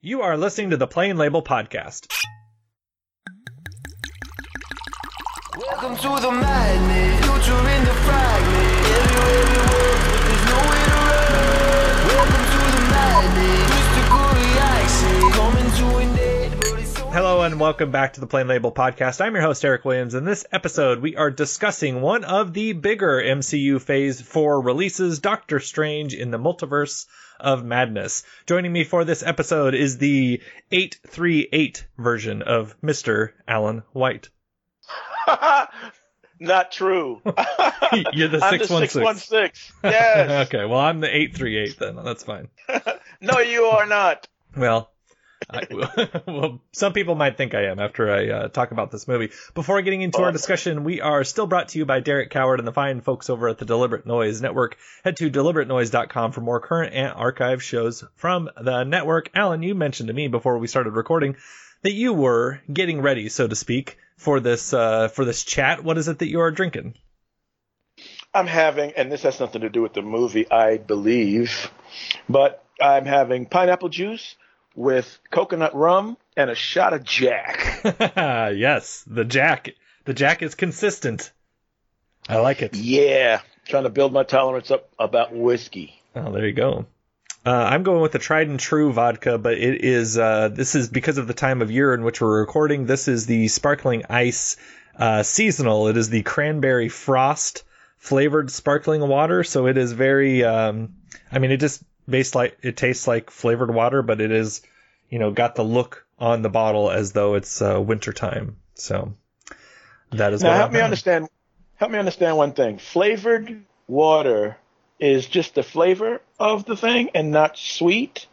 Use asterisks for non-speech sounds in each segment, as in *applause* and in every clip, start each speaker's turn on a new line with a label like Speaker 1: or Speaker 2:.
Speaker 1: You are listening to the Plain Label Podcast.
Speaker 2: Welcome to the madness, future in the fragment. Everywhere
Speaker 1: Hello and welcome back to the Plain Label Podcast. I'm your host, Eric Williams. In this episode, we are discussing one of the bigger MCU Phase 4 releases, Doctor Strange in the Multiverse of Madness. Joining me for this episode is the 838 version of Mr. Alan White. *laughs*
Speaker 3: Not true. *laughs* *laughs*
Speaker 1: You're the
Speaker 3: I'm
Speaker 1: 616.
Speaker 3: the 616. Yes.
Speaker 1: okay, well, I'm the 838 then. That's fine.
Speaker 3: no, you are not.
Speaker 1: Well, I, *laughs* well, some people might think I am after I uh, talk about this movie. Before getting into our
Speaker 3: Oh.
Speaker 1: discussion, we are still brought to you by Derek Coward and the fine folks over at the Deliberate Noise Network. Head to deliberatenoise.com for more current and archive shows from the network. Alan, you mentioned to me before we started recording that you were getting ready, so to speak, for this uh, for this chat. What is it that you are drinking?
Speaker 3: I'm having, and this has nothing to do with the movie, I believe, but I'm having pineapple juice with coconut rum and a shot of Jack. *laughs*
Speaker 1: yes, the Jack. The Jack is consistent. I like it.
Speaker 3: yeah, trying to build my tolerance up about whiskey.
Speaker 1: Oh, there you go. Uh, I'm going with the tried and true vodka, but it is uh, this is because of the time of year in which we're recording. This is the sparkling ice uh, seasonal. It is the cranberry frost flavored sparkling water, so it is very. Um, I mean, it just based like it tastes like flavored water, but it is, you know, got the look on the bottle as though it's uh, winter time. So that is
Speaker 3: Now, help
Speaker 1: I'm
Speaker 3: me
Speaker 1: having.
Speaker 3: understand. Help me understand one thing. Flavored water is just the flavor of the thing and not sweet.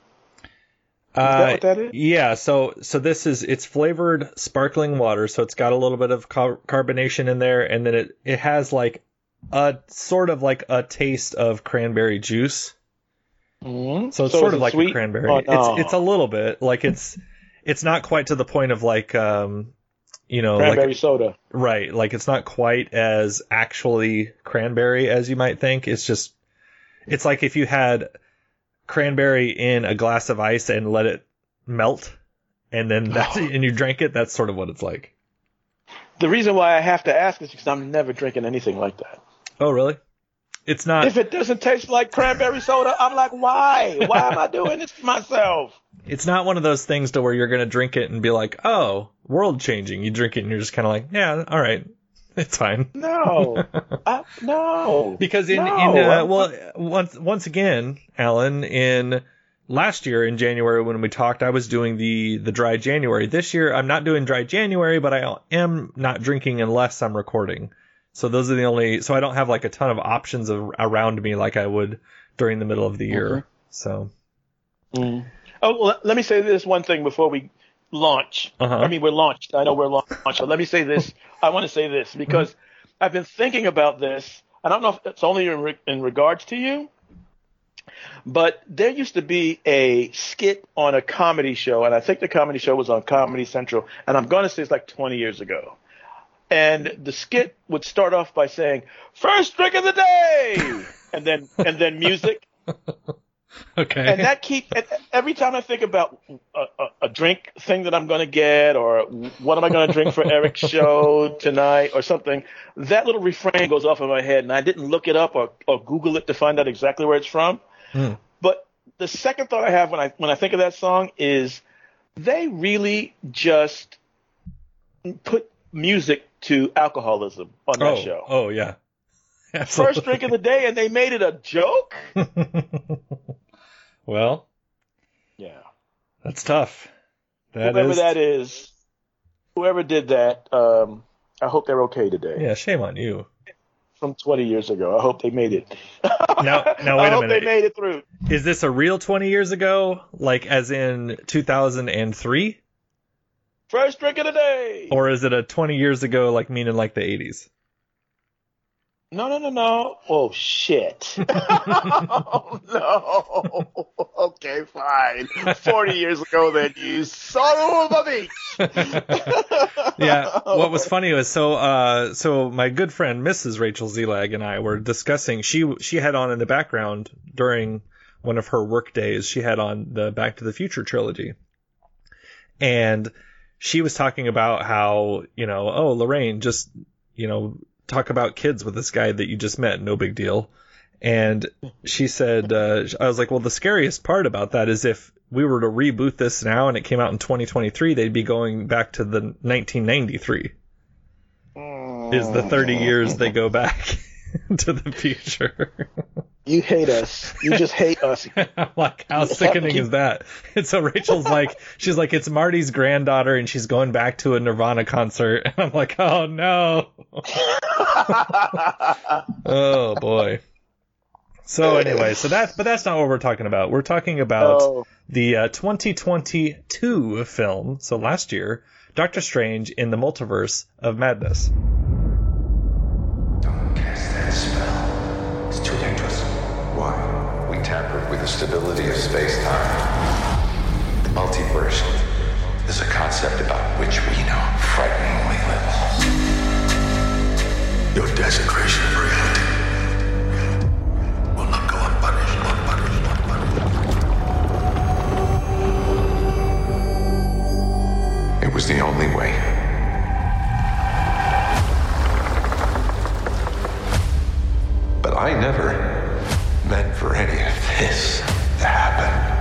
Speaker 1: Uh,
Speaker 3: that what that is?
Speaker 1: Yeah, so so this is it's flavored sparkling water, so it's got a little bit of car- carbonation in there, and then it it has like a sort of like a taste of cranberry juice.
Speaker 3: Mm-hmm.
Speaker 1: So it's sort of like a cranberry.
Speaker 3: Oh,
Speaker 1: It's it's a little bit like it's it's not quite to the point of like um you know
Speaker 3: cranberry
Speaker 1: like
Speaker 3: soda.
Speaker 1: right like it's not quite as actually cranberry as you might think. It's just it's like if you had cranberry in a glass of ice and let it melt and then that's and you drank it that's sort of what it's like
Speaker 3: The reason why I have to ask is because I'm never drinking anything like that.
Speaker 1: oh really it's not
Speaker 3: If it doesn't taste like cranberry soda, I'm like, why? Why am I doing this to myself?
Speaker 1: it's not one of those things to where you're gonna drink it and be like oh world changing you drink it and you're just kind of like yeah all right *laughs* it's fine
Speaker 3: No, *laughs* I, no.
Speaker 1: because in,
Speaker 3: No,
Speaker 1: in uh, well once once again alan in last year in january when we talked i was doing the the dry january this year i'm not doing dry january but i am not drinking unless i'm recording so those are the only so i don't have like a ton of options of, around me like i would during the middle of the year
Speaker 3: Mm-hmm.
Speaker 1: so
Speaker 3: Mm. Oh, well, let me say this one thing before we launch.
Speaker 1: Uh-huh.
Speaker 3: I mean, we're launched. I know we're launched. But let me say this. *laughs* I want to say this because I've been thinking about this. I don't know if it's only in, re- in regards to you, but there used to be a skit on a comedy show, and I think the comedy show was on Comedy Central, and I'm going to say it's like 20 years ago. And the skit would start off by saying, first drink of the day! And then, and then music *laughs*
Speaker 1: okay
Speaker 3: and that keep and every time I think about a, a, a drink thing that I'm going to get, or what am I going to drink for Eric's *laughs* show tonight, or something, that little refrain goes off in my head, and I didn't look it up or, or Google it to find out exactly where it's from.
Speaker 1: Hmm.
Speaker 3: But the second thought I have when I when I think of that song is they really just put music to alcoholism on that
Speaker 1: oh,
Speaker 3: show.
Speaker 1: oh yeah *laughs*
Speaker 3: First drink of the day, and they made it a joke. *laughs*
Speaker 1: well
Speaker 3: Yeah.
Speaker 1: that's tough That
Speaker 3: whoever
Speaker 1: is-
Speaker 3: that is, whoever did that, um, I hope they're okay today.
Speaker 1: yeah shame on you
Speaker 3: From 20 years ago, I hope they made it.
Speaker 1: Now- now *laughs* wait
Speaker 3: I
Speaker 1: a
Speaker 3: hope
Speaker 1: minute.
Speaker 3: they made it through.
Speaker 1: Is this a real 20 years ago, like as in 2003?
Speaker 3: First drink of the day.
Speaker 1: Or is it a 20 years ago, like meaning like the 80s?
Speaker 3: No, no, no, no. Oh shit. *laughs* oh no. *laughs* Okay, fine. 40 years ago, then you son of a bitch. *laughs*
Speaker 1: Yeah. What was funny was so, uh, so my good friend Mrs. Rachel Zelag and I were discussing. She she had on in the background during one of her work days. She had on the Back to the Future trilogy, and she was talking about how you know, oh Lorraine, just you know, talk about kids with this guy that you just met, no big deal. And she said, uh, I was like, well, the scariest part about that is if we were to reboot this now and it came out in 2023, they'd be going back to the 1993. Is the 30 years they go back *laughs* *laughs* to the future.
Speaker 3: You hate us. You just hate us.
Speaker 1: I'm *laughs* like, how sickening is that? And so Rachel's like, she's like, it's Marty's granddaughter and she's going back to a Nirvana concert. *laughs* And I'm like, oh no. oh boy. So anyway, so that's but that's not what we're talking about. We're talking about
Speaker 3: Oh.
Speaker 1: the uh, 2022 film, so last year, Doctor Strange in the Multiverse of Madness.
Speaker 4: Spell. It's too dangerous. Why? We tampered with the stability of space-time. The multiverse is a concept about which we know frighteningly little. Your desecration of reality. It was the only way. I never meant for any of this to happen.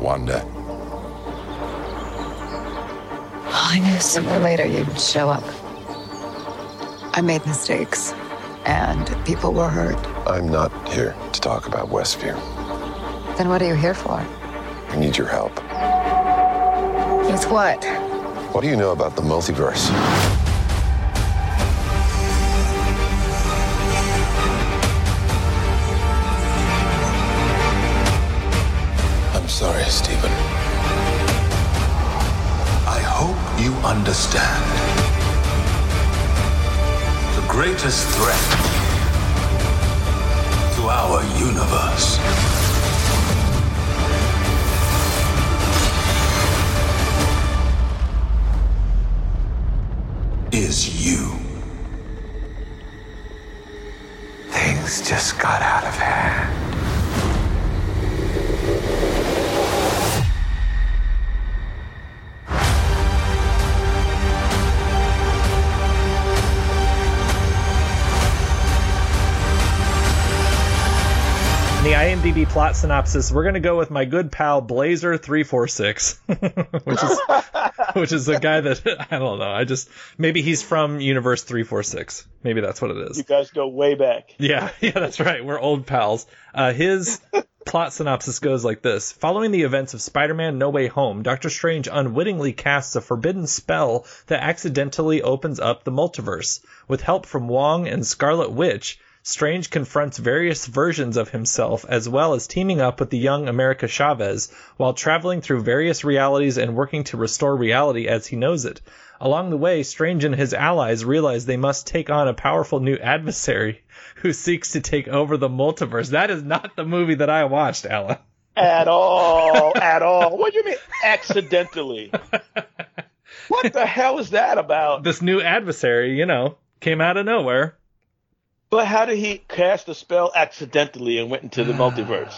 Speaker 4: Wanda, oh,
Speaker 5: I knew sooner or later you'd show up. I made mistakes, and people were hurt.
Speaker 4: I'm not here to talk about Westview.
Speaker 5: Then what are you here for?
Speaker 4: I need your help.
Speaker 5: With what?
Speaker 4: What do you know about the multiverse? I'm sorry, Stephen.
Speaker 6: I hope you understand. Greatest threat to our universe is you.
Speaker 1: IMDb plot synopsis, we're gonna go with my good pal Blazer three four six, *laughs* which is *laughs* which is a guy that *laughs* I don't know. I just maybe he's from Universe three four six. Maybe that's what it is.
Speaker 3: You guys go way back.
Speaker 1: Yeah, yeah, that's right. We're old pals. Uh, his plot synopsis goes like this Following the events of Spider Man No Way Home, Doctor Strange unwittingly casts a forbidden spell that accidentally opens up the multiverse. With help from Wong and Scarlet Witch, Strange confronts various versions of himself as well as teaming up with the young America Chavez while traveling through various realities and working to restore reality as he knows it. Along the way, Strange and his allies realize they must take on a powerful new adversary *laughs* who seeks to take over the multiverse. That is not the movie that I watched, Alan.
Speaker 3: At all. *laughs* at all. What do you mean accidentally? *laughs* What the hell is that about?
Speaker 1: This new adversary, you know, came out of nowhere.
Speaker 3: But how did he cast a spell accidentally and went into the multiverse?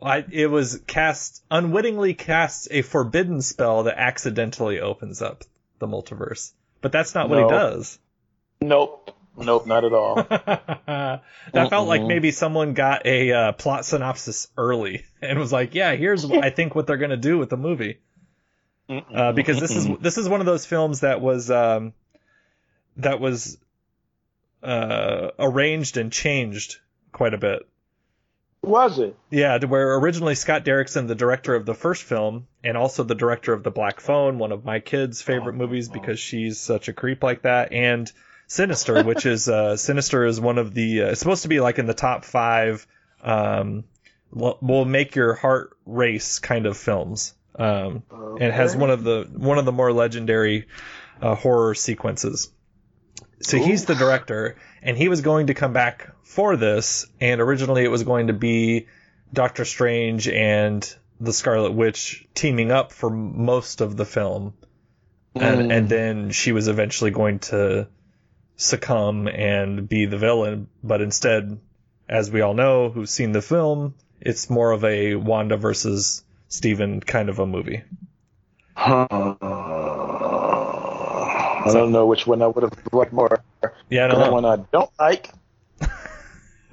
Speaker 1: I, it was cast unwittingly casts a forbidden spell that accidentally opens up the multiverse. But that's not what he does.
Speaker 3: Nope. Nope, not at all. *laughs*
Speaker 1: that felt like maybe someone got a uh, plot synopsis early *laughs* and was like, "Yeah, here's I think what they're gonna do with the movie." Uh, because this is this is one of those films that was um, that was uh, arranged and changed quite a bit.
Speaker 3: Was it?
Speaker 1: Yeah, to where originally Scott Derrickson, the director of the first film, and also the director of The Black Phone, one of my kids' favorite movies because she's such a creep like that, and Sinister, *laughs* which is uh, Sinister is one of the uh, it's supposed to be like in the top five, um, will make your heart race kind of films, um, and it has one of the one of the more legendary uh, horror sequences. So he's the director, and he was going to come back for this, and originally it was going to be Doctor Strange and the Scarlet Witch teaming up for most of the film, and and mm. then she was eventually going to succumb and be the villain, but instead, as we all know who've seen the film, it's more of a Wanda versus Stephen kind of a movie.
Speaker 3: I don't know which one I would have liked more.
Speaker 1: Yeah, I don't know.
Speaker 3: one I don't like.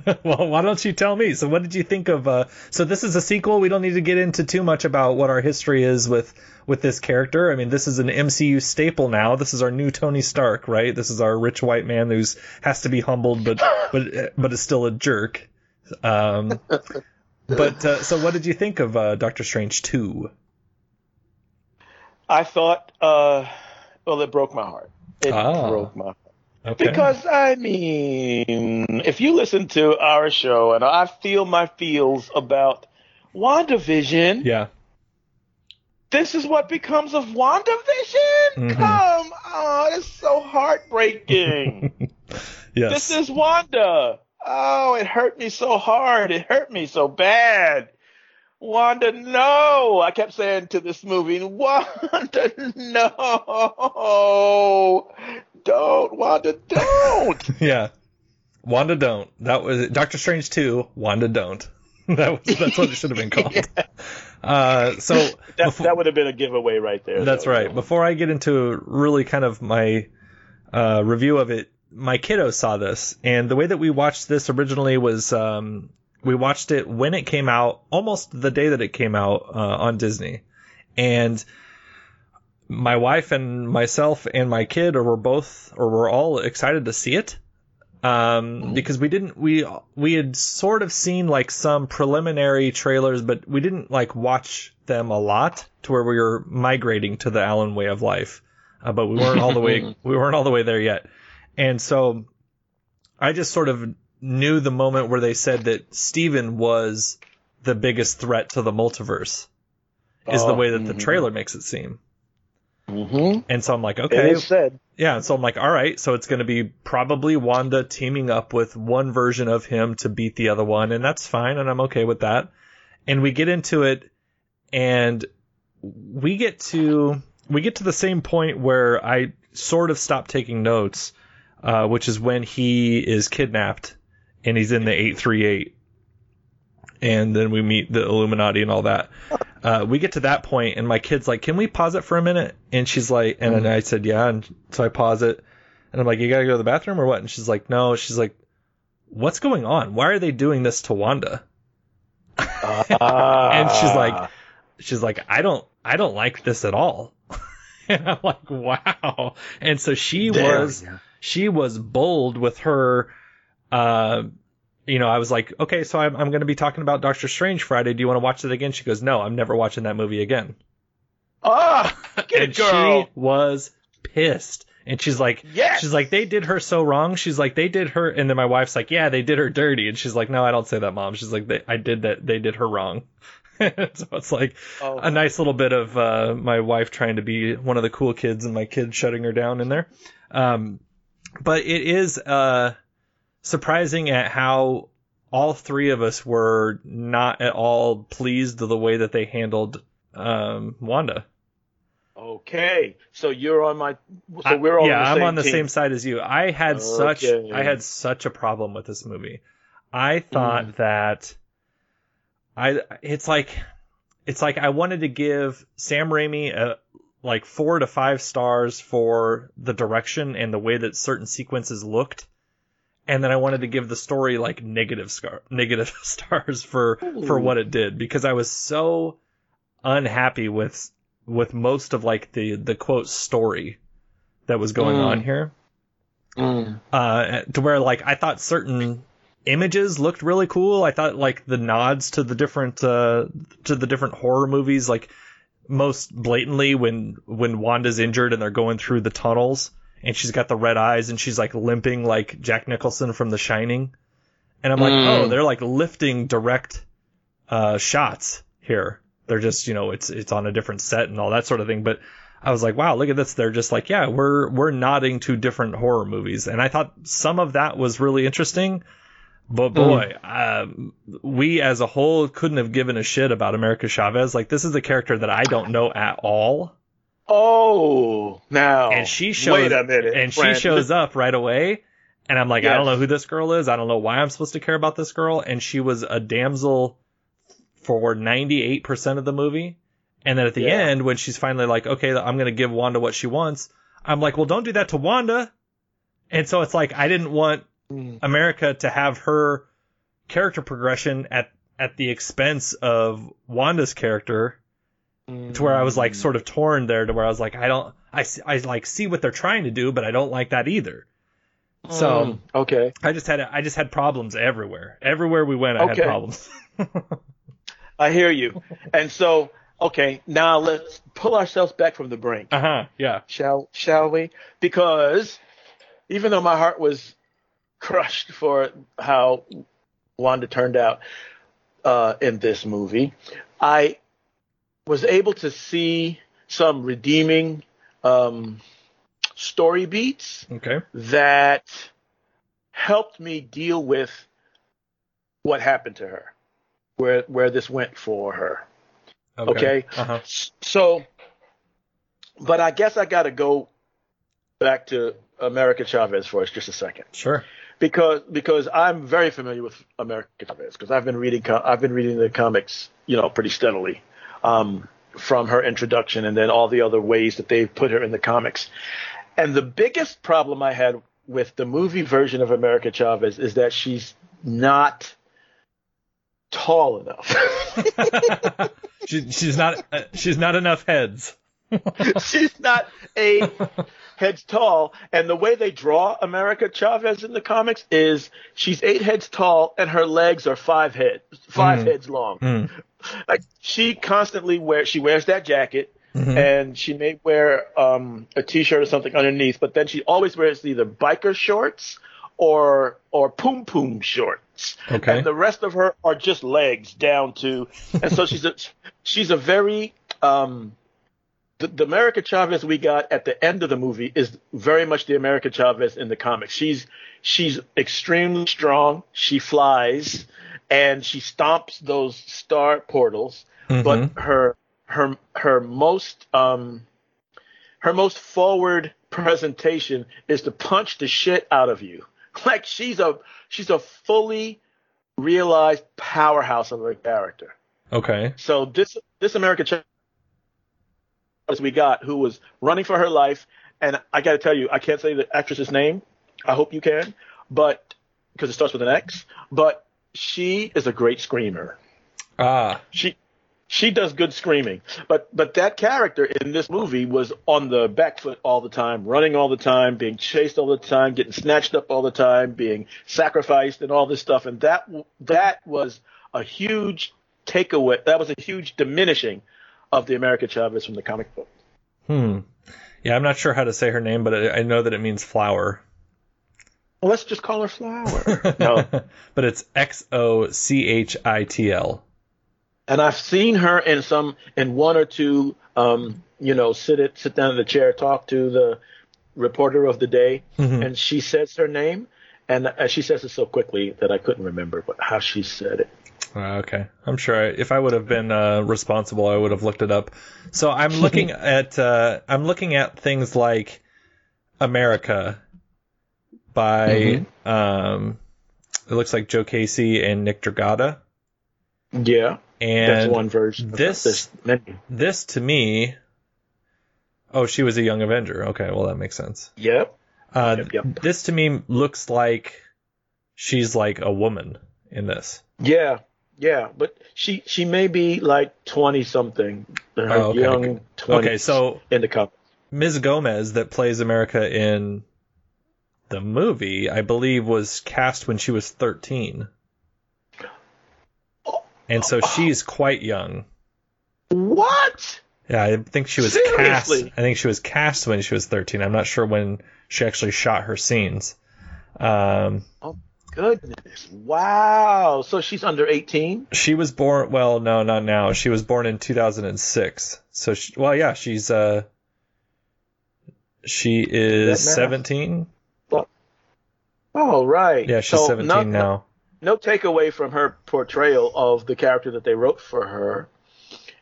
Speaker 3: *laughs*
Speaker 1: well, why don't you tell me? So, what did you think of? Uh, so, this is a sequel. We don't need to get into too much about what our history is with with this character. I mean, this is an MCU staple now. This is our new Tony Stark, right? This is our rich white man who's has to be humbled, but *laughs* but but is still a jerk. Um, *laughs* but uh, so, what did you think of uh, Doctor Strange two?
Speaker 3: I thought, uh, well, it broke my heart. It
Speaker 1: Ah.
Speaker 3: broke my heart.
Speaker 1: Okay.
Speaker 3: Because, I mean, if you listen to our show, and I feel my feels about WandaVision,
Speaker 1: yeah,
Speaker 3: this is what becomes of WandaVision?
Speaker 1: Mhm.
Speaker 3: Come on, it's so heartbreaking. *laughs*
Speaker 1: yes,
Speaker 3: This is Wanda. Oh, it hurt me so hard. It hurt me so bad. Wanda, no. I kept saying to this movie, Wanda, no. Don't, Wanda, don't. *laughs*
Speaker 1: yeah. Wanda don't. That was Doctor Strange two. Wanda don't. *laughs* that was that's what it should have been called. *laughs* Uh, so
Speaker 3: That,
Speaker 1: before-
Speaker 3: that would have been a giveaway right there.
Speaker 1: That's
Speaker 3: though.
Speaker 1: right. Before I get into really kind of my uh, review of it, my kiddo saw this, and the way that we watched this originally was um, we watched it when it came out, almost the day that it came out uh, on Disney, and my wife and myself and my kid were both or were all excited to see it. Um, because we didn't we we had sort of seen like some preliminary trailers, but we didn't like watch them a lot to where we were migrating to the Alan way of life. Uh, but we weren't all the way *laughs* we weren't all the way there yet, and so I just sort of knew the moment where they said that Stephen was the biggest threat to the multiverse is the
Speaker 3: Oh,
Speaker 1: way that the
Speaker 3: mhm.
Speaker 1: trailer makes it seem.
Speaker 3: Mm-hmm.
Speaker 1: And so I'm like, okay,
Speaker 3: is said.
Speaker 1: yeah, so I'm like, all right, so it's going to be probably Wanda teaming up with one version of him to beat the other one, and that's fine, and I'm okay with that. And we get into it, and we get to we get to the same point where I sort of stop taking notes, uh, which is when he is kidnapped and he's in the 838, and then we meet the Illuminati and all that. Uh, we get to that point, and my kid's like, "Can we pause it for a minute?" And she's like, and then I said, "Yeah," and so I pause it, and I'm like, "You gotta go to the bathroom or what?" And she's like, "No." She's like, "What's going on? Why are they doing this to Wanda?" *laughs* and she's like, she's like, I don't, I don't like this at all. *laughs* and I'm like, wow. And so she was, she was bold with her, uh, you know, I was like, okay, so I'm, I'm going to be talking about Doctor Strange Friday. Do you want to watch it again? She goes, no, I'm never watching that movie again.
Speaker 3: ah, get
Speaker 1: and
Speaker 3: it, girl.
Speaker 1: she was pissed. And she's like,
Speaker 3: Yes!
Speaker 1: she's like, they did her so wrong. She's like, they did her. And then my wife's like, yeah, they did her dirty. And she's like, no, I don't say that, mom. She's like, they, I did that. They did her wrong. *laughs* so it's like
Speaker 3: Oh.
Speaker 1: a nice little bit of uh, my wife trying to be one of the cool kids and my kid shutting her down in there. Um, but it is uh, surprising at how all three of us were not at all pleased with the way that they handled um, Wanda.
Speaker 3: Okay, so you're on my. So we're all
Speaker 1: yeah, I'm on the
Speaker 3: team.
Speaker 1: same side as you. I had such I had such a problem with this movie. I
Speaker 3: Mm.
Speaker 1: thought that I it's like it's like I wanted to give Sam Raimi a like four to five stars for the direction and the way that certain sequences looked. And then I wanted to give the story like negative scar *laughs* negative *laughs* stars for for what it did because I was so unhappy with with most of like the the quote story that was going
Speaker 3: Mm.
Speaker 1: on here
Speaker 3: Mm.
Speaker 1: uh to where like I thought certain images looked really cool I thought like the nods to the different uh to the different horror movies like most blatantly when when Wanda's injured and they're going through the tunnels and she's got the red eyes and she's like limping like Jack Nicholson from The Shining and I'm like
Speaker 3: Mm.
Speaker 1: oh they're like lifting direct uh shots here they're just you know it's it's on a different set and all that sort of thing but I was like, wow, look at this. They're just like, yeah, we're we're nodding to different horror movies, and I thought some of that was really interesting. But boy, um, we as a whole couldn't have given a shit about America Chavez. Like this is a character that I don't know at all,
Speaker 3: Oh, now
Speaker 1: and she shows
Speaker 3: Wait a minute,
Speaker 1: and
Speaker 3: friend.
Speaker 1: she shows up right away. And I'm like, I don't know who this girl is. I don't know why I'm supposed to care about this girl. And she was a damsel for 98% of the movie. And then at the
Speaker 3: Yeah.
Speaker 1: end, when she's finally like, okay, I'm going to give Wanda what she wants, I'm like, well, don't do that to Wanda. And so it's like, I didn't want
Speaker 3: Mm.
Speaker 1: America to have her character progression at, at the expense of Wanda's character to where I was like sort of torn there to where I was like, I don't, I I like see what they're trying to do, but I don't like that either. So
Speaker 3: Mm, okay,
Speaker 1: I just had, I just had problems everywhere. Everywhere we went, I
Speaker 3: Okay.
Speaker 1: had problems. *laughs*
Speaker 3: I hear you. And so, okay, now let's pull ourselves back from the brink.
Speaker 1: uh huh. Yeah.
Speaker 3: shall shall we? Because even though my heart was crushed for how Wanda turned out uh, in this movie, I was able to see some redeeming um, story beats
Speaker 1: Okay.
Speaker 3: that helped me deal with what happened to her, where where this went for her. Okay.
Speaker 1: Uh huh.
Speaker 3: So, but I guess I got to go back to America Chavez for us just a second
Speaker 1: Sure.
Speaker 3: because because I'm very familiar with America Chavez because I've been reading I've been reading the comics you know pretty steadily um, from her introduction and then all the other ways that they've put her in the comics. And the biggest problem I had with the movie version of America Chavez is that she's not tall enough. *laughs*
Speaker 1: she, she's not. Uh, she's not enough heads. *laughs*
Speaker 3: she's not eight heads tall. And the way they draw America Chavez in the comics is she's eight heads tall and her legs are five heads, five heads long.
Speaker 1: Mm.
Speaker 3: Like she constantly wears, she wears that jacket.
Speaker 1: Mhm.
Speaker 3: And she may wear um, a t-shirt or something underneath, but then she always wears either biker shorts or or poom poom shorts.
Speaker 1: Okay.
Speaker 3: And the rest of her are just legs down to, and so she's a she's a very um, the, the America Chavez we got at the end of the movie is very much the America Chavez in the comics. She's she's extremely strong. She flies and she stomps those star portals.
Speaker 1: Mhm.
Speaker 3: But her her her most um her most forward presentation is to punch the shit out of you. *laughs* Like she's a she's a fully realized powerhouse of a character.
Speaker 1: Okay.
Speaker 3: So this this America Chavez we got who was running for her life, and I got to tell you, I can't say the actress's name. I hope you can, but because it starts with an X. But she is a great screamer.
Speaker 1: Ah.
Speaker 3: She she does good screaming, but but that character in this movie was on the back foot all the time, running all the time, being chased all the time, getting snatched up all the time, being sacrificed, and all this stuff. And that that was a huge takeaway. That was a huge diminishing of the America Chavez from the comic book.
Speaker 1: Hmm. Yeah, I'm not sure how to say her name, but I, I know that it means flower.
Speaker 3: Well, let's just call her Flower. *laughs* no,
Speaker 1: but it's X O C H I T L.
Speaker 3: and I've seen her in some in one or two, um, you know, sit it sit down in the chair, talk to the reporter of the day, and she says her name, and uh, she says it so quickly that I couldn't remember what, how she said it.
Speaker 1: Uh, okay, I'm sure I, if I would have been uh, responsible, I would have looked it up. So I'm *laughs* looking at uh, I'm looking at things like America by um, it looks like Joe Casey and Nick Dragotta,
Speaker 3: Yeah,
Speaker 1: and
Speaker 3: that's one version.
Speaker 1: this-
Speaker 3: There's many.
Speaker 1: this to me. Oh, she was a young Avenger. Okay, well that makes sense.
Speaker 3: Yep.
Speaker 1: Uh,
Speaker 3: Yep, yep.
Speaker 1: This to me looks like she's like a woman in this.
Speaker 3: Yeah. Yeah, but she she may be like twenty something,
Speaker 1: Oh, okay.
Speaker 3: young twenty.
Speaker 1: Okay, so
Speaker 3: in the comic.
Speaker 1: Ms. Gomez that plays America in the movie, I believe, was cast when she was 13. And so she's quite young.
Speaker 3: What?
Speaker 1: Yeah, I think she was cast. I think she was cast when she was 13. I'm not sure when she actually shot her scenes. Um,
Speaker 3: Goodness! Wow. So she's under eighteen.
Speaker 1: she was born. Well, no, not now. She was born in 2006. So, she, well, yeah, she's uh, she is
Speaker 3: That math.
Speaker 1: 17.
Speaker 3: Oh, right.
Speaker 1: Yeah, she's
Speaker 3: So
Speaker 1: 17
Speaker 3: not-
Speaker 1: now.
Speaker 3: no takeaway from her portrayal of the character that they wrote for her.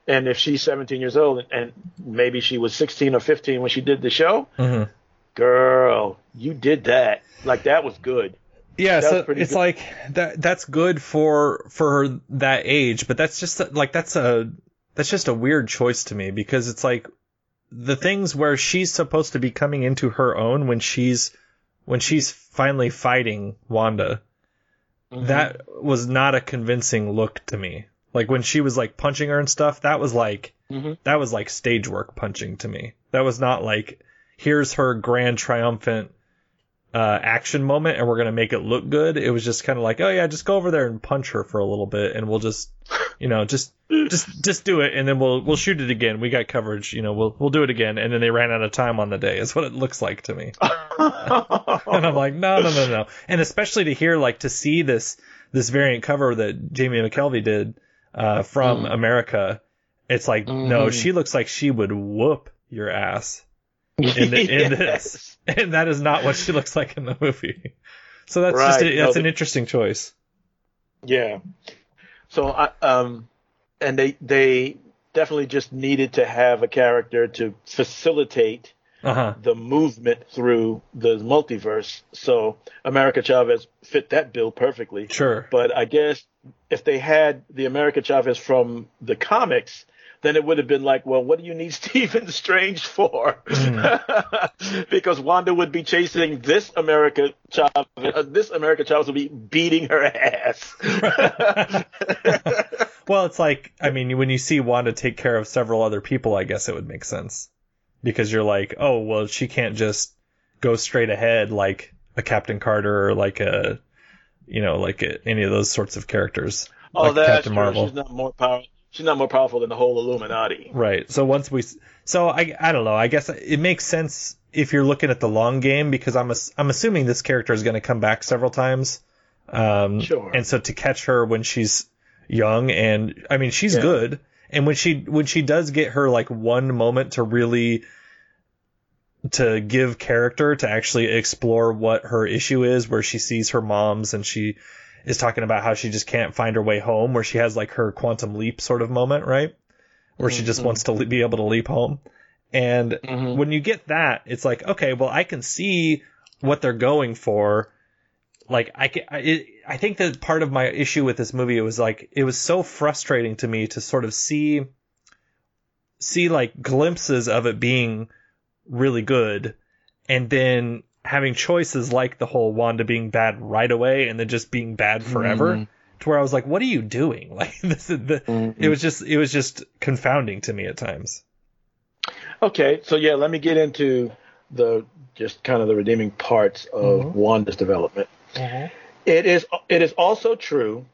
Speaker 3: And if she's 17 years old and maybe she was 16 or 15 when she did the show,
Speaker 1: Mhm.
Speaker 3: girl, you did that. Like that was good.
Speaker 1: Yeah, so it's
Speaker 3: good.
Speaker 1: like that. That's good for for that age, but that's just like that's a that's just a weird choice to me because it's like the things where she's supposed to be coming into her own when she's when she's finally fighting Wanda.
Speaker 3: Mm-hmm.
Speaker 1: That was not a convincing look to me. Like when she was like punching her and stuff, that was like
Speaker 3: Mhm.
Speaker 1: that was like stage work punching to me. That was not like here's her grand triumphant uh, action moment and we're gonna make it look good. It was just kind of like, oh yeah, just go over there and punch her for a little bit, and we'll just, you know, just just just do it, and then we'll we'll shoot it again. We got coverage, you know, we'll we'll do it again, and then they ran out of time on the day. Is what it looks like to me. *laughs* and I'm like, no, no, no, no. And especially to hear, like, to see this this variant cover that Jamie McKelvie did uh, from America, it's like, no,
Speaker 3: Mhm.
Speaker 1: she looks like she would whoop your ass *laughs* in, the, in this, *laughs* and that is not what she looks like in the movie. So that's just
Speaker 3: Right.
Speaker 1: a, that's
Speaker 3: No,
Speaker 1: an interesting choice.
Speaker 3: Yeah. So I um and they they definitely just needed to have a character to facilitate
Speaker 1: Uh huh.
Speaker 3: the movement through the multiverse. So America Chavez fit that bill perfectly.
Speaker 1: Sure.
Speaker 3: But I guess if they had the America Chavez from the comics, then it would have been like, well, what do you need *laughs* Stephen Strange for? *laughs* because Wanda would be chasing this America Chavez. Uh, this America Chavez would be beating her ass. *laughs*
Speaker 1: Well, it's like I mean, when you see Wanda take care of several other people, I guess it would make sense because you're like, oh, well, she can't just go straight ahead like a Captain Carter or like a, you know, like a, any of those sorts of characters.
Speaker 3: oh,
Speaker 1: like
Speaker 3: that's
Speaker 1: Captain. Marvel.
Speaker 3: She's not more powerful. She's not more powerful than the whole Illuminati.
Speaker 1: Right. So once we, so I, I don't know. I guess it makes sense if you're looking at the long game because I'm, I'm assuming this character is going to come back several times. Um,
Speaker 3: Sure.
Speaker 1: And so to catch her when she's young and I mean she's
Speaker 3: Yeah.
Speaker 1: good, and when she when she does get her like one moment to really to give character to actually explore what her issue is, where she sees her mom's and she is talking about how she just can't find her way home, where she has like her quantum leap sort of moment, right? Where she just wants to le- be able to leap home. And
Speaker 3: Mhm.
Speaker 1: when you get that, it's like, okay, well, I can see what they're going for. Like, I, I, it, I think that part of my issue with this movie it was like it was so frustrating to me to sort of see, see like glimpses of it being really good, and then having choices like the whole Wanda being bad right away and then just being bad forever.
Speaker 3: Mhm.
Speaker 1: To where I was like, what are you doing? *laughs* Like this is the,
Speaker 3: Mhm.
Speaker 1: it was just it was just confounding to me at times.
Speaker 3: Okay, so yeah, let me get into the just kind of the redeeming parts of Wanda's development. It is it is also true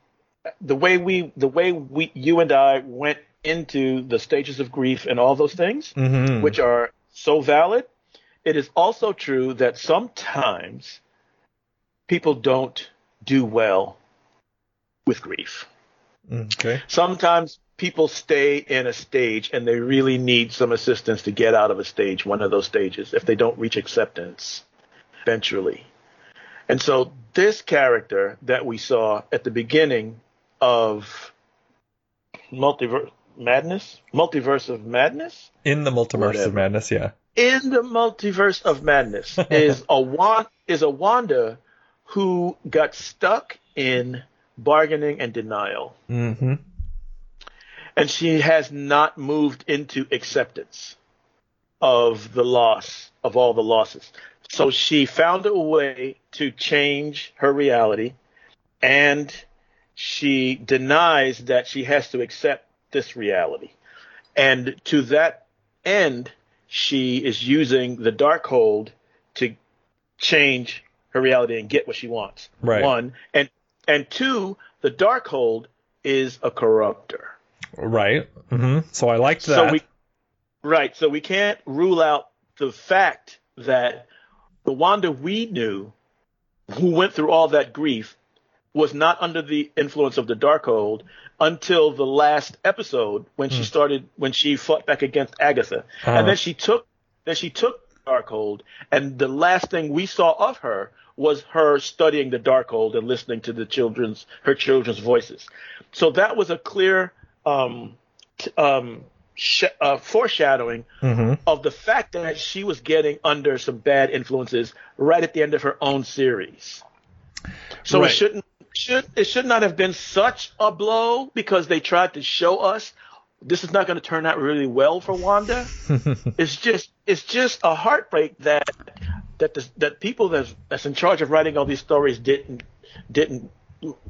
Speaker 3: the way we the way we you and I went into the stages of grief and all those things,
Speaker 1: Mm-hmm.
Speaker 3: which are so valid. It is also true that sometimes people don't do well with grief.
Speaker 1: Okay.
Speaker 3: Sometimes people stay in a stage and they really need some assistance to get out of a stage, one of those stages, if they don't reach acceptance eventually. And so this character that we saw at the beginning of Multiverse Madness, Multiverse of Madness,
Speaker 1: In the multiverse
Speaker 3: Whatever.
Speaker 1: of madness, yeah.
Speaker 3: in the Multiverse of Madness *laughs* is a Wan- is a Wanda who got stuck in bargaining and denial.
Speaker 1: Mm-hmm.
Speaker 3: and she has not moved into acceptance of the loss of all the losses. So she found a way to change her reality and she denies that she has to accept this reality. And to that end, she is using the Darkhold to change her reality and get what she wants.
Speaker 1: Right.
Speaker 3: One. And and two, the Darkhold is a corruptor.
Speaker 1: Right. Mm-hmm. So I liked that.
Speaker 3: So we, right. So we can't rule out the fact that the Wanda we knew, who went through all that grief, was not under the influence of the Darkhold until the last episode when she started when she fought back against Agatha,
Speaker 1: Uh-huh.
Speaker 3: and then she took then she took Darkhold, and the last thing we saw of her was her studying the Darkhold and listening to the children's her children's voices. So that was a clear um, t- um, sh- uh, foreshadowing of the fact that she was getting under some bad influences right at the end of her own series. So
Speaker 1: Right.
Speaker 3: it shouldn't should it should not have been such a blow because they tried to show us this is not going to turn out really well for Wanda. *laughs* it's just it's just a heartbreak that that the, that people that's that's in charge of writing all these stories didn't didn't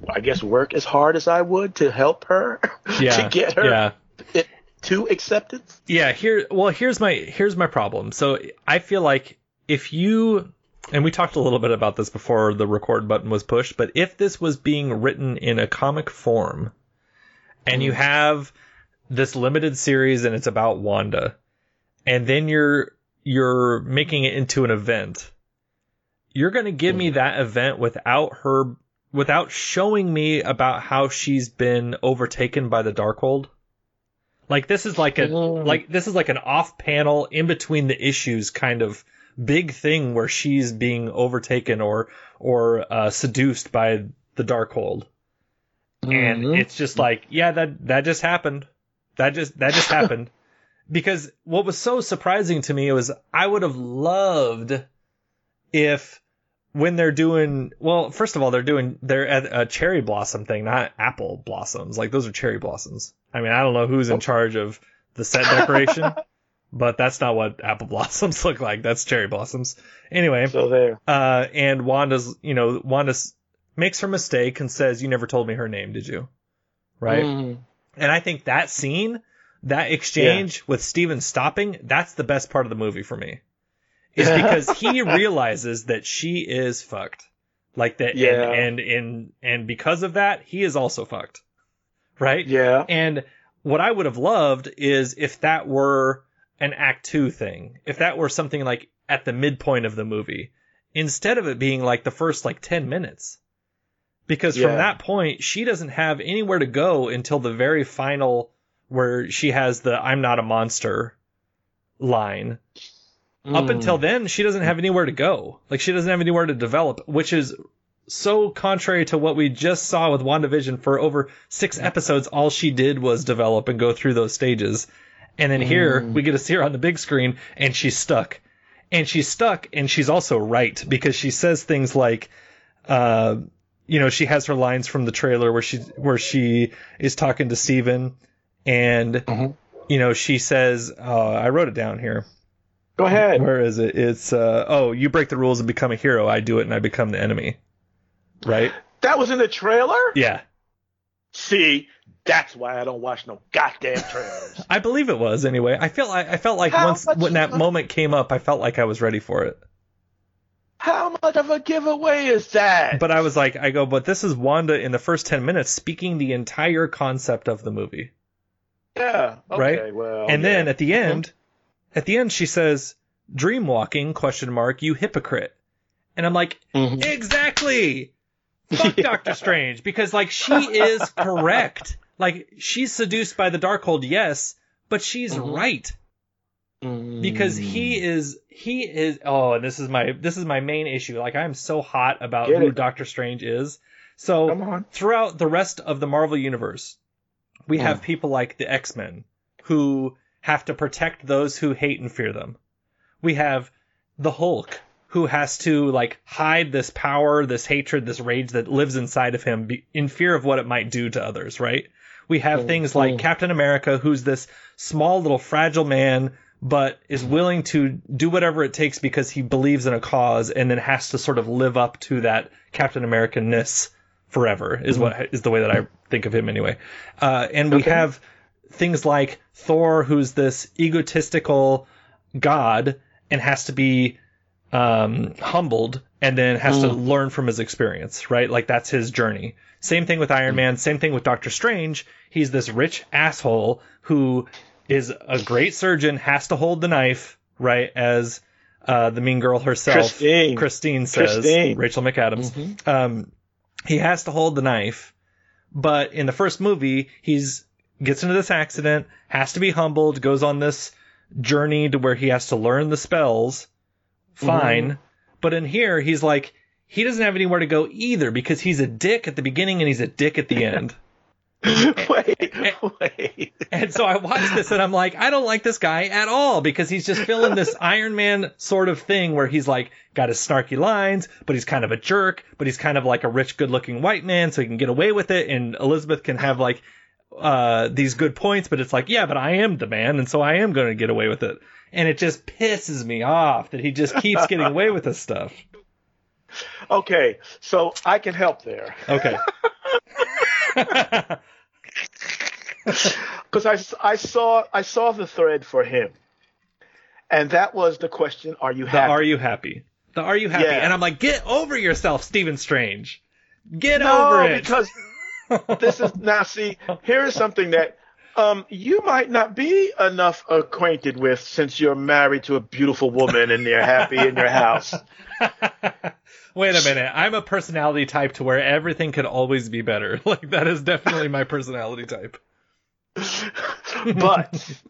Speaker 3: I guess work as hard as I would to help her *laughs*
Speaker 1: Yeah,
Speaker 3: to get her
Speaker 1: yeah.
Speaker 3: it, to acceptance.
Speaker 1: Yeah, here well here's my here's my problem. So I feel like if you and we talked a little bit about this before the record button was pushed, but if this was being written in a comic form and you mm. have this limited series and it's about Wanda and then you're you're making it into an event, you're going to give me mm. that event without her without showing me about how she's been overtaken by the Darkhold. Like this is like a mm. like this is like an off panel in between the issues kind of big thing where she's being overtaken or or uh, seduced by the Darkhold. And it's just like, yeah, that that just happened. That just that just *laughs* happened. Because what was so surprising to me was I would have loved if when they're doing well, first of all, they're doing they're at a cherry blossom thing, not apple blossoms. Like those are cherry blossoms. I mean, I don't know who's in charge of the set decoration, *laughs* but that's not what apple *laughs* blossoms look like. That's cherry blossoms. Anyway,
Speaker 3: So there.
Speaker 1: uh, and Wanda's, you know, Wanda makes her mistake and says, "You never told me her name, did you?" Right?
Speaker 3: Mhm.
Speaker 1: And I think that scene, that exchange with Stephen stopping, that's the best part of the movie for me. Is *laughs* because he realizes that she is fucked. Like that
Speaker 3: Yeah.
Speaker 1: and, and and and because of that, he is also fucked. Right?
Speaker 3: Yeah.
Speaker 1: And what I would have loved is if that were an act 2 thing. If that were something like at the midpoint of the movie instead of it being like the first like 10 minutes. Because from that point, she doesn't have anywhere to go until the very final where she has the I'm not a monster line. Up
Speaker 3: Mm.
Speaker 1: until then, she doesn't have anywhere to go. Like she doesn't have anywhere to develop, which is so contrary to what we just saw with WandaVision for over six episodes. All she did was develop and go through those stages. And then here we get to see her on the big screen and she's stuck. And she's stuck and she's also right because she says things like, uh, you know, she has her lines from the trailer where she, where she is talking to Stephen and, you know, she says, uh, I wrote it down here.
Speaker 3: Go ahead.
Speaker 1: Where is it? It's uh oh, you break the rules and become a hero. I do it and I become the enemy. Right?
Speaker 3: That was in the trailer?
Speaker 1: Yeah.
Speaker 3: See, that's why I don't watch no goddamn trailers. *laughs*
Speaker 1: I believe it was anyway. I feel I, I felt like
Speaker 3: How
Speaker 1: once
Speaker 3: much-
Speaker 1: when that moment came up, I felt like I was ready for it.
Speaker 3: How much of a giveaway is that?
Speaker 1: But I was like, I go, but this is Wanda in the first ten minutes speaking the entire concept of the movie.
Speaker 3: yeah. Okay,
Speaker 1: Right?
Speaker 3: Well.
Speaker 1: and then at the end, at the end she says, Dream walking, question mark, you hypocrite. And I'm like,
Speaker 3: Mhm.
Speaker 1: exactly. Fuck *laughs* Doctor Strange. Because like she is correct. Like she's seduced by the Darkhold, yes, but she's
Speaker 3: Mm-hmm.
Speaker 1: right.
Speaker 3: Mm.
Speaker 1: Because he is he is oh, and this is my this is my main issue. Like I'm so hot about
Speaker 3: Get
Speaker 1: who
Speaker 3: it.
Speaker 1: Doctor Strange is. So throughout the rest of the Marvel universe, we
Speaker 3: Mm.
Speaker 1: have people like the X-Men who have to protect those who hate and fear them. We have the Hulk who has to like hide this power, this hatred, this rage that lives inside of him be- in fear of what it might do to others, right? We have things like Captain America who's this small little fragile man but is willing to do whatever it takes because he believes in a cause and then has to sort of live up to that Captain American-ness forever is what is the way that I think of him anyway. Uh, and we have things like Thor, who's this egotistical god and has to be um, humbled and then has to learn from his experience, right? Like that's his journey. Same thing with Iron Man. Same thing with Doctor Strange. He's this rich asshole who is a great surgeon, has to hold the knife, right? As uh, the mean girl herself,
Speaker 3: Christine.
Speaker 1: Christine says,
Speaker 3: Christine.
Speaker 1: Rachel McAdams. Um, he has to hold the knife, but in the first movie, he's gets into this accident, has to be humbled, goes on this journey to where he has to learn the spells, fine. But in here, he's like, he doesn't have anywhere to go either because he's a dick at the beginning and he's a dick at the end. *laughs*
Speaker 3: wait, wait.
Speaker 1: And so I watched this and I'm like, I don't like this guy at all because he's just filling this *laughs* Iron Man sort of thing where he's like got his snarky lines, but he's kind of a jerk, but he's kind of like a rich, good looking white man, so he can get away with it. And Elizabeth can have like uh, these good points, but it's like, yeah, but I am the man, and so I am going to get away with it. And it just pisses me off that he just keeps getting away with this stuff. *laughs*
Speaker 3: Okay, so I can help there
Speaker 1: Okay. *laughs* *laughs*
Speaker 3: because I, I saw I saw the thread for him, and that was the question: Are you happy?
Speaker 1: The are you happy? The are you happy?
Speaker 3: Yeah.
Speaker 1: And I'm like, get over yourself, Stephen Strange. Get
Speaker 3: no,
Speaker 1: over it.
Speaker 3: because this is now. See, here is something that um, you might not be enough acquainted with since you're married to a beautiful woman and you're happy in your house. *laughs*
Speaker 1: Wait a minute. I'm a personality type to where everything could always be better. *laughs* Like that is definitely my personality type. *laughs*
Speaker 3: but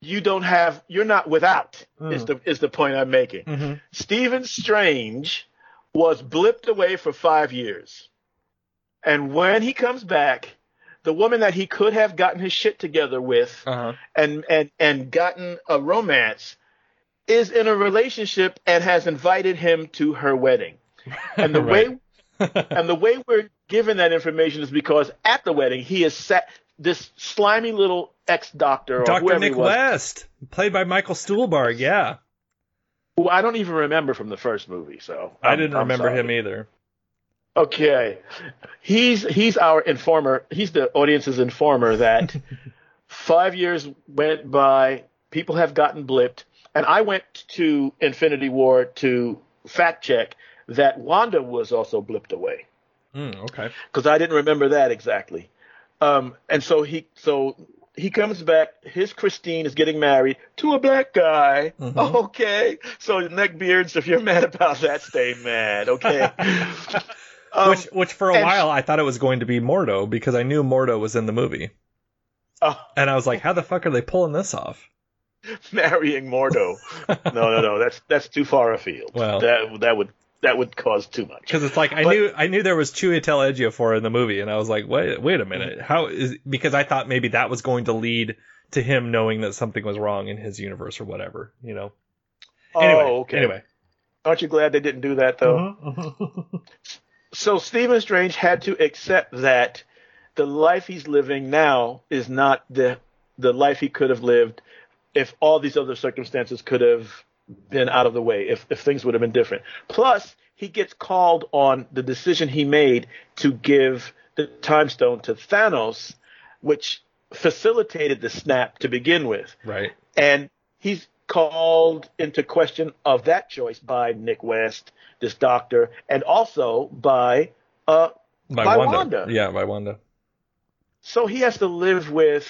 Speaker 3: you don't have you're not without is the is the point I'm making.
Speaker 1: Mhm.
Speaker 3: Stephen Strange was blipped away for five years. And when he comes back, the woman that he could have gotten his shit together with
Speaker 1: Uh-huh.
Speaker 3: and, and, and gotten a romance is in a relationship and has invited him to her wedding. And the *laughs* way *laughs* and the way we're given that information is because at the wedding he is sat this slimy little ex doctor or
Speaker 1: Dr. Nick West, played by Michael Stuhlbarg. Yeah.
Speaker 3: who I don't even remember from the first movie. So
Speaker 1: I
Speaker 3: I'm-
Speaker 1: didn't
Speaker 3: I'm
Speaker 1: remember
Speaker 3: sorry.
Speaker 1: him either.
Speaker 3: Okay, he's he's our informer. He's the audience's informer that *laughs* five years went by. People have gotten blipped, and I went to Infinity War to fact check that Wanda was also blipped away
Speaker 1: Mm, okay.
Speaker 3: because I didn't remember that exactly. Um, and so he so he comes back. His Christine is getting married to a black guy.
Speaker 1: Mhm. *laughs*
Speaker 3: Okay, so neckbeards, if you're mad about that, stay mad. Okay. *laughs* Um,
Speaker 1: which, which for a
Speaker 3: and-
Speaker 1: while I thought it was going to be Mordo because I knew Mordo was in the movie,
Speaker 3: oh,
Speaker 1: and I was like, how the fuck are they pulling this off? *laughs*
Speaker 3: marrying Mordo. *laughs* no, no, no. That's that's too far afield.
Speaker 1: Well.
Speaker 3: that that would that would cause too much.
Speaker 1: Because it's like I
Speaker 3: But-
Speaker 1: knew I knew there was Chiwetel Ejiofor in the movie, and I was like, wait, wait a minute, how is? Because I thought maybe that was going to lead to him knowing that something was wrong in his universe or whatever, you know. Anyway,
Speaker 3: oh, okay.
Speaker 1: Anyway.
Speaker 3: Aren't you glad they didn't do that though? *laughs* So Stephen Strange had to accept that the life he's living now is not the the life he could have lived if all these other circumstances could have been out of the way, if if things would have been different. Plus, he gets called on the decision he made to give the time stone to Thanos, which facilitated the snap to begin with.
Speaker 1: Right.
Speaker 3: And he's called into question of that choice by Nick West, this doctor, and also by uh
Speaker 1: By,
Speaker 3: By
Speaker 1: Wanda.
Speaker 3: Wanda.
Speaker 1: Yeah, by Wanda.
Speaker 3: so he has to live with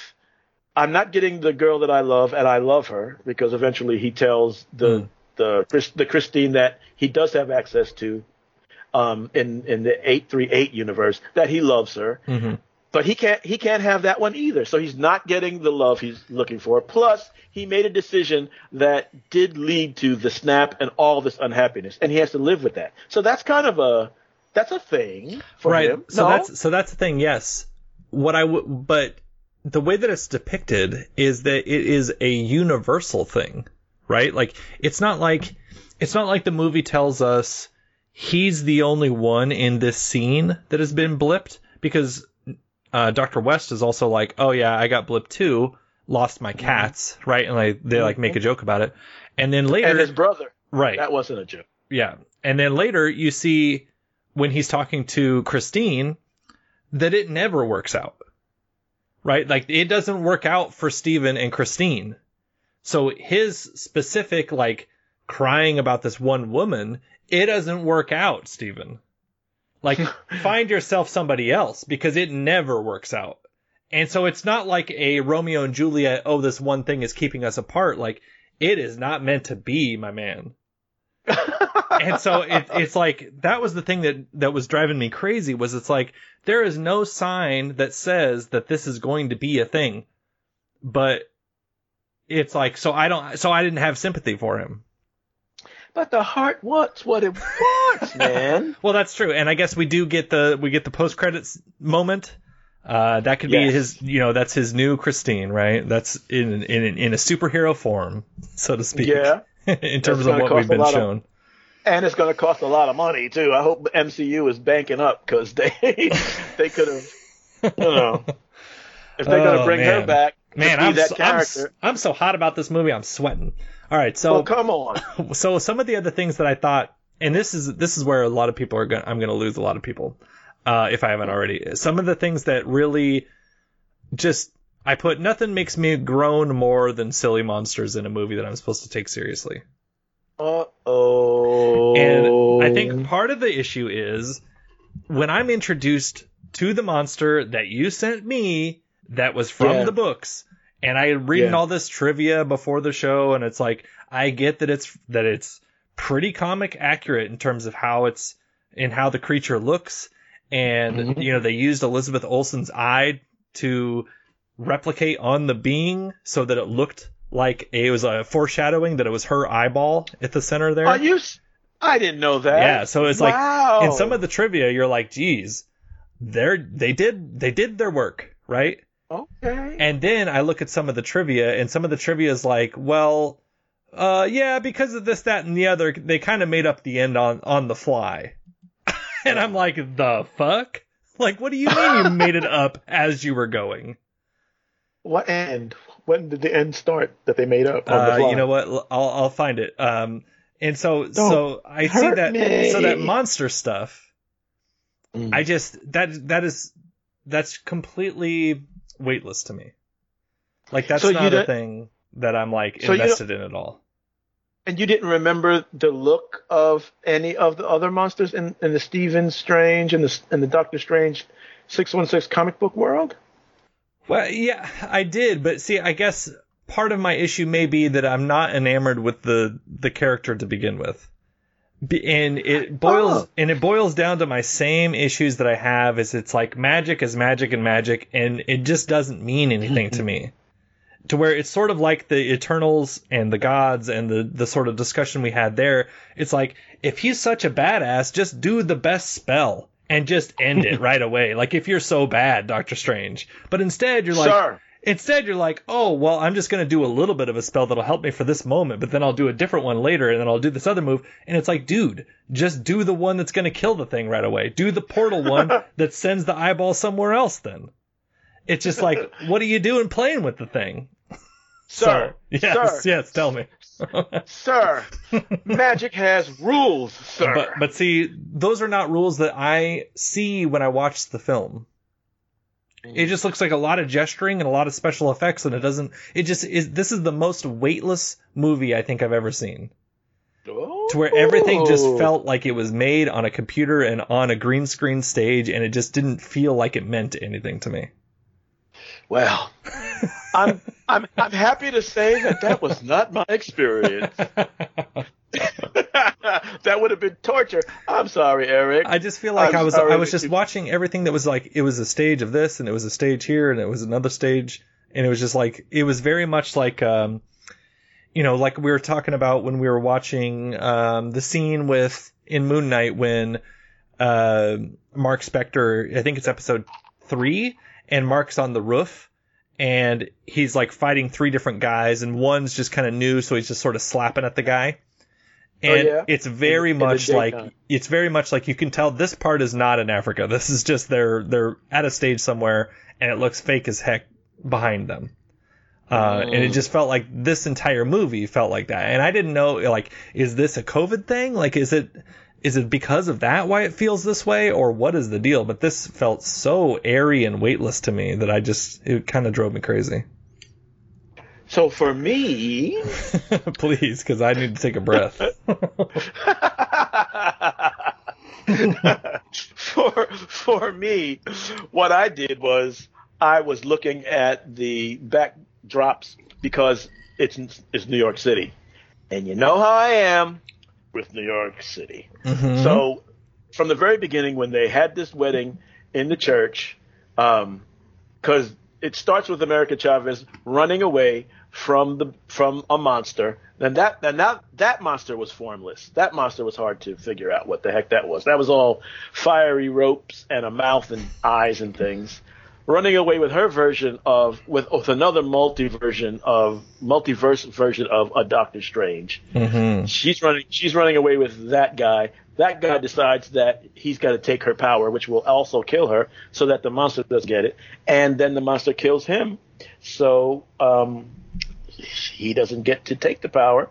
Speaker 3: I'm not getting the girl that I love and I love her because eventually he tells the
Speaker 1: Hmm.
Speaker 3: the the Christine that he does have access to um in in the 838 universe that he loves her.
Speaker 1: hmm
Speaker 3: But he can't he can't have that one either. So he's not getting the love he's looking for. Plus, he made a decision that did lead to the snap and all this unhappiness, and he has to live with that. So that's kind of a that's a thing for
Speaker 1: right.
Speaker 3: him.
Speaker 1: So
Speaker 3: no?
Speaker 1: that's so that's the thing. Yes. What I but the way that it's depicted is that it is a universal thing, right? Like it's not like it's not like the movie tells us he's the only one in this scene that has been blipped because uh, Dr. West is also like, oh yeah, I got blipped too, lost my cats, right? And like they like make a joke about it, and then later,
Speaker 3: and his brother.
Speaker 1: right?
Speaker 3: That wasn't a joke.
Speaker 1: Yeah. And then later you see when he's talking to Christine that it never works out. Right? Like it doesn't work out for Stephen and Christine. So his specific like crying about this one woman, it doesn't work out, Stephen. Like *laughs* find yourself somebody else because it never works out. And so it's not like a Romeo and Juliet, oh this one thing is keeping us apart. Like it is not meant to be, my man *laughs* and so it, it's like that was the thing that that was driving me crazy was it's like there is no sign that says that this is going to be a thing but it's like so i don't so i didn't have sympathy for him
Speaker 3: but the heart wants what it wants, *laughs* man.
Speaker 1: Well, that's true, and I guess we do get the we get the post credits moment. Uh, that could be
Speaker 3: Yes.
Speaker 1: his, you know, that's his new Christine, right? That's in in in a superhero form, so to speak.
Speaker 3: Yeah. *laughs*
Speaker 1: in terms of what we've been
Speaker 3: lot of-
Speaker 1: shown.
Speaker 3: and it's going to cost a lot of money too. I hope MCU is banking up because they *laughs* they could have, you know, if they're going
Speaker 1: Oh,
Speaker 3: to bring
Speaker 1: man.
Speaker 3: her back
Speaker 1: Man, I'm
Speaker 3: that
Speaker 1: so, I'm. I'm so hot about this movie. I'm sweating. All right, so
Speaker 3: well, come on. *laughs*
Speaker 1: so some of the other things that I thought, and this is this is where a lot of people are going. I'm going to lose a lot of people uh, if I haven't already. Some of the things that really just I put nothing makes me groan more than silly monsters in a movie that I'm supposed to take seriously.
Speaker 3: Uh oh.
Speaker 1: And I think part of the issue is when I'm introduced to the monster that you sent me that was from
Speaker 3: Yeah.
Speaker 1: the books and I reading
Speaker 3: Yeah.
Speaker 1: all this trivia before the show and it's like I get that it's that it's pretty comic accurate in terms of how it's and how the creature looks and
Speaker 3: Mhm.
Speaker 1: you know they used Elizabeth Olsen's eye to replicate on the being so that it looked like it was a foreshadowing that it was her eyeball at the center there.
Speaker 3: Are you? s- I didn't know that.
Speaker 1: Yeah, so it's like in some of the trivia, you're like, geez, they're they did they did their work, right?
Speaker 3: Okay.
Speaker 1: And then I look at some of the trivia, and some of the trivia is like, well, uh, yeah, because of this, that, and the other, they kind of made up the end on on the fly. *laughs* and I'm like, the fuck? Like, what do you mean you made it up *laughs* as you were going?
Speaker 3: what end? When did the end start that they made up? On the
Speaker 1: Uh,
Speaker 3: fly?
Speaker 1: you know what? I'll I'll find it. Um, and so
Speaker 3: Don't
Speaker 1: so I see that
Speaker 3: me.
Speaker 1: so that monster stuff.
Speaker 3: Mm.
Speaker 1: I just that that is that's completely weightless to me. Like that's
Speaker 3: So
Speaker 1: not a thing that I'm like
Speaker 3: So
Speaker 1: invested in at all.
Speaker 3: And you didn't remember the look of any of the other monsters in, in the Stephen Strange and the and the Doctor Strange six one six comic book world?
Speaker 1: Well, yeah, I did, but see, I guess part of my issue may be that I'm not enamored with the the character to begin with. And it boils
Speaker 3: Oh.
Speaker 1: and it boils down to my same issues that I have is it's like magic is magic and magic and it just doesn't mean anything to *laughs* me. To where it's sort of like the Eternals and the gods and the the sort of discussion we had there. It's like if he's such a badass, just do the best spell and just end it *laughs* right away. Like if you're so bad, Doctor Strange. But instead you're like
Speaker 3: Sir.
Speaker 1: Instead, you're like, oh, well, I'm just going to do a little bit of a spell that'll help me for this moment, but then I'll do a different one later, and then I'll do this other move. And it's like, dude, just do the one that's going to kill the thing right away. Do the portal one *laughs* that sends the eyeball somewhere else then. It's just like, what are you doing playing with the thing?
Speaker 3: Sir.
Speaker 1: yes,
Speaker 3: Sir.
Speaker 1: yes, tell me. *laughs*
Speaker 3: Sir. Magic has rules, sir.
Speaker 1: But, but see, those are not rules that I see when I watch the film. Mm-hmm. It just looks like a lot of gesturing and a lot of special effects, and it doesn't. It just is. This is the most weightless movie I think I've ever seen, to where everything just
Speaker 3: Oh.
Speaker 1: felt like it was made on a computer and on a green screen stage, and it just didn't feel like it meant anything to me.
Speaker 3: Well, *laughs* I'm I'm I'm happy to say that that was not my experience. *laughs* *laughs* that would have been torture. I'm sorry, Eric.
Speaker 1: I just feel like
Speaker 3: I'm
Speaker 1: i was I was just
Speaker 3: you-
Speaker 1: watching everything that was like it was a stage of this and it was a stage here and it was another stage and it was just like it was very much like um you know like we were talking about when we were watching um the scene with in Moon Knight when uh Mark Spector I think it's episode 3 and Mark's on the roof and he's like fighting three different guys and one's just kind of new so he's just sort of slapping at the guy
Speaker 3: Oh,
Speaker 1: and
Speaker 3: yeah?
Speaker 1: it's very
Speaker 3: In the- in
Speaker 1: much like it's very much like you can tell this part is not in Africa. *laughs* This is just they're they're at a stage somewhere and it looks fake as heck behind them. Uh, and
Speaker 3: Mm.
Speaker 1: it just felt like this entire movie felt like that. And I didn't know like is this a COVID thing? Like is it is it because of that why it feels this way or what is the deal? But this felt so airy and weightless to me that I just it kind of drove me crazy.
Speaker 3: So for me, *laughs*
Speaker 1: Please, because I need to take a breath. *laughs*
Speaker 3: for for me, what I did was I was looking at the backdrops because it's it's New York City, and you know how I am with New York City.
Speaker 1: Mhm.
Speaker 3: So from the very beginning, when they had this wedding in the church, because it starts with America Chavez running away from the from a monster. Then that then that that monster was formless. That monster was hard to figure out what the heck that was. That was all fiery ropes and a mouth and eyes and things. Running away with her version of with, with another multi version of multiverse version of a Doctor Strange.
Speaker 1: Mm-hmm.
Speaker 3: She's running she's running away with that guy. That guy decides that he's got to take her power, which will also kill her, so that the monster does get it, and then the monster kills him. So um, he doesn't get to take the power,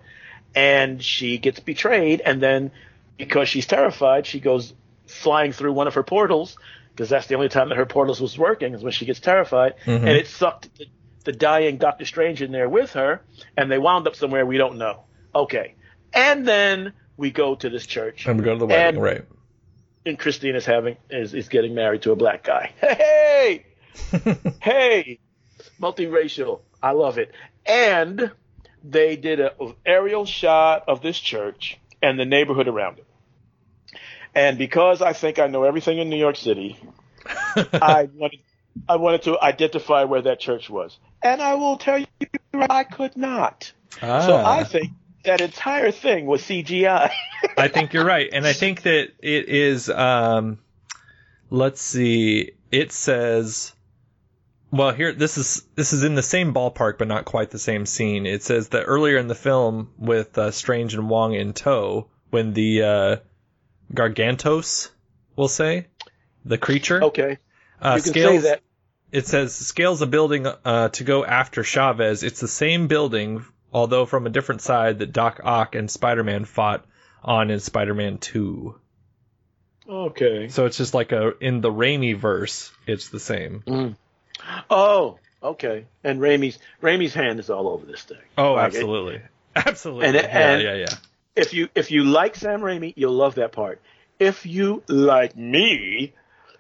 Speaker 3: and she gets betrayed, and then because she's terrified, she goes flying through one of her portals because that's the only time that her portals was working is when she gets terrified, and it sucked the, the dying Doctor Strange in there with her, and they wound up somewhere we don't know. Okay, and then we go to this church,
Speaker 1: And we go to the wedding,
Speaker 3: And-
Speaker 1: right?
Speaker 3: and Christine is having is, is getting married to a black guy. *laughs* Hey, *laughs* hey, multiracial. I love it. And they did a aerial shot of this church and the neighborhood around it. And because I think I know everything in New York City, *laughs* I wanted I wanted to identify where that church was. And I will tell you I could not. So
Speaker 1: Ah.
Speaker 3: I think that entire thing was CGI. *laughs*
Speaker 1: I think you're right, and I think that it is. Um, let's see. It says, well, here this is this is in the same ballpark, but not quite the same scene. It says that earlier in the film, with uh, Strange and Wong in tow, when the uh, Gargantos, we'll say, the creature,
Speaker 3: okay.
Speaker 1: uh,
Speaker 3: You can
Speaker 1: scales.
Speaker 3: say that
Speaker 1: It says scales a building uh, to go after Chavez. It's the same building, although from a different side that Doc Ock and Spider-Man fought on in Spider-Man 2.
Speaker 3: Okay.
Speaker 1: So it's just like a in the Raimi verse, it's the same. Mm.
Speaker 3: Oh, okay. And Raimi's Raimi's hand is all over this thing.
Speaker 1: Oh,
Speaker 3: Like,
Speaker 1: absolutely, *laughs* absolutely.
Speaker 3: And
Speaker 1: yeah,
Speaker 3: and-
Speaker 1: yeah, yeah.
Speaker 3: If you if you like Sam Raimi, you'll love that part. If you like me,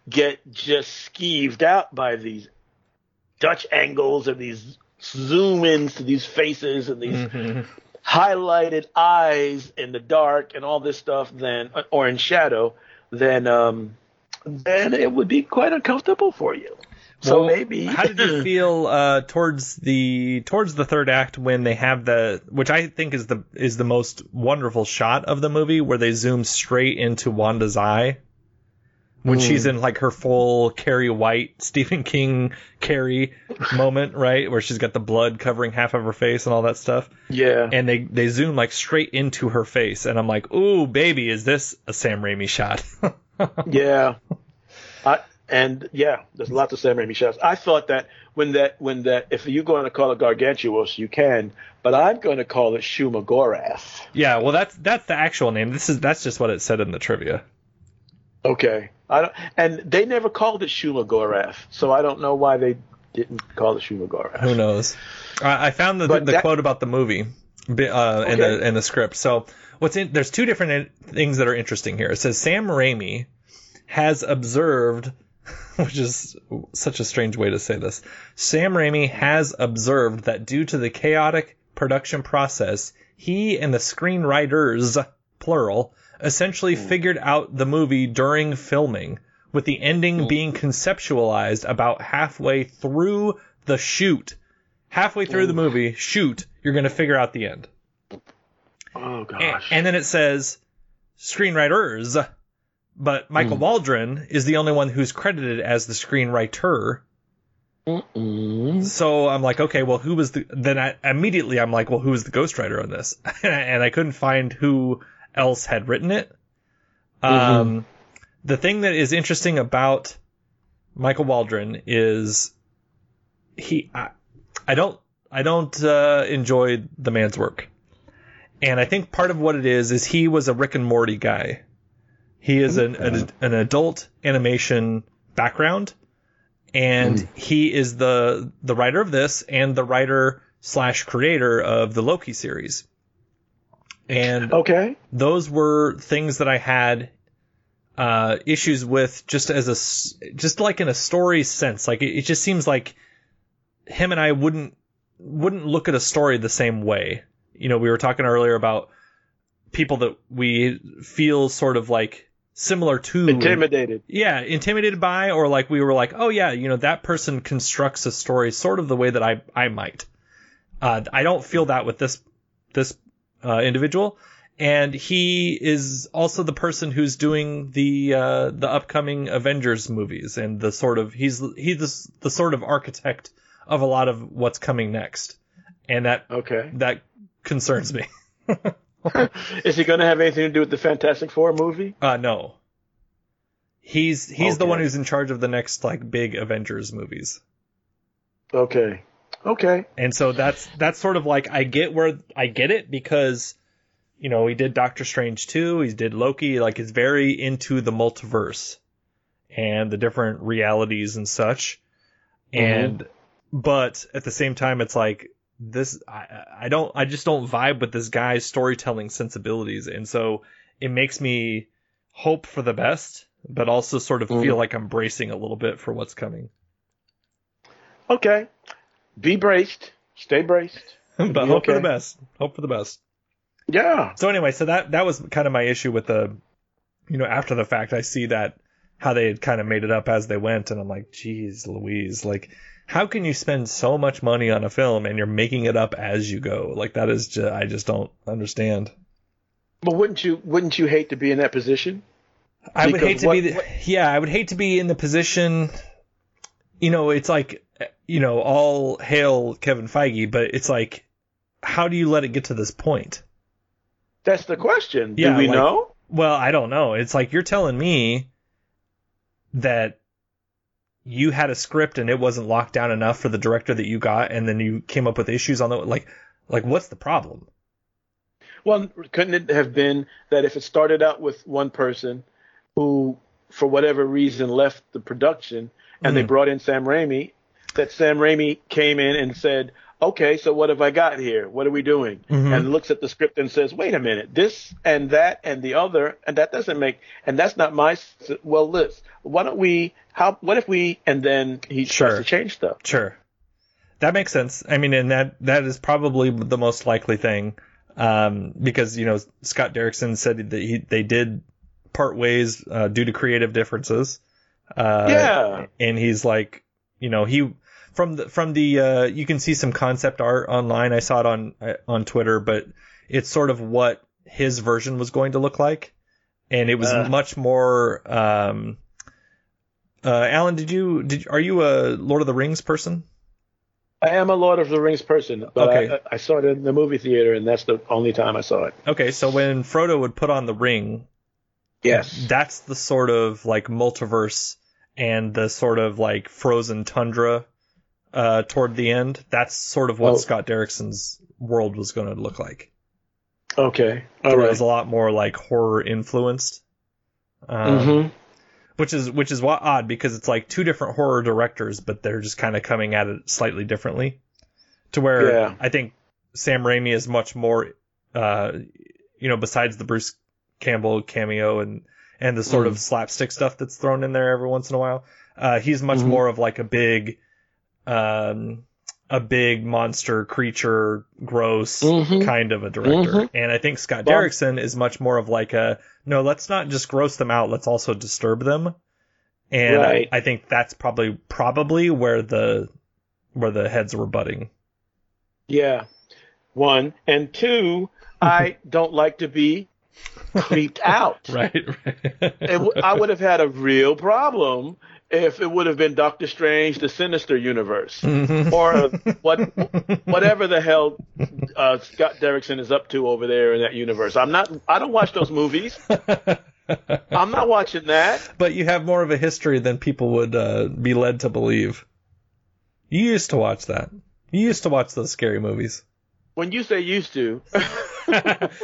Speaker 3: get just skeeved out by these Dutch angles and these zoom ins to these faces and these
Speaker 1: Mhm.
Speaker 3: highlighted eyes in the dark and all this stuff, then or in shadow, then um, then it would be quite uncomfortable for you. So
Speaker 1: Well,
Speaker 3: maybe
Speaker 1: how did you *clears throat* feel uh, towards the towards the third act when they have the which I think is the is the most wonderful shot of the movie where they zoom straight into Wanda's eye when hmm. she's in like her full Carrie White Stephen King Carrie *laughs* moment right where she's got the blood covering half of her face and all that stuff
Speaker 3: Yeah.
Speaker 1: and they they zoom like straight into her face and I'm like ooh baby is this a Sam Raimi shot *laughs*
Speaker 3: yeah. I, and yeah, there's lots of Sam Raimi shots. I thought that when that when that if you're going to call it Gargantos, you can, but I'm going to call it Shumagorath.
Speaker 1: yeah well that's that's the actual name this is that's just what it said in the trivia.
Speaker 3: Okay. I don't, and they never called it Shumagorath, so I don't know why they didn't call it Shumagorath.
Speaker 1: Who knows? I I found the,
Speaker 3: But
Speaker 1: the
Speaker 3: that-
Speaker 1: quote about the movie uh, in,
Speaker 3: Okay.
Speaker 1: the, in the script. So what's in there's two different things that are interesting here. It says Sam Raimi has observed, *laughs* which is such a strange way to say this. Sam Raimi has observed that due to the chaotic production process, he and the screenwriters, plural, essentially hmm. figured out the movie during filming, with the ending hmm. being conceptualized about halfway through the shoot. Halfway through the movie, shoot, you're going to figure out the end.
Speaker 3: Oh gosh.
Speaker 1: and then it says screenwriters, but Michael hmm. Waldron is the only one who's credited as the screenwriter. So I'm like, okay, well, who was the? Then I immediately I'm like, well, who was the ghostwriter on this? *laughs* and I couldn't find who else had written it. Um, the thing that is interesting about Michael Waldron is he. I, I don't. I don't uh, enjoy the man's work, and I think part of what it is is he was a Rick and Morty guy. He is an an, an adult animation background, and he is the the writer of this and the writer slash creator of the Loki series. And
Speaker 3: okay.
Speaker 1: those were things that I had uh, issues with just as a just like in a story sense. Like it, it just seems like him and I wouldn't wouldn't look at a story the same way. You know, we were talking earlier about people that we feel sort of like similar to
Speaker 3: Intimidated.
Speaker 1: yeah, intimidated by, or like we were like, oh yeah, you know, that person constructs a story sort of the way that I I might. Uh, I don't feel that with this this uh, individual, and he is also the person who's doing the uh, the upcoming Avengers movies, and the sort of he's he's the, the sort of architect of a lot of what's coming next, and that
Speaker 3: Okay.
Speaker 1: that concerns me. *laughs*
Speaker 3: Is he going to have anything to do with the Fantastic Four movie?
Speaker 1: Uh, no. He's he's the one who's in charge of the next like big Avengers movies.
Speaker 3: Okay. Okay.
Speaker 1: And so that's that's sort of like I get where I get it because you know, he did Doctor Strange 2, he did Loki, like he's very into the multiverse and the different realities and such. Mm-hmm. And but at the same time it's like this I I don't I just don't vibe with this guy's storytelling sensibilities and so it makes me hope for the best but also sort of mm-hmm. feel like I'm bracing a little bit for what's coming.
Speaker 3: Okay. Be braced. Stay braced. *laughs*
Speaker 1: but hope for the best. Hope for the best.
Speaker 3: Yeah.
Speaker 1: So anyway, so that that was kind of my issue with the, you know, after the fact, I see that how they had kind of made it up as they went, and I'm like, geez, Louise, like, how can you spend so much money on a film and you're making it up as you go? Like that is just, I just don't understand.
Speaker 3: But wouldn't you wouldn't you hate to be in that position?
Speaker 1: I would hate to
Speaker 3: what-
Speaker 1: be, the, yeah, I would hate to be in the position. You know, it's like, you know, all hail Kevin Feige, but it's like, how do you let it get to this point?
Speaker 3: That's the question.
Speaker 1: Yeah,
Speaker 3: Do we
Speaker 1: like-
Speaker 3: know?
Speaker 1: Well, I don't know. It's like you're telling me that you had a script and it wasn't locked down enough for the director that you got, and then you came up with issues on the like, like what's the problem?
Speaker 3: Well, couldn't it have been that if it started out with one person who, for whatever reason, left the production and they
Speaker 1: Mhm.
Speaker 3: brought in Sam Raimi, that Sam Raimi came in and said, okay, so what have I got here? What are we doing?
Speaker 1: Mhm.
Speaker 3: And looks at the script and says, wait a minute, this and that and the other, and that doesn't make, and that's not my, well, list. why don't we, how, what if we, and then he
Speaker 1: Sure.
Speaker 3: tries to change stuff.
Speaker 1: Sure, that makes sense. I mean, and that that is probably the most likely thing, um, because you know Scott Derrickson said that he they did part ways uh, due to creative differences. Uh,
Speaker 3: Yeah.
Speaker 1: and he's like, you know, he from the from the uh, you can see some concept art online. I saw it on uh, on Twitter, but it's sort of what his version was going to look like, and it was
Speaker 3: Uh.
Speaker 1: much more. Um, uh, Alan, did you did are you a Lord of the Rings person?
Speaker 3: I am a Lord of the Rings person, but
Speaker 1: Okay.
Speaker 3: I, I saw it in the movie theater, and that's the only time I saw it.
Speaker 1: Okay, so when Frodo would put on the ring,
Speaker 3: Yes.
Speaker 1: that's the sort of like multiverse and the sort of like frozen tundra uh, toward the end. That's sort of what
Speaker 3: Oh.
Speaker 1: Scott Derrickson's world was going to look like.
Speaker 3: Okay. All
Speaker 1: Where it was a lot more like horror influenced. Um,
Speaker 3: hmm
Speaker 1: Which is which is what odd because it's like two different horror directors, but they're just kind of coming at it slightly differently. To where
Speaker 3: Yeah.
Speaker 1: I think Sam Raimi is much more, uh, you know, besides the Bruce Campbell cameo and and the sort
Speaker 3: Mm.
Speaker 1: of slapstick stuff that's thrown in there every once in a while, uh, he's much
Speaker 3: Mhm.
Speaker 1: more of like a big, um, a big monster creature, gross
Speaker 3: Mhm.
Speaker 1: kind of a director.
Speaker 3: Mhm.
Speaker 1: And I think Scott
Speaker 3: Well-
Speaker 1: Derrickson is much more of like a no, let's not just gross them out, let's also disturb them. And
Speaker 3: Right.
Speaker 1: I think that's probably probably where the where the heads were butting.
Speaker 3: Yeah. One and two. *laughs* I don't like to be creeped out. *laughs*
Speaker 1: Right.
Speaker 3: W- I would have had a real problem if it would have been Doctor Strange, the Sinister Universe,
Speaker 1: Mhm.
Speaker 3: or what, *laughs* whatever the hell uh, Scott Derrickson is up to over there in that universe. I'm not. I don't watch those movies. *laughs* I'm not watching that.
Speaker 1: but you have more of a history than people would uh, be led to believe. You used to watch that. You used to watch those scary movies.
Speaker 3: When you say used to, *laughs*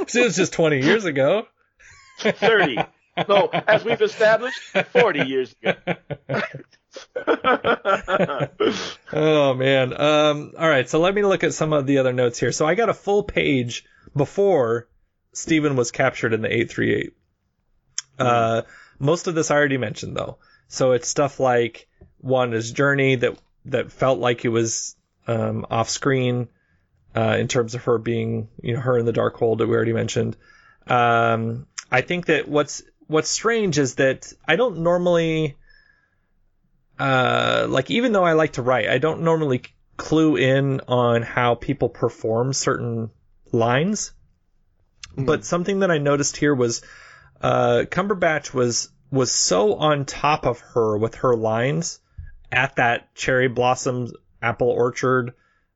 Speaker 1: See, it was just 20 years ago.
Speaker 3: 30. No, as we've established, 40 years ago. *laughs*
Speaker 1: Oh man. Um, all right. So let me look at some of the other notes here. So I got a full page before Stephen was captured in the 838. Uh, most of this I already mentioned though. So it's stuff like Wanda's journey that that felt like it was um, off screen uh, in terms of her being, you know, her in the Darkhold that we already mentioned. Um, I think that what's what's strange is that I don't normally uh like even though I like to write, I don't normally clue in on how people perform certain lines. But something that I noticed here was uh Cumberbatch was was so on top of her with her lines at that cherry blossom apple orchard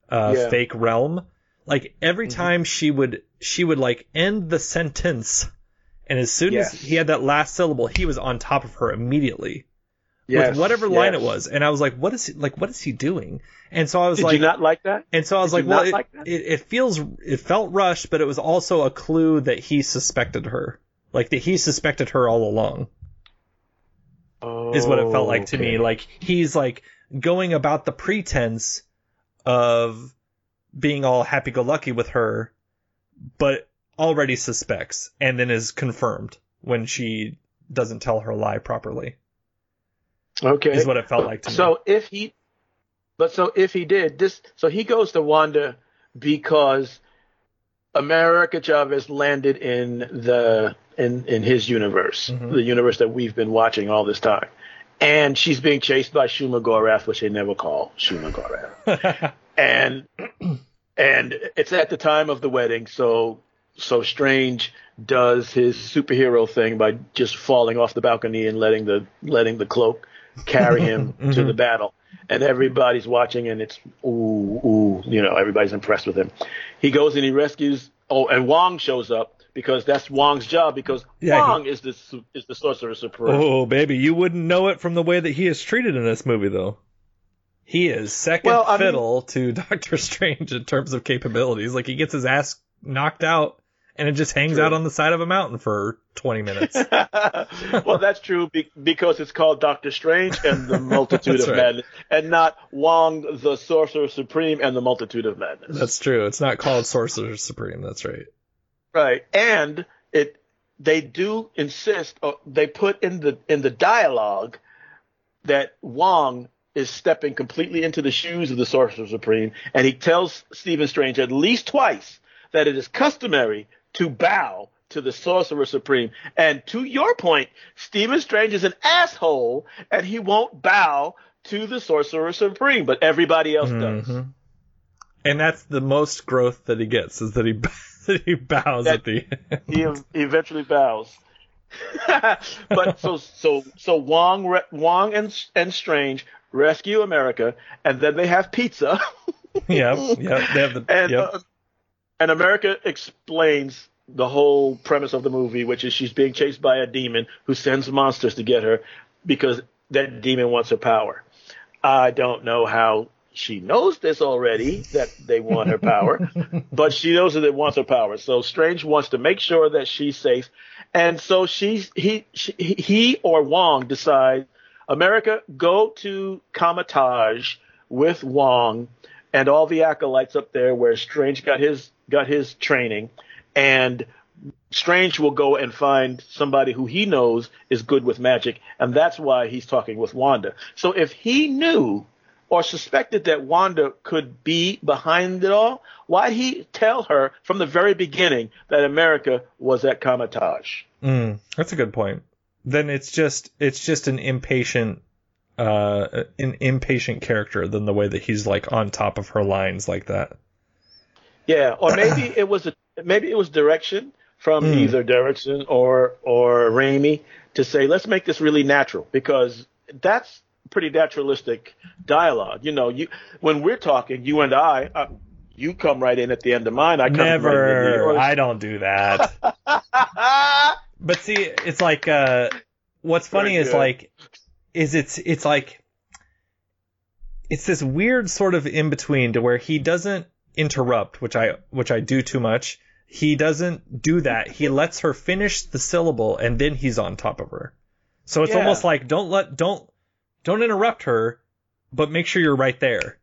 Speaker 1: uh
Speaker 3: Yeah.
Speaker 1: fake realm. Like every time she would she would like end the sentence and as soon as he had that last syllable, he was on top of her immediately
Speaker 3: Yes,
Speaker 1: with whatever line
Speaker 3: yes.
Speaker 1: it was. And I was like, what is he, like what is he doing? And so I was
Speaker 3: Did
Speaker 1: like
Speaker 3: you not like that?
Speaker 1: and so I was
Speaker 3: Did
Speaker 1: like, well, it,
Speaker 3: like
Speaker 1: it, it feels, it felt rushed, but it was also a clue that he suspected her. Like that he suspected her all along, is what it felt like to me. Like he's like going about the pretense of being all happy go lucky with her, but already suspects and then is confirmed when she doesn't tell her lie properly,
Speaker 3: Okay.
Speaker 1: is what it felt like to me.
Speaker 3: So if he, but so if he did this, so he goes to Wanda because America Chavez landed in the in in his universe,
Speaker 1: Mhm.
Speaker 3: the universe that we've been watching all this time, and she's being chased by Shuma Gorath, which they never call Shuma Gorath, *laughs* and and it's at the time of the wedding, so so Strange does his superhero thing by just falling off the balcony and letting the letting the cloak carry him *laughs* to the mm-hmm. battle. And everybody's watching and it's ooh ooh, you know, everybody's impressed with him. He goes and he rescues oh and Wong shows up because that's Wong's job because
Speaker 1: Yeah, he-
Speaker 3: Wong is the is the sorcerer supreme.
Speaker 1: Oh, baby, you wouldn't know it from the way that he is treated in this movie, though. He is second
Speaker 3: Well, I mean-
Speaker 1: fiddle to *laughs* Doctor Strange in terms of capabilities. Like he gets his ass knocked out, and it just hangs
Speaker 3: True.
Speaker 1: out on the side of a mountain for twenty minutes. *laughs*
Speaker 3: well, that's true be- because it's called Doctor Strange and the *laughs* Multitude of
Speaker 1: right.
Speaker 3: Madness, and not Wong, the Sorcerer Supreme and the Multitude of Madness.
Speaker 1: That's true. It's not called Sorcerer Supreme. That's right.
Speaker 3: right, and it they do insist. Or they put in the in the dialogue that Wong is stepping completely into the shoes of the Sorcerer Supreme, and he tells Stephen Strange at least twice that it is customary to bow to the Sorcerer Supreme. And to your point, Stephen Strange is an asshole, and he won't bow to the Sorcerer Supreme, but everybody else does.
Speaker 1: Mhm. And that's the most growth that he gets is that he *laughs* that he bows
Speaker 3: That-
Speaker 1: at the end.
Speaker 3: he eventually bows. *laughs* but so so so Wong Wong and and Strange rescue America, and then they have pizza, *laughs*
Speaker 1: yep, yep. They have the
Speaker 3: and
Speaker 1: yep.
Speaker 3: uh, and America explains the whole premise of the movie, which is she's being chased by a demon who sends monsters to get her because that demon wants her power. I don't know how she knows this already that they want her power, *laughs* but she knows that it wants her power. So Strange wants to make sure that she's safe, and so she's he she, he or Wong decide America go to Kamar-Taj with Wong and all the acolytes up there where Strange got his got his training, and Strange will go and find somebody who he knows is good with magic, and that's why he's talking with Wanda. So if he knew or suspected that Wanda could be behind it all, why'd he tell her from the very beginning that America was at Kamar-Taj?
Speaker 1: Mm, that's a good point. Then it's just it's just an impatient uh an impatient character than the way that he's like on top of her lines like that.
Speaker 3: Yeah, or *laughs* maybe it was a maybe it was direction from
Speaker 1: Hmm.
Speaker 3: either Derrickson or or Raimi to say let's make this really natural because that's pretty naturalistic dialogue. You know, you when we're talking, you and I, uh, you come right in at the end of mine. I come right in
Speaker 1: Never. I don't do that. *laughs* but see, it's like uh what's funny
Speaker 3: Very
Speaker 1: is
Speaker 3: good.
Speaker 1: like is it's it's like it's this weird sort of in between to where he doesn't interrupt, which I which I do too much. He doesn't do that. He lets her finish the syllable and then he's on top of her. So it's
Speaker 3: Yeah.
Speaker 1: almost like don't let don't don't interrupt her, but make sure you're right there.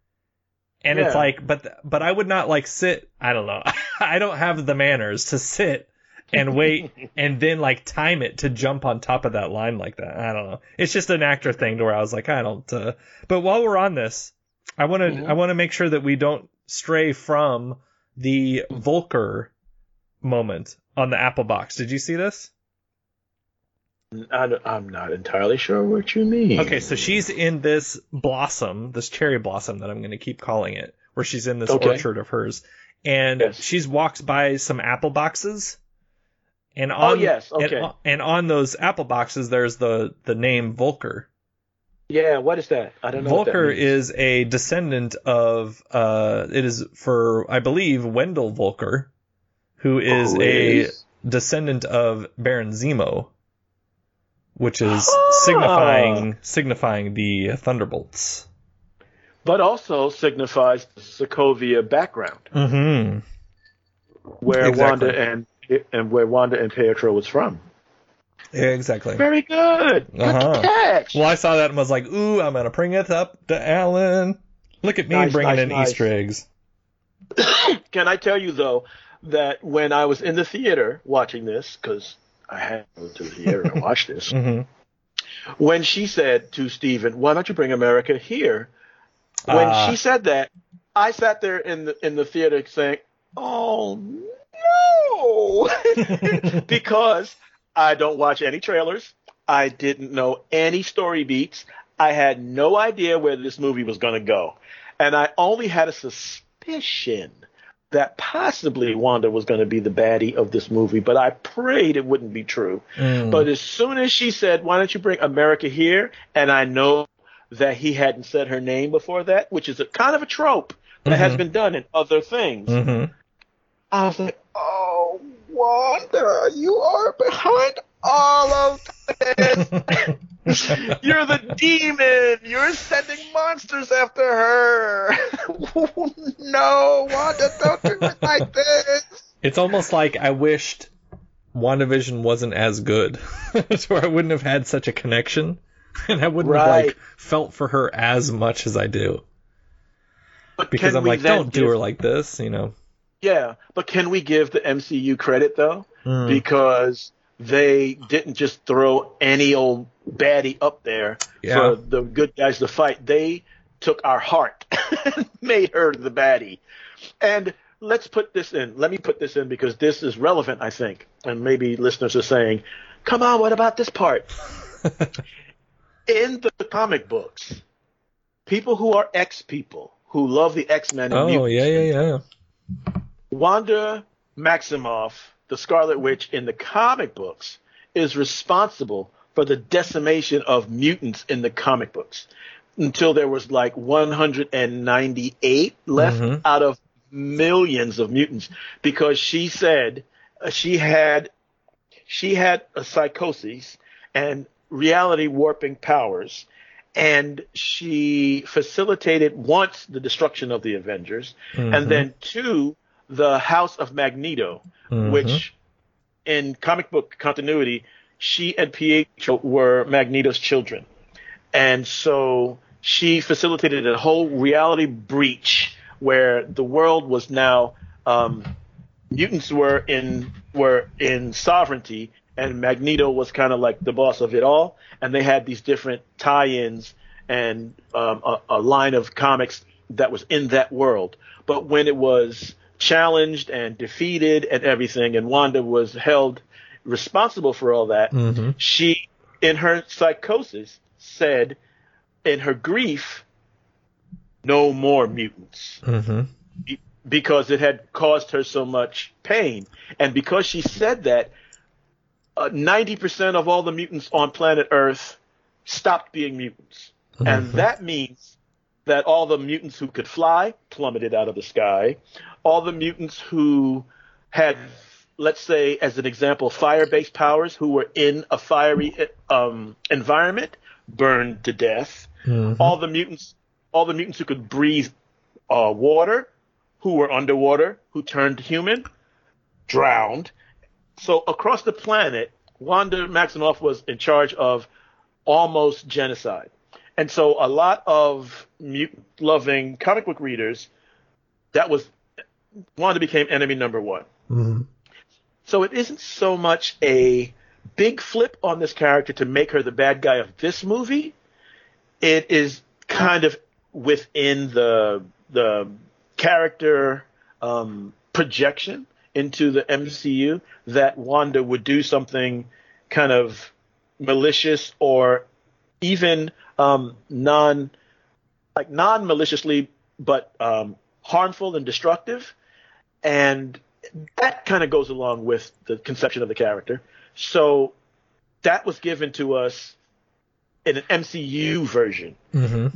Speaker 1: And it's like, but but I would not like sit. I don't know. *laughs* I don't have the manners to sit and *laughs* wait and then like time it to jump on top of that line like that. I don't know. It's just an actor thing to where I was like, I don't. Uh... But while we're on this, I want to
Speaker 3: Mhm.
Speaker 1: I want to make sure that we don't stray from the Volker moment on the Apple box. Did you see this?
Speaker 3: I, am not entirely sure what you mean.
Speaker 1: Okay, so she's in this blossom, this cherry blossom that I'm going to keep calling it, where she's in this
Speaker 3: Okay.
Speaker 1: orchard of hers, and
Speaker 3: Yes.
Speaker 1: she's walks by some apple boxes, and
Speaker 3: Oh,
Speaker 1: on
Speaker 3: yes, okay.
Speaker 1: on- and, on those apple boxes there's the the name Volker.
Speaker 3: Yeah, what is that? I don't know.
Speaker 1: Volker is a descendant of uh, it is for I believe Wendell Volker, who is
Speaker 3: Who
Speaker 1: a
Speaker 3: is?
Speaker 1: descendant of Baron Zemo, which is
Speaker 3: Ah.
Speaker 1: signifying signifying the Thunderbolts.
Speaker 3: but also signifies the Sokovia background,
Speaker 1: Mm-hmm.
Speaker 3: where
Speaker 1: Exactly.
Speaker 3: Wanda and and where Wanda and Pietro was from.
Speaker 1: Yeah, exactly.
Speaker 3: Very good. Good
Speaker 1: Uh-huh.
Speaker 3: catch.
Speaker 1: Well, I saw that and was like, "Ooh, I'm gonna bring it up to Alan. Look at me
Speaker 3: Nice,
Speaker 1: bringing
Speaker 3: nice,
Speaker 1: in
Speaker 3: nice.
Speaker 1: Easter eggs." *coughs*
Speaker 3: Can I tell you though that when I was in the theater watching this, because I had to go to the theater and watch this, *laughs*
Speaker 1: hmm
Speaker 3: when she said to Stephen, "Why don't you bring America here?" When
Speaker 1: Ah.
Speaker 3: she said that, I sat there in the in the theater saying, "Oh no," *laughs* because I don't watch any trailers. I didn't know any story beats. I had no idea where this movie was going to go, and I only had a suspicion that possibly Wanda was going to be the baddie of this movie, but I prayed it wouldn't be true.
Speaker 1: Mm.
Speaker 3: But as soon as she said, "Why don't you bring America here?" and I know that he hadn't said her name before that, which is a kind of a trope that has
Speaker 1: Mhm.
Speaker 3: been done in other things.
Speaker 1: hmm
Speaker 3: I was like, "Oh, Wanda, you are behind all of this. *laughs* You're the demon. You're sending monsters after her. *laughs* no, Wanda, don't do it like this."
Speaker 1: It's almost like I wished WandaVision wasn't as good, *laughs* so I wouldn't have had such a connection, and I wouldn't have like felt for her as much as I do.
Speaker 3: But
Speaker 1: Because I'm like, don't do her like this, you know.
Speaker 3: Yeah, but can we give the MCU credit though?
Speaker 1: Mm.
Speaker 3: Because they didn't just throw any old baddie up there
Speaker 1: Yeah.
Speaker 3: for the good guys to fight. They took our heart *laughs* and made her the baddie. And let's put this in. Let me put this in because this is relevant, I think. And maybe listeners are saying, come on, what about this part? *laughs* in the comic books, people who are X people, who love the X-Men
Speaker 1: Oh
Speaker 3: mutants,
Speaker 1: yeah, yeah, yeah.
Speaker 3: Wanda Maximoff, the Scarlet Witch in the comic books, is responsible for the decimation of mutants in the comic books until there was like 198 left
Speaker 1: Mhm.
Speaker 3: out of millions of mutants because she said uh, she had she had a psychosis and reality warping powers and she facilitated once the destruction of the Avengers
Speaker 1: Mhm.
Speaker 3: and then two the House of Magneto,
Speaker 1: Mhm.
Speaker 3: which in comic book continuity, she and Pietro were Magneto's children, and so she facilitated a whole reality breach where the world was now um, mutants were in were in sovereignty, and Magneto was kind of like the boss of it all, and they had these different tie-ins and um, a, a line of comics that was in that world. But when it was challenged and defeated and everything, and Wanda was held responsible for all that,
Speaker 1: Mhm.
Speaker 3: she, in her psychosis, said, in her grief, no more mutants
Speaker 1: Mhm.
Speaker 3: because it had caused her so much pain. And because she said that, uh, 90% of all the mutants on planet Earth stopped being mutants. And that means that all the mutants who could fly plummeted out of the sky. All the mutants who had, let's say, as an example, fire based powers who were in a fiery um, environment burned to death.
Speaker 1: Mhm.
Speaker 3: All the mutants, all the mutants who could breathe uh, water, who were underwater, who turned human, drowned. So across the planet, Wanda Maximoff was in charge of almost genocide. And so a lot of mutant loving comic book readers, that was Wanda became enemy number one.
Speaker 1: Mhm.
Speaker 3: So it isn't so much a big flip on this character to make her the bad guy of this movie. It is kind of within the the character um, projection into the MCU that Wanda would do something kind of malicious or even um, non like non maliciously but um, harmful and destructive, and that kind of goes along with the conception of the character. So that was given to us in an MCU version.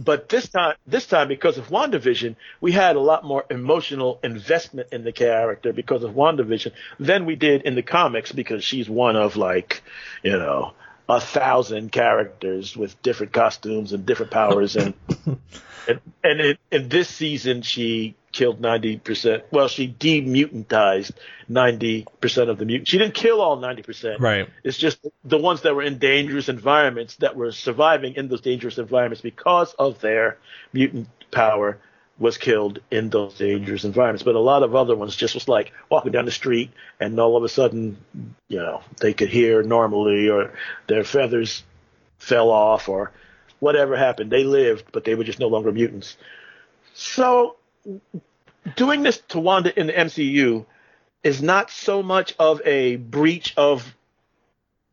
Speaker 3: But this time, this time because of WandaVision, we had a lot more emotional investment in the character because of WandaVision than we did in the comics because she's one of like, you know, a thousand characters with different costumes and different powers and *laughs* and, and in, in this season she killed 90% well she demutantized 90% of the mutant. She didn't kill all 90%
Speaker 1: Right.
Speaker 3: it's just the ones that were in dangerous environments that were surviving in those dangerous environments because of their mutant power was killed in those dangerous environments. But a lot of other ones just was like walking down the street and all of a sudden, you know, they could hear normally or their feathers fell off or whatever happened. They lived, but they were just no longer mutants. So doing this to Wanda in the MCU is not so much of a breach of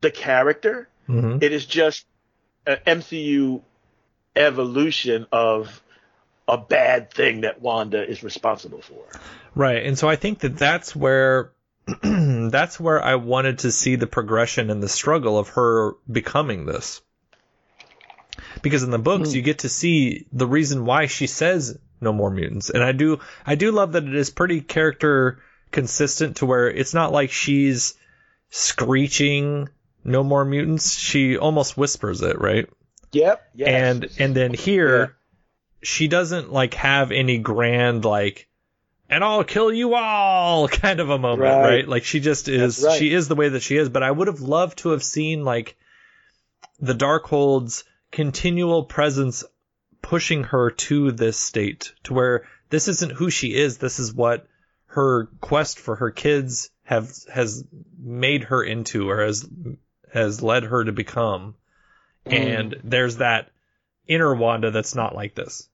Speaker 3: the character.
Speaker 1: Mhm.
Speaker 3: It is just an MCU evolution of a bad thing that Wanda is responsible for.
Speaker 1: Right. And so I think that that's where *clears throat* that's where I wanted to see the progression and the struggle of her becoming this. Because in the books hmm. you get to see the reason why she says no more mutants. And I do I do love that it is pretty character consistent to where it's not like she's screeching no more mutants. She almost whispers it, right?
Speaker 3: Yep. Yes.
Speaker 1: and and then here
Speaker 3: Yeah.
Speaker 1: She doesn't like have any grand like and I'll kill you all *laughs* kind of a moment, right?
Speaker 3: Right.
Speaker 1: Like she just is
Speaker 3: right.
Speaker 1: she is the way that she is, but I would have loved to have seen like the Darkhold's continual presence pushing her to this state to where this isn't who she is, this is what her quest for her kids have has made her into or has has led her to become. Hmm. And there's that inner Wanda that's not like this.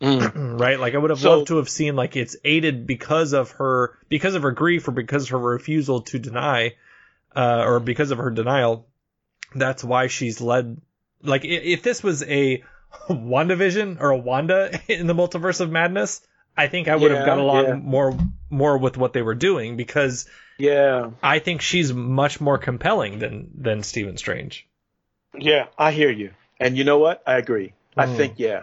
Speaker 1: *clears throat* right? Like I would have
Speaker 3: So-
Speaker 1: loved to have seen like it's aided because of her because of her grief or because of her refusal to deny uh or because of her denial. That's why she's led like if this was a *laughs* WandaVision or a Wanda *laughs* in the multiverse of madness, I think I would have
Speaker 3: Yeah,
Speaker 1: got along
Speaker 3: yeah.
Speaker 1: more more with what they were doing because
Speaker 3: yeah.
Speaker 1: I think she's much more compelling than than Stephen Strange.
Speaker 3: Yeah, I hear you. And you know what? I agree. I
Speaker 1: Mm.
Speaker 3: think yeah.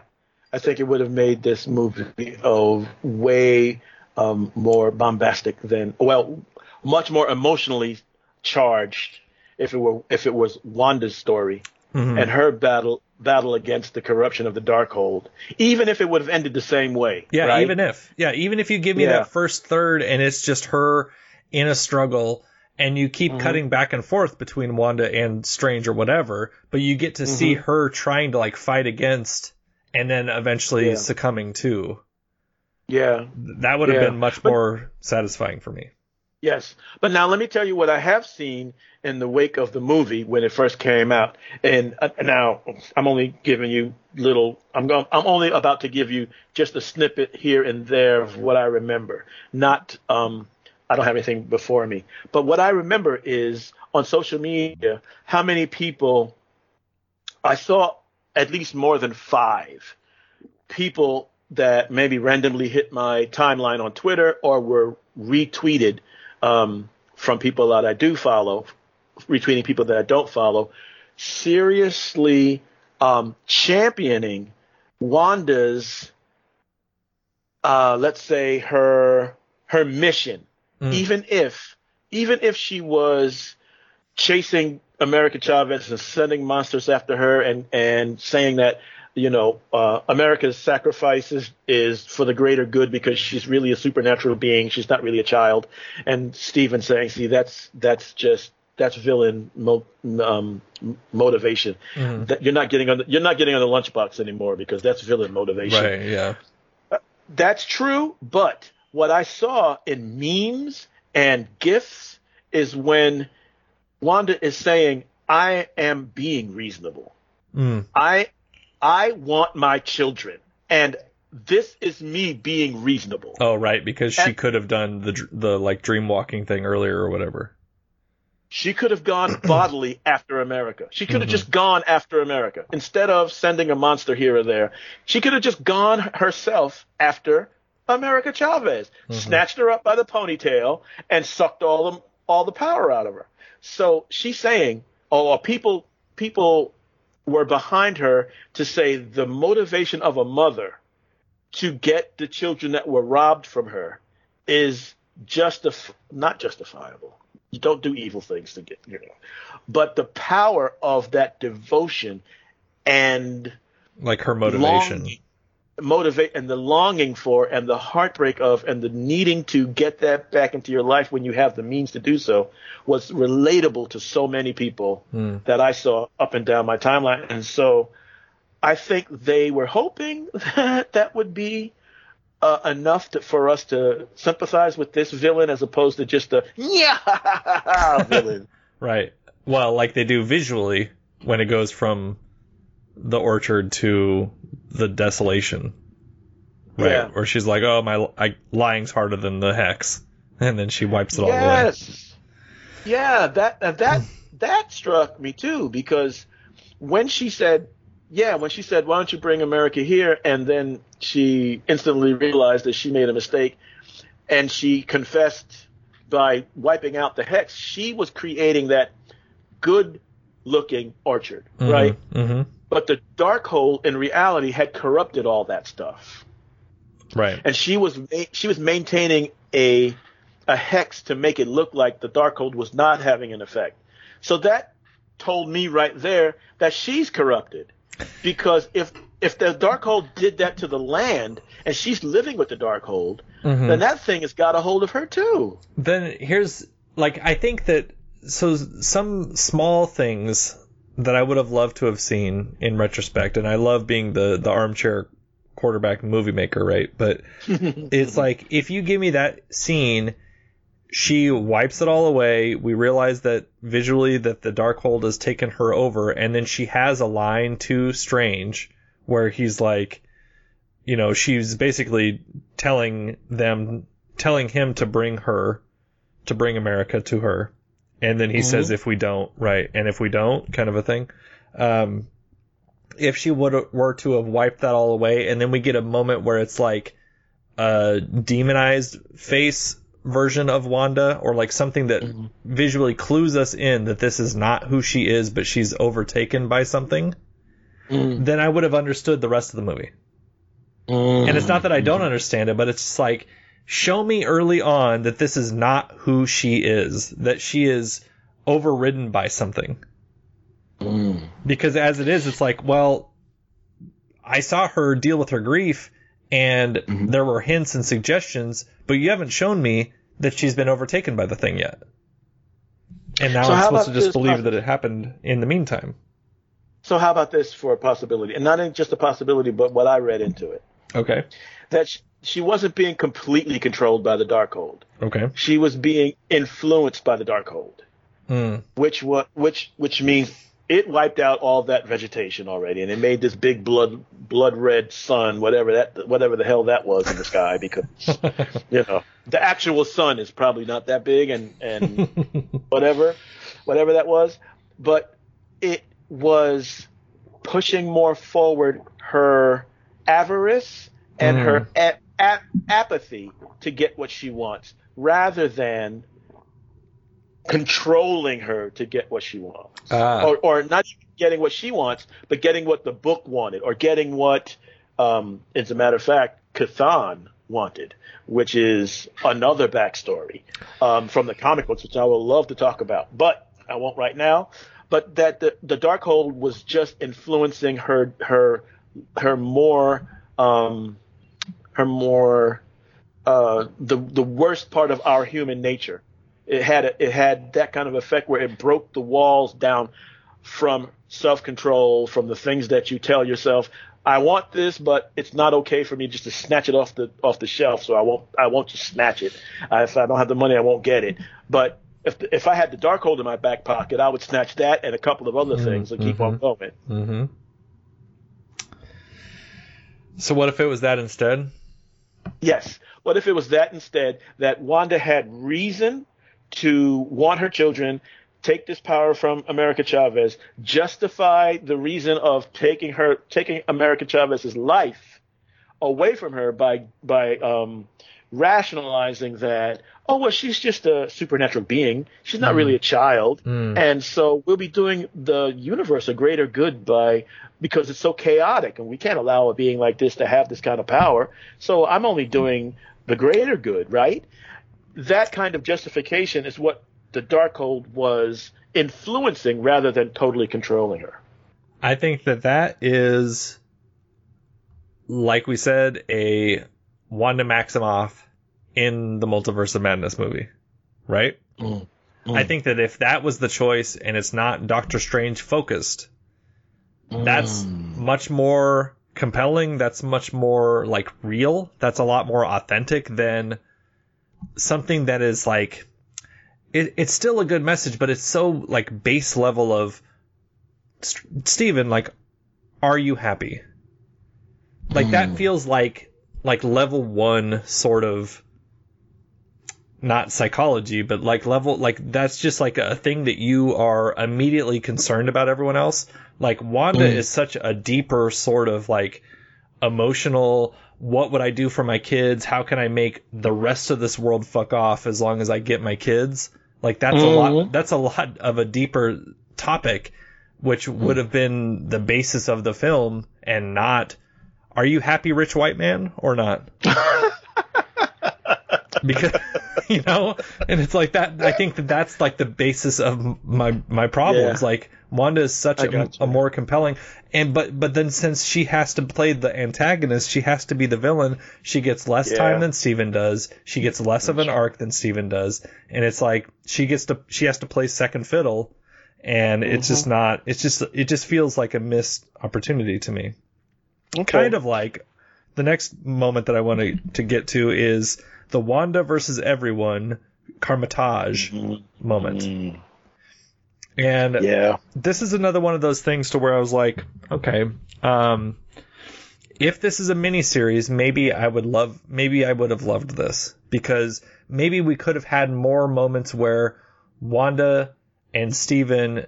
Speaker 3: I think it would have made this movie oh way um, more bombastic than well, much more emotionally charged if it were if it was Wanda's story
Speaker 1: Mhm.
Speaker 3: and her battle battle against the corruption of the Darkhold. Even if it would have ended the same way.
Speaker 1: Yeah,
Speaker 3: right?
Speaker 1: even if yeah, even if you give me
Speaker 3: Yeah.
Speaker 1: that first third and it's just her in a struggle and you keep
Speaker 3: Mm-hmm.
Speaker 1: cutting back and forth between Wanda and Strange or whatever, but you get to see
Speaker 3: Mm-hmm.
Speaker 1: her trying to like fight against and then eventually
Speaker 3: Yeah.
Speaker 1: succumbing to.
Speaker 3: Yeah.
Speaker 1: That would have
Speaker 3: Yeah.
Speaker 1: been much
Speaker 3: But-
Speaker 1: more satisfying for me.
Speaker 3: Yes, but now let me tell you what I have seen in the wake of the movie when it first came out. And uh, now I'm only giving you little. I'm going. I'm only about to give you just a snippet here and there of what I remember. Not. Um, I don't have anything before me, but what I remember is on social media how many people I saw at least more than five people that maybe randomly hit my timeline on Twitter or were retweeted um, from people that I do follow, retweeting people that I don't follow, seriously um, championing Wanda's, uh, let's say her her mission,
Speaker 1: Mm.
Speaker 3: even if even if she was chasing America Chavez and sending monsters after her and and saying that you know uh, America's sacrifices is, is for the greater good because she's really a supernatural being she's not really a child and Stephen saying see that's that's just that's villain mo- um, motivation
Speaker 1: Mhm.
Speaker 3: that you're not getting on the, you're not getting on the lunchbox anymore because that's villain motivation
Speaker 1: Right, yeah.
Speaker 3: that's true, but what I saw in memes and gifs is when Wanda is saying, "I am being reasonable.
Speaker 1: Mm.
Speaker 3: I I want my children, and this is me being reasonable."
Speaker 1: Oh, right, because she
Speaker 3: And-
Speaker 1: could have done the the like dream walking thing earlier or whatever.
Speaker 3: She could have gone *clears throat* bodily after America. She could have just gone after America instead of sending a monster here or there. She could have just gone herself after America Chavez, snatched her up by the ponytail, and sucked all the all the power out of her. So she's saying, oh, people people were behind her to say the motivation of a mother to get the children that were robbed from her is justif- not justifiable. You don't do evil things to get, you know. But the power of that devotion and
Speaker 1: Like her motivation.
Speaker 3: longing- motivate and the longing for and the heartbreak of and the needing to get that back into your life when you have the means to do so was relatable to so many people that I saw up and down my timeline. And so I think they were hoping *laughs* that that would be uh, enough to, for us to sympathize with this villain as opposed to just a yeah *laughs* villain. *laughs*
Speaker 1: Right. Well, like they do visually when it goes from the orchard to the desolation. Right.
Speaker 3: Yeah.
Speaker 1: Where she's like, "Oh, my I, lying's harder than the hex," *laughs* and then she wipes it all away.
Speaker 3: Yes. Yeah, that uh, that that struck me too because when she said, yeah, when she said, "Why don't you bring America here?" and then she instantly realized that she made a mistake and she confessed by wiping out the hex, she was creating that good looking orchard, right?
Speaker 1: Mm-hmm.
Speaker 3: But the Darkhold in reality had corrupted all that stuff
Speaker 1: Right.
Speaker 3: and she was she was maintaining a a hex to make it look like the dark Darkhold was not having an effect. So that told me right there that she's corrupted, because if if the dark Darkhold did that to the land and she's living with the Darkhold, mm-hmm. then that thing has got a hold of her too.
Speaker 1: then here's like I think that so some small things that I would have loved to have seen in retrospect, and I love being the the armchair quarterback movie maker, right? But *laughs* it's like if you give me that scene, she wipes it all away. We realize that visually that the Darkhold has taken her over, and then she has a line to Strange where he's like, you know, she's basically telling them, telling him to bring her, to bring America to her, and then he mm-hmm. says if we don't, right, and if we don't, kind of a thing. Um, if she would were to have wiped that all away, and then we get a moment where it's like a demonized face version of Wanda, or like something that mm-hmm. visually clues us in that this is not who she is, but she's overtaken by something, mm-hmm. then I would have understood the rest of the movie. And it's not that I don't understand it, but it's just like, show me early on that this is not who she is, that she is overridden by something. Mm. Because as it is, it's like, well, I saw her deal with her grief, and mm-hmm. there were hints and suggestions, but you haven't shown me that she's been overtaken by the thing yet. And now
Speaker 3: So
Speaker 1: I'm supposed to just believe that it happened in the meantime.
Speaker 3: So how about this for a possibility, and not just a possibility, but what I read into it,
Speaker 1: Okay.
Speaker 3: that she, she wasn't being completely controlled by the Darkhold.
Speaker 1: Okay.
Speaker 3: She was being influenced by the Darkhold.
Speaker 1: Hmm.
Speaker 3: which what which which means it wiped out all that vegetation already, and it made this big blood blood red sun, whatever that whatever the hell that was in the sky, because *laughs* you know the actual sun is probably not that big, and and *laughs* whatever whatever that was, but it was pushing more forward her avarice and her a- a- apathy to get what she wants, rather than controlling her to get what she wants,
Speaker 1: Ah.
Speaker 3: or or not getting what she wants, but getting what the book wanted, or getting what, um, as a matter of fact, Chthon wanted, which is another backstory um, from the comic books, which I will love to talk about, but I won't right now. But that the the Darkhold was just influencing her her her more um, her more uh, the the worst part of our human nature. It had a, it had that kind of effect where it broke the walls down from self control, from the things that you tell yourself. I want this, but it's not okay for me just to snatch it off the off the shelf. So I won't I won't just snatch it. Uh, if I don't have the money, I won't get it. But if if I had the Darkhold in my back pocket, I would snatch that and a couple of other things and keep on going.
Speaker 1: Mm-hmm. So what if it was that instead?
Speaker 3: Yes. What if it was that instead that Wanda had reason to want her children take this power from America Chavez, justify the reason of taking her, taking America Chavez's life away from her by by um, rationalizing that, oh well, she's just a supernatural being. She's not really a hmm. child, hmm. and so we'll be doing the universe a greater good by because it's so chaotic, and we can't allow a being like this to have this kind of power. So I'm only doing the greater good, right? That kind of justification is what the Darkhold was influencing rather than totally controlling her.
Speaker 1: I think that that is, like we said, a Wanda Maximoff in the Multiverse of Madness movie, right? Mm. I think that if that was the choice and it's not Doctor Strange focused, that's mm. much more compelling. That's much more like real. That's a lot more authentic than something that is like. It, it's still a good message, but it's so like base level of St- Stephen, like, are you happy? Like that mm. feels like like level one sort of not psychology, but like level like that's just like a thing that you are immediately concerned about everyone else. Like Wanda mm. is such a deeper sort of like emotional what would I do for my kids? How can I make the rest of this world fuck off as long as I get my kids? Like that's a lot mm-hmm. that's a lot of a deeper topic which would have been the basis of the film and not are you happy rich white man or not? *laughs* because *laughs* you know and it's like that i think that that's like the basis of my my problems
Speaker 3: Yeah.
Speaker 1: like wanda is such a, a more compelling and but but then since she has to play the antagonist she has to be the villain she gets less
Speaker 3: Yeah.
Speaker 1: time than stephen does she gets less of an arc than stephen does and it's like she gets to she has to play second fiddle and it's
Speaker 3: Mm-hmm.
Speaker 1: just not it's just it just feels like a missed opportunity to me
Speaker 3: Okay.
Speaker 1: kind of like the next moment that I want to, to get to is the Wanda versus everyone Kamar-Taj moment. And
Speaker 3: Yeah.
Speaker 1: this is another one of those things to where I was like, okay, um, if this is a miniseries, maybe I would love, maybe I would have loved this because maybe we could have had more moments where Wanda and Stephen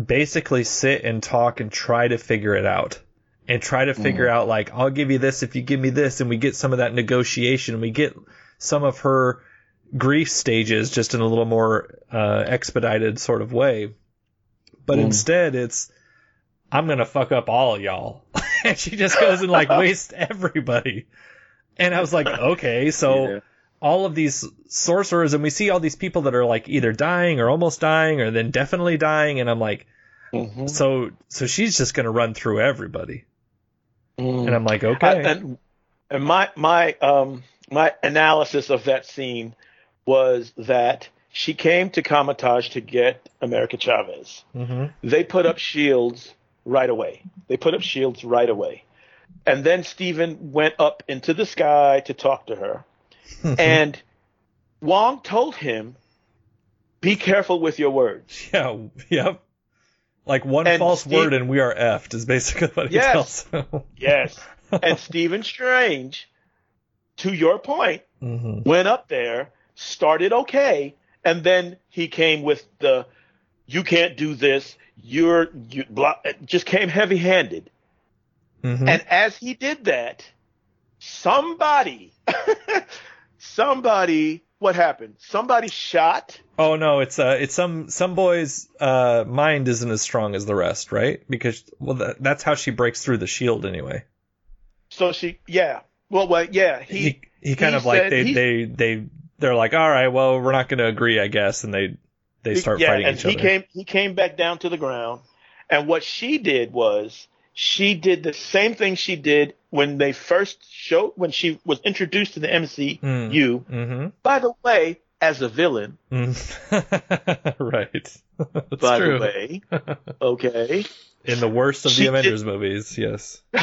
Speaker 1: basically sit and talk and try to figure it out and try to figure out like I'll give you this if you give me this and we get some of that negotiation. We get some of her grief stages just in a little more uh, expedited sort of way. But instead it's I'm gonna fuck up all y'all. *laughs* And she just goes and like *laughs* wastes everybody. And I was like okay so *laughs*
Speaker 3: Yeah.
Speaker 1: all of these sorcerers and we see all these people that are like either dying or almost dying or then definitely dying and I'm like
Speaker 3: Mm-hmm.
Speaker 1: so so she's just gonna run through everybody
Speaker 3: Mm.
Speaker 1: and I'm like
Speaker 3: I-
Speaker 1: okay
Speaker 3: and and my my um my analysis of that scene was that she came to Kamar-Taj to get America Chavez.
Speaker 1: hmm
Speaker 3: They put up shields right away. They put up shields right away. And then Stephen went up into the sky to talk to her. *laughs* and Wong told him, be careful with your words.
Speaker 1: yeah yep like one
Speaker 3: And
Speaker 1: false
Speaker 3: Steve-
Speaker 1: word and we are effed is basically what he
Speaker 3: Yes.
Speaker 1: tells him.
Speaker 3: Yes. *laughs* and Stephen Strange, to your point,
Speaker 1: hmm
Speaker 3: went up there, started okay, and then he came with the you can't do this, you're you blah, just came heavy handed.
Speaker 1: hmm
Speaker 3: And as he did that, somebody, *laughs* somebody, what happened? Somebody shot.
Speaker 1: oh no it's uh it's some some boy's uh mind isn't as strong as the rest right because well that, that's how she breaks through the shield anyway
Speaker 3: So she, yeah. Well, well, yeah.
Speaker 1: he
Speaker 3: He,
Speaker 1: he kind
Speaker 3: he
Speaker 1: of like they they they they're like all right well we're not going to agree i guess and they they start
Speaker 3: yeah,
Speaker 1: fighting
Speaker 3: and
Speaker 1: each
Speaker 3: he
Speaker 1: other
Speaker 3: came, he came back down to the ground, and what she did was she did the same thing she did when they first showed when she was introduced to the MCU.
Speaker 1: mm-hmm
Speaker 3: By the way, as a villain. *laughs*
Speaker 1: right that's
Speaker 3: by
Speaker 1: true
Speaker 3: the way, *laughs* okay.
Speaker 1: in the worst of
Speaker 3: She
Speaker 1: the
Speaker 3: did-
Speaker 1: avengers movies yes *laughs*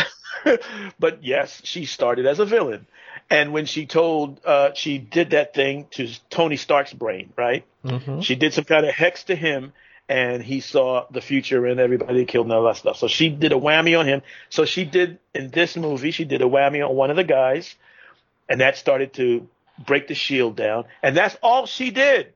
Speaker 3: but yes, she started as a villain. And when she told, uh, she did that thing to Tony Stark's brain, right?
Speaker 1: mm-hmm.
Speaker 3: She did some kind of hex to him, and he saw the future and everybody killed and all that stuff. So she did a whammy on him. So she did in this movie, she did a whammy on one of the guys, and that started to break the shield down. And that's all she did.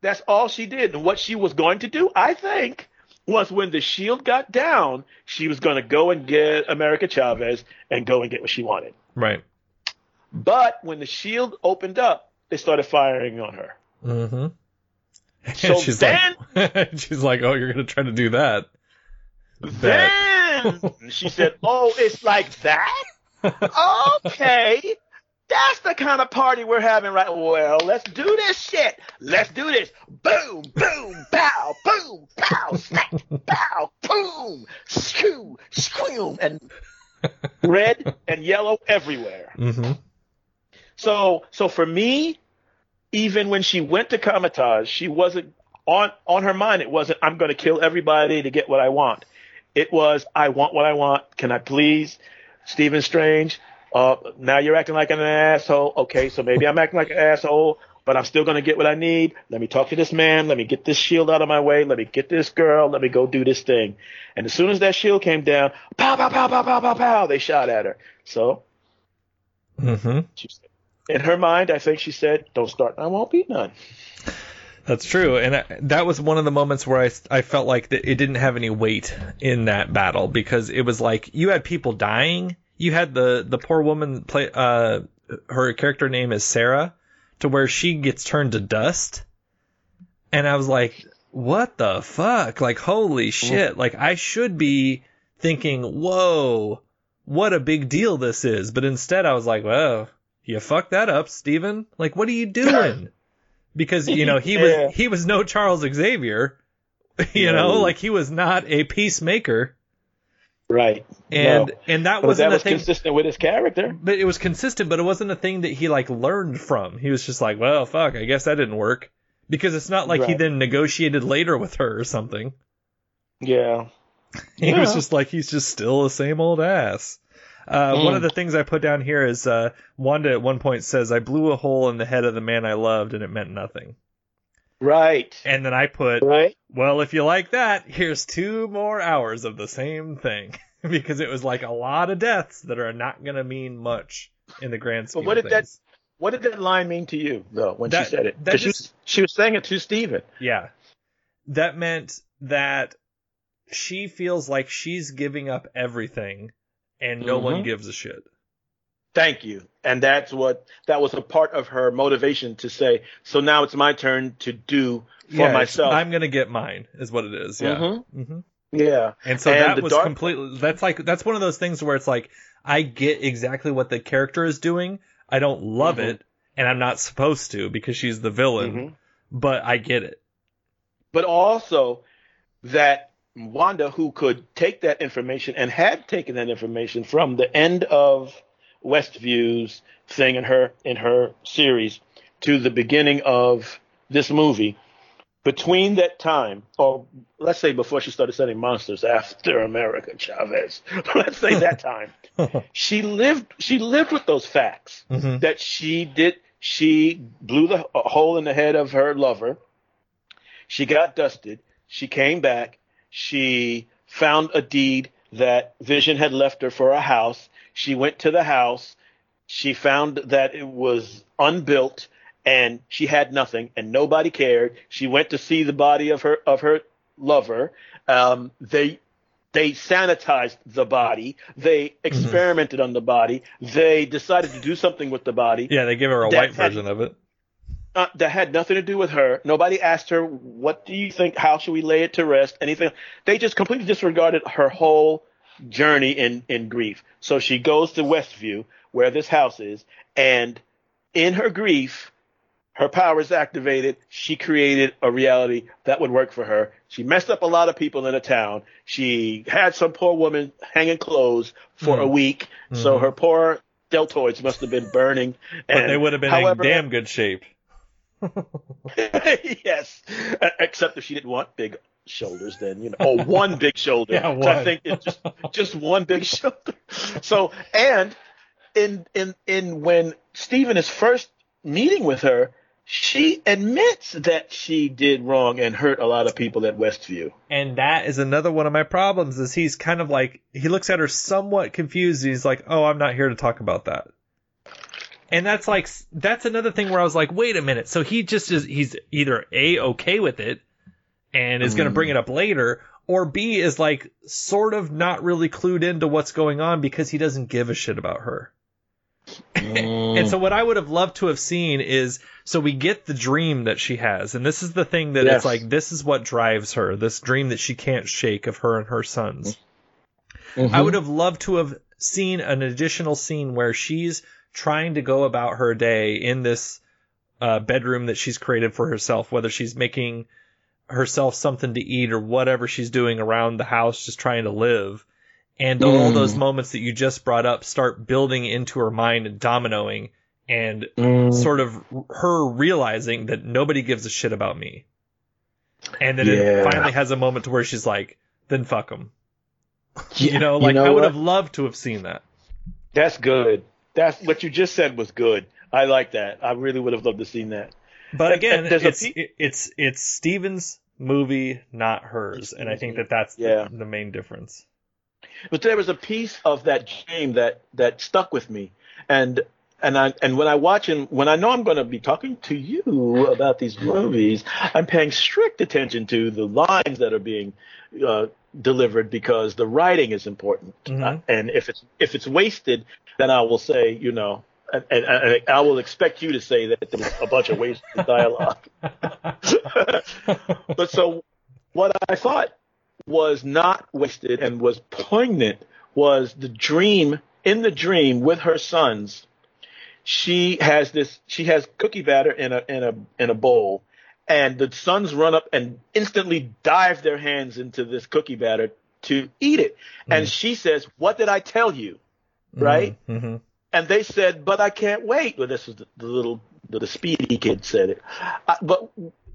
Speaker 3: That's all she did. And what she was going to do, I think, was when the shield got down, she was going to go and get America Chavez and go and get what she wanted.
Speaker 1: Right.
Speaker 3: But when the shield opened up, they started firing on her.
Speaker 1: Mm-hmm.
Speaker 3: So
Speaker 1: she's
Speaker 3: then- *laughs*
Speaker 1: like, she's like, oh, you're gonna try to do that.
Speaker 3: Then she said, "Oh, it's like that. Okay, that's the kind of party we're having right. Well, let's do this shit. Let's do this. Boom, boom, bow, boom, bow, snap, bow, boom, shoo, scream, and red and yellow everywhere.
Speaker 1: Mm-hmm.
Speaker 3: So, so for me, even when she went to Kamar-Taj, she wasn't on on her mind. It wasn't I'm going to kill everybody to get what I want. It was I want what I want. Can I please, Stephen Strange? Uh, now you're acting like an asshole. Okay, so maybe I'm acting like an asshole, but I'm still going to get what I need. Let me talk to this man. Let me get this shield out of my way. Let me get this girl. Let me go do this thing. And as soon as that shield came down, pow, pow, pow, pow, pow, pow, pow, they shot at her. So
Speaker 1: Mm-hmm.
Speaker 3: she said, in her mind, I think she said, "Don't start. I won't be none."
Speaker 1: That's true, and that was one of the moments where I, I felt like it didn't have any weight in that battle because it was like you had people dying. You had the the poor woman play. Uh, her character name is Sarah, to where she gets turned to dust, and I was like, what the fuck? Like, holy shit! Like, I should be thinking, whoa, what a big deal this is, but instead I was like, well, you fucked that up, Stephen. Like, what are you doing? *laughs* because you know he
Speaker 3: Yeah.
Speaker 1: was he was no Charles Xavier, *laughs* you
Speaker 3: No.
Speaker 1: know, like he was not a peacemaker,
Speaker 3: Right.
Speaker 1: and
Speaker 3: No.
Speaker 1: and that
Speaker 3: But
Speaker 1: wasn't
Speaker 3: that was
Speaker 1: thing.
Speaker 3: consistent with his character.
Speaker 1: But it was consistent, but it wasn't a thing that he like learned from. He was just like, well, fuck, I guess that didn't work. Because it's not like he then negotiated later with her or something.
Speaker 3: Yeah.
Speaker 1: He was just like he's just still the same old ass. Uh, One
Speaker 3: Mm.
Speaker 1: of the things I put down here is uh, Wanda at one point says, "I blew a hole in the head of the man I loved, and it meant nothing."
Speaker 3: Right.
Speaker 1: And then I put,
Speaker 3: Right.
Speaker 1: Well, if you like that, here's two more hours of the same thing. *laughs* because it was like a lot of deaths that are not going to mean much in the grand scheme
Speaker 3: But what
Speaker 1: of
Speaker 3: did that
Speaker 1: things.
Speaker 3: what did that line mean to you though when
Speaker 1: That-
Speaker 3: she said it?
Speaker 1: that
Speaker 3: 'Cause she, was, she was saying it to Stephen.
Speaker 1: Yeah. That meant that she feels like she's giving up everything and no one
Speaker 3: Mhm.
Speaker 1: gives a shit.
Speaker 3: Thank you. And that's what that was a part of her motivation to say, so now it's my turn to do for
Speaker 1: Yeah,
Speaker 3: myself.
Speaker 1: I'm going to get mine, is what it is. Yeah.
Speaker 3: Mhm.
Speaker 1: hmm
Speaker 3: yeah.
Speaker 1: And so
Speaker 3: And
Speaker 1: that was
Speaker 3: dark-
Speaker 1: completely. That's like that's one of those things where it's like I get exactly what the character is doing. I don't love
Speaker 3: Mhm.
Speaker 1: it, and I'm not supposed to because she's the villain.
Speaker 3: Mhm.
Speaker 1: But I get it.
Speaker 3: But also that Wanda, who could take that information and had taken that information from the end of Westview's thing in her in her series to the beginning of this movie, between that time, or let's say before she started sending monsters after America Chavez, *laughs* let's say that time, *laughs* she lived she lived with those facts
Speaker 1: Mhm.
Speaker 3: that she did she blew the a hole in the head of her lover. She got dusted. She came back she found a deed that vision had left her for a house. She went to the house. She found that it was unbuilt and she had nothing and nobody cared. She went to see the body of her of her lover. Um, they they sanitized the body. They experimented on the body. They decided to do something with the body.
Speaker 1: Yeah, they give her a white
Speaker 3: had-
Speaker 1: version of it.
Speaker 3: Uh, that had nothing to do with her. Nobody asked her, "What do you think? How should we lay it to rest?" Anything. They just completely disregarded her whole journey in in grief. So she goes to Westview, where this house is, and in her grief, her power is activated. She created a reality that would work for her. She messed up a lot of people in the town. She had some poor woman hanging clothes for
Speaker 1: Hmm.
Speaker 3: a week, so her poor deltoids must have been burning.
Speaker 1: But
Speaker 3: and
Speaker 1: they would have been
Speaker 3: however,
Speaker 1: in damn good shape. *laughs*
Speaker 3: yes, except if she didn't want big shoulders, then you know, or one big *laughs* shoulder.
Speaker 1: Yeah,
Speaker 3: 'Cause I think it's just just one big *laughs* shoulder. So, and in in in when Stephen is first meeting with her, she admits that she did wrong and hurt a lot of people at Westview.
Speaker 1: And that is another one of my problems is he's kind of like he looks at her somewhat confused and he's like, "Oh, I'm not here to talk about that." And that's like that's another thing where I was like, wait a minute. So he just is he's either A okay with it and is going to bring it mm. up later or B is like sort of not really clued into what's going on because he doesn't give a shit about her. Mm. and so what I would have loved to have seen is so we get the dream that she has and this is the thing that
Speaker 3: Yes.
Speaker 1: it's like this is what drives her this dream that she can't shake of her and her sons. Mm-hmm. I would have loved to have seen an additional scene where she's trying to go about her day in this uh, bedroom that she's created for herself, whether she's making herself something to eat or whatever she's doing around the house, just trying to live. And all those moments that you just brought up start building into her mind and dominoing and sort of her realizing that nobody gives a shit about me. And then
Speaker 3: Yeah.
Speaker 1: it finally has a moment to where she's like, then fuck them.
Speaker 3: Yeah,
Speaker 1: You know, like I would
Speaker 3: what?
Speaker 1: have loved to have seen that.
Speaker 3: That's good. That's what you just said was good. I like that. I really would have loved to seen that.
Speaker 1: But again, it's
Speaker 3: pe-
Speaker 1: it's it's Stephen's movie, not hers, and I think that that's the-
Speaker 3: Yeah.
Speaker 1: the, main difference.
Speaker 3: But there was a piece of that game that that stuck with me, and and I and when I watch and when I know I'm going to be talking to you about these movies, I'm paying strict attention to the lines that are being uh, delivered because the writing is important.
Speaker 1: Mhm.
Speaker 3: Uh, and if it's if it's wasted, then I will say, you know. And, and, and I will expect you to say that there was a bunch of wasted dialogue. *laughs* but so what I thought was not wasted and was poignant was the dream in the dream with her sons. She has this she has cookie batter in a in a in a bowl and the sons run up and instantly dive their hands into this cookie batter to eat it. And she says, "What did I tell you?" Right?
Speaker 1: hmm
Speaker 3: And they said, "But I can't wait." Well, this was the, the little the, the speedy kid said it. Uh, but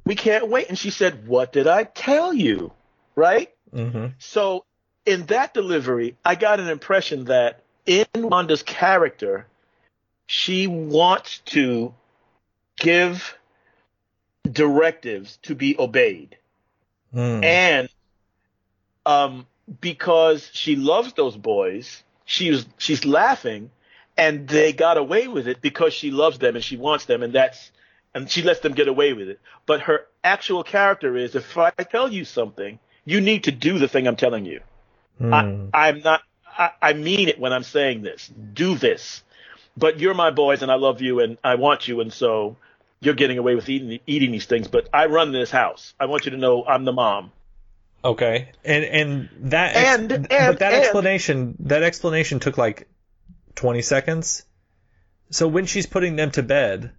Speaker 3: we can't wait. And she said, "What did I tell you?" Right?
Speaker 1: hmm
Speaker 3: So in that delivery, I got an impression that in Wanda's character, she wants to give directives to be obeyed.
Speaker 1: Mm.
Speaker 3: And um, because she loves those boys, she's she's laughing, and they got away with it because she loves them and she wants them, and that's and she lets them get away with it. But her actual character is, if I tell you something, you need to do the thing I'm telling you.
Speaker 1: Mm.
Speaker 3: I, I'm not. I, I mean it when I'm saying this. Do this. But you're my boys, and I love you, and I want you, and so you're getting away with eating eating these things. But I run this house. I want you to know I'm the mom.
Speaker 1: Okay, and and that ex-
Speaker 3: And-
Speaker 1: but that
Speaker 3: and-
Speaker 1: explanation that explanation took like twenty seconds. So when she's putting them to bed,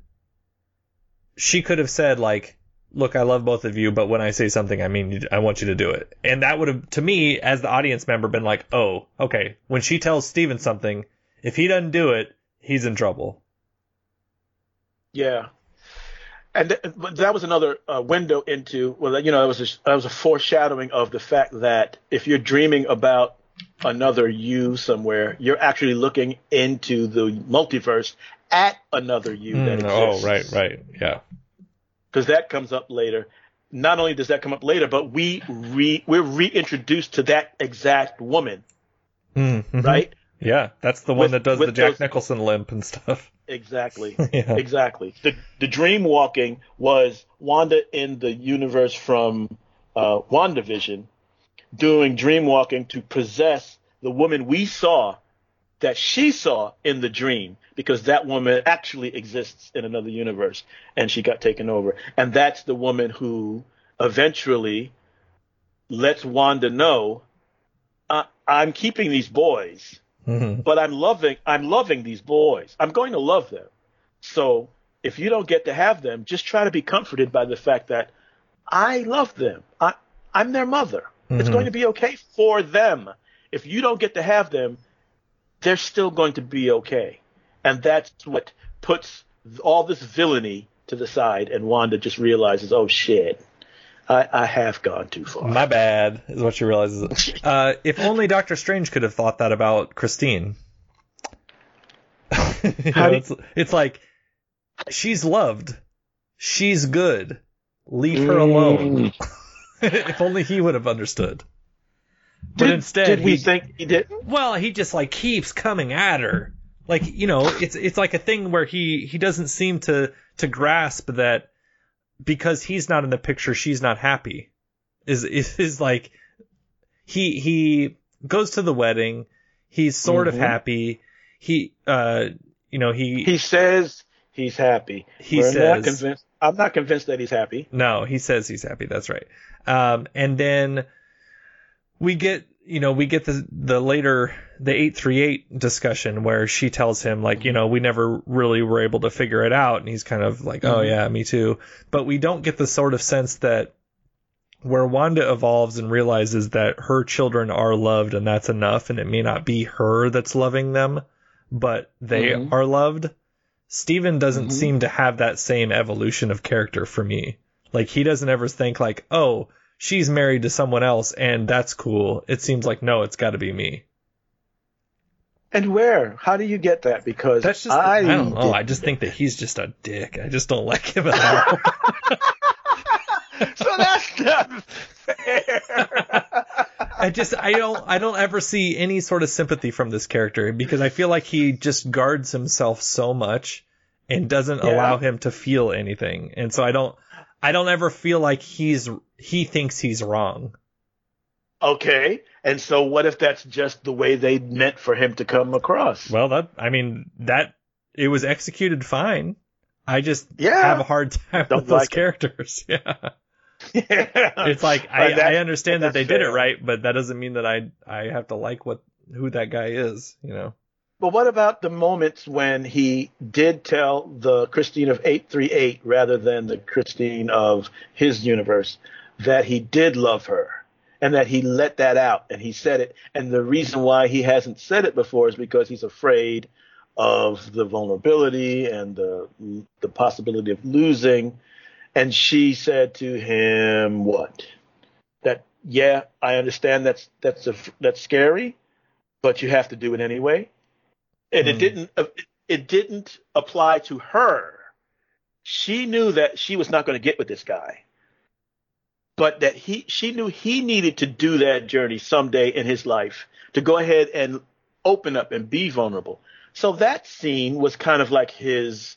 Speaker 1: she could have said like, "Look, I love both of you, but when I say something, I mean I want you to do it." And that would have, to me, as the audience member, been like, "Oh, okay." When she tells Stephen something, if he doesn't do it, he's in trouble.
Speaker 3: Yeah. And th- that was another uh, window into well, you know, that was a, that was a foreshadowing of the fact that if you're dreaming about another you somewhere, you're actually looking into the multiverse at another you that
Speaker 1: Mm, oh, right, right, yeah.
Speaker 3: because that comes up later. Not only does that come up later, but we re, we're reintroduced to that exact woman,
Speaker 1: Mm, mhm.
Speaker 3: right?
Speaker 1: Yeah, that's the one
Speaker 3: With-
Speaker 1: that does the Jack
Speaker 3: those-
Speaker 1: Nicholson limp and stuff. *laughs*
Speaker 3: Exactly.
Speaker 1: Yeah.
Speaker 3: Exactly. The the dream walking was Wanda in the universe from uh, WandaVision doing dream walking to possess the woman we saw that she saw in the dream because that woman actually exists in another universe and she got taken over. And that's the woman who eventually lets Wanda know I, I'm keeping these boys
Speaker 1: Mhm.
Speaker 3: but I'm loving I'm loving these boys. I'm going to love them. So if you don't get to have them, just try to be comforted by the fact that I love them. I I'm their mother. It's
Speaker 1: Mhm.
Speaker 3: going to be okay for them. If you don't get to have them, they're still going to be okay. And that's what puts all this villainy to the side and Wanda just realizes, oh shit, I, I have gone too far.
Speaker 1: My bad, is what she realizes. *laughs* Uh, if only Doctor Strange could have thought that about Christine. *laughs* You know, it's, it's like, she's loved. She's good. Leave her alone. *laughs* if only he would have understood. But
Speaker 3: did,
Speaker 1: instead,
Speaker 3: did we
Speaker 1: he,
Speaker 3: think he did?
Speaker 1: well, he just like keeps coming at her. like you know it's it's like a thing where he he doesn't seem to to grasp that because he's not in the picture she's not happy is is, is like he he goes to the wedding he's sort of
Speaker 3: Mhm.
Speaker 1: happy he uh you know he,
Speaker 3: He says he's happy.
Speaker 1: He
Speaker 3: We're not
Speaker 1: says-
Speaker 3: convinced. I'm not convinced that he's happy.
Speaker 1: No, he says he's happy. That's right. Um, and then we get, you know, we get the the later the eight three eight discussion where she tells him like, you know, we never really were able to figure it out, and he's kind of like, oh yeah, me too. But we don't get the sort of sense that where Wanda evolves and realizes that her children are loved and that's enough, and it may not be her that's loving them, but they
Speaker 3: Mhm.
Speaker 1: are loved. Stephen doesn't
Speaker 3: Mhm.
Speaker 1: seem to have that same evolution of character for me. Like he doesn't ever think like, "Oh, she's married to someone else and that's cool." It seems like no, it's got to be me.
Speaker 3: And where? How do you get that? Because
Speaker 1: That's just
Speaker 3: I,
Speaker 1: I, don't know. I just think that he's just a dick. I just don't like him at *laughs* all.
Speaker 3: so that's not fair.
Speaker 1: I just I don't I don't ever see any sort of sympathy from this character because I feel like he just guards himself so much and doesn't
Speaker 3: Yeah.
Speaker 1: allow him to feel anything. And so I don't I don't ever feel like he's he thinks he's wrong.
Speaker 3: okay. And so what if that's just the way they meant for him to come across?
Speaker 1: Well, that I mean that it was executed fine. I just
Speaker 3: Yeah.
Speaker 1: have a hard time
Speaker 3: Don't
Speaker 1: with those
Speaker 3: like it.
Speaker 1: characters. *laughs* Yeah.
Speaker 3: yeah.
Speaker 1: It's like I, I understand that they did it right, but that doesn't mean that I I have to like what who that guy is, you know.
Speaker 3: But what about the moments when he did tell the Christine of 838 rather than the Christine of his universe that he did love her and that he let that out and he said it. And the reason why he hasn't said it before is because he's afraid of the vulnerability and the, the possibility of losing. And she said to him, what? That, yeah, I understand that's, that's, a, that's scary, but you have to do it anyway and it
Speaker 1: Hmm.
Speaker 3: didn't uh, it didn't apply to her. She knew that she was not going to get with this guy, but that he she knew he needed to do that journey someday in his life to go ahead and open up and be vulnerable. So that scene was kind of like his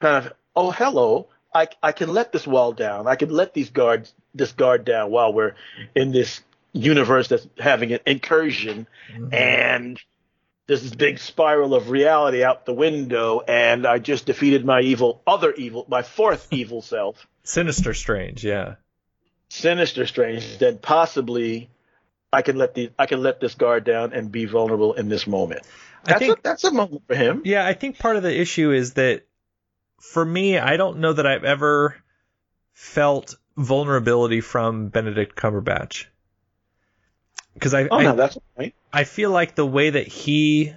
Speaker 3: kind of oh hello I I can let this wall down I can let these guards this guard down while we're in this universe that's having an incursion mm-hmm. and there's this big spiral of reality out the window, and I just defeated my evil, other evil, my fourth evil self,
Speaker 1: Sinister Strange, yeah.
Speaker 3: Sinister Strange. Then possibly I can let the I can let this guard down and be vulnerable in this moment.
Speaker 1: I
Speaker 3: That's
Speaker 1: think
Speaker 3: a, that's a moment for him.
Speaker 1: Yeah, I think part of the issue is that for me, I don't know that I've ever felt vulnerability from Benedict Cumberbatch. Because I,
Speaker 3: Oh
Speaker 1: I,
Speaker 3: no, that's right.
Speaker 1: I feel like the way that he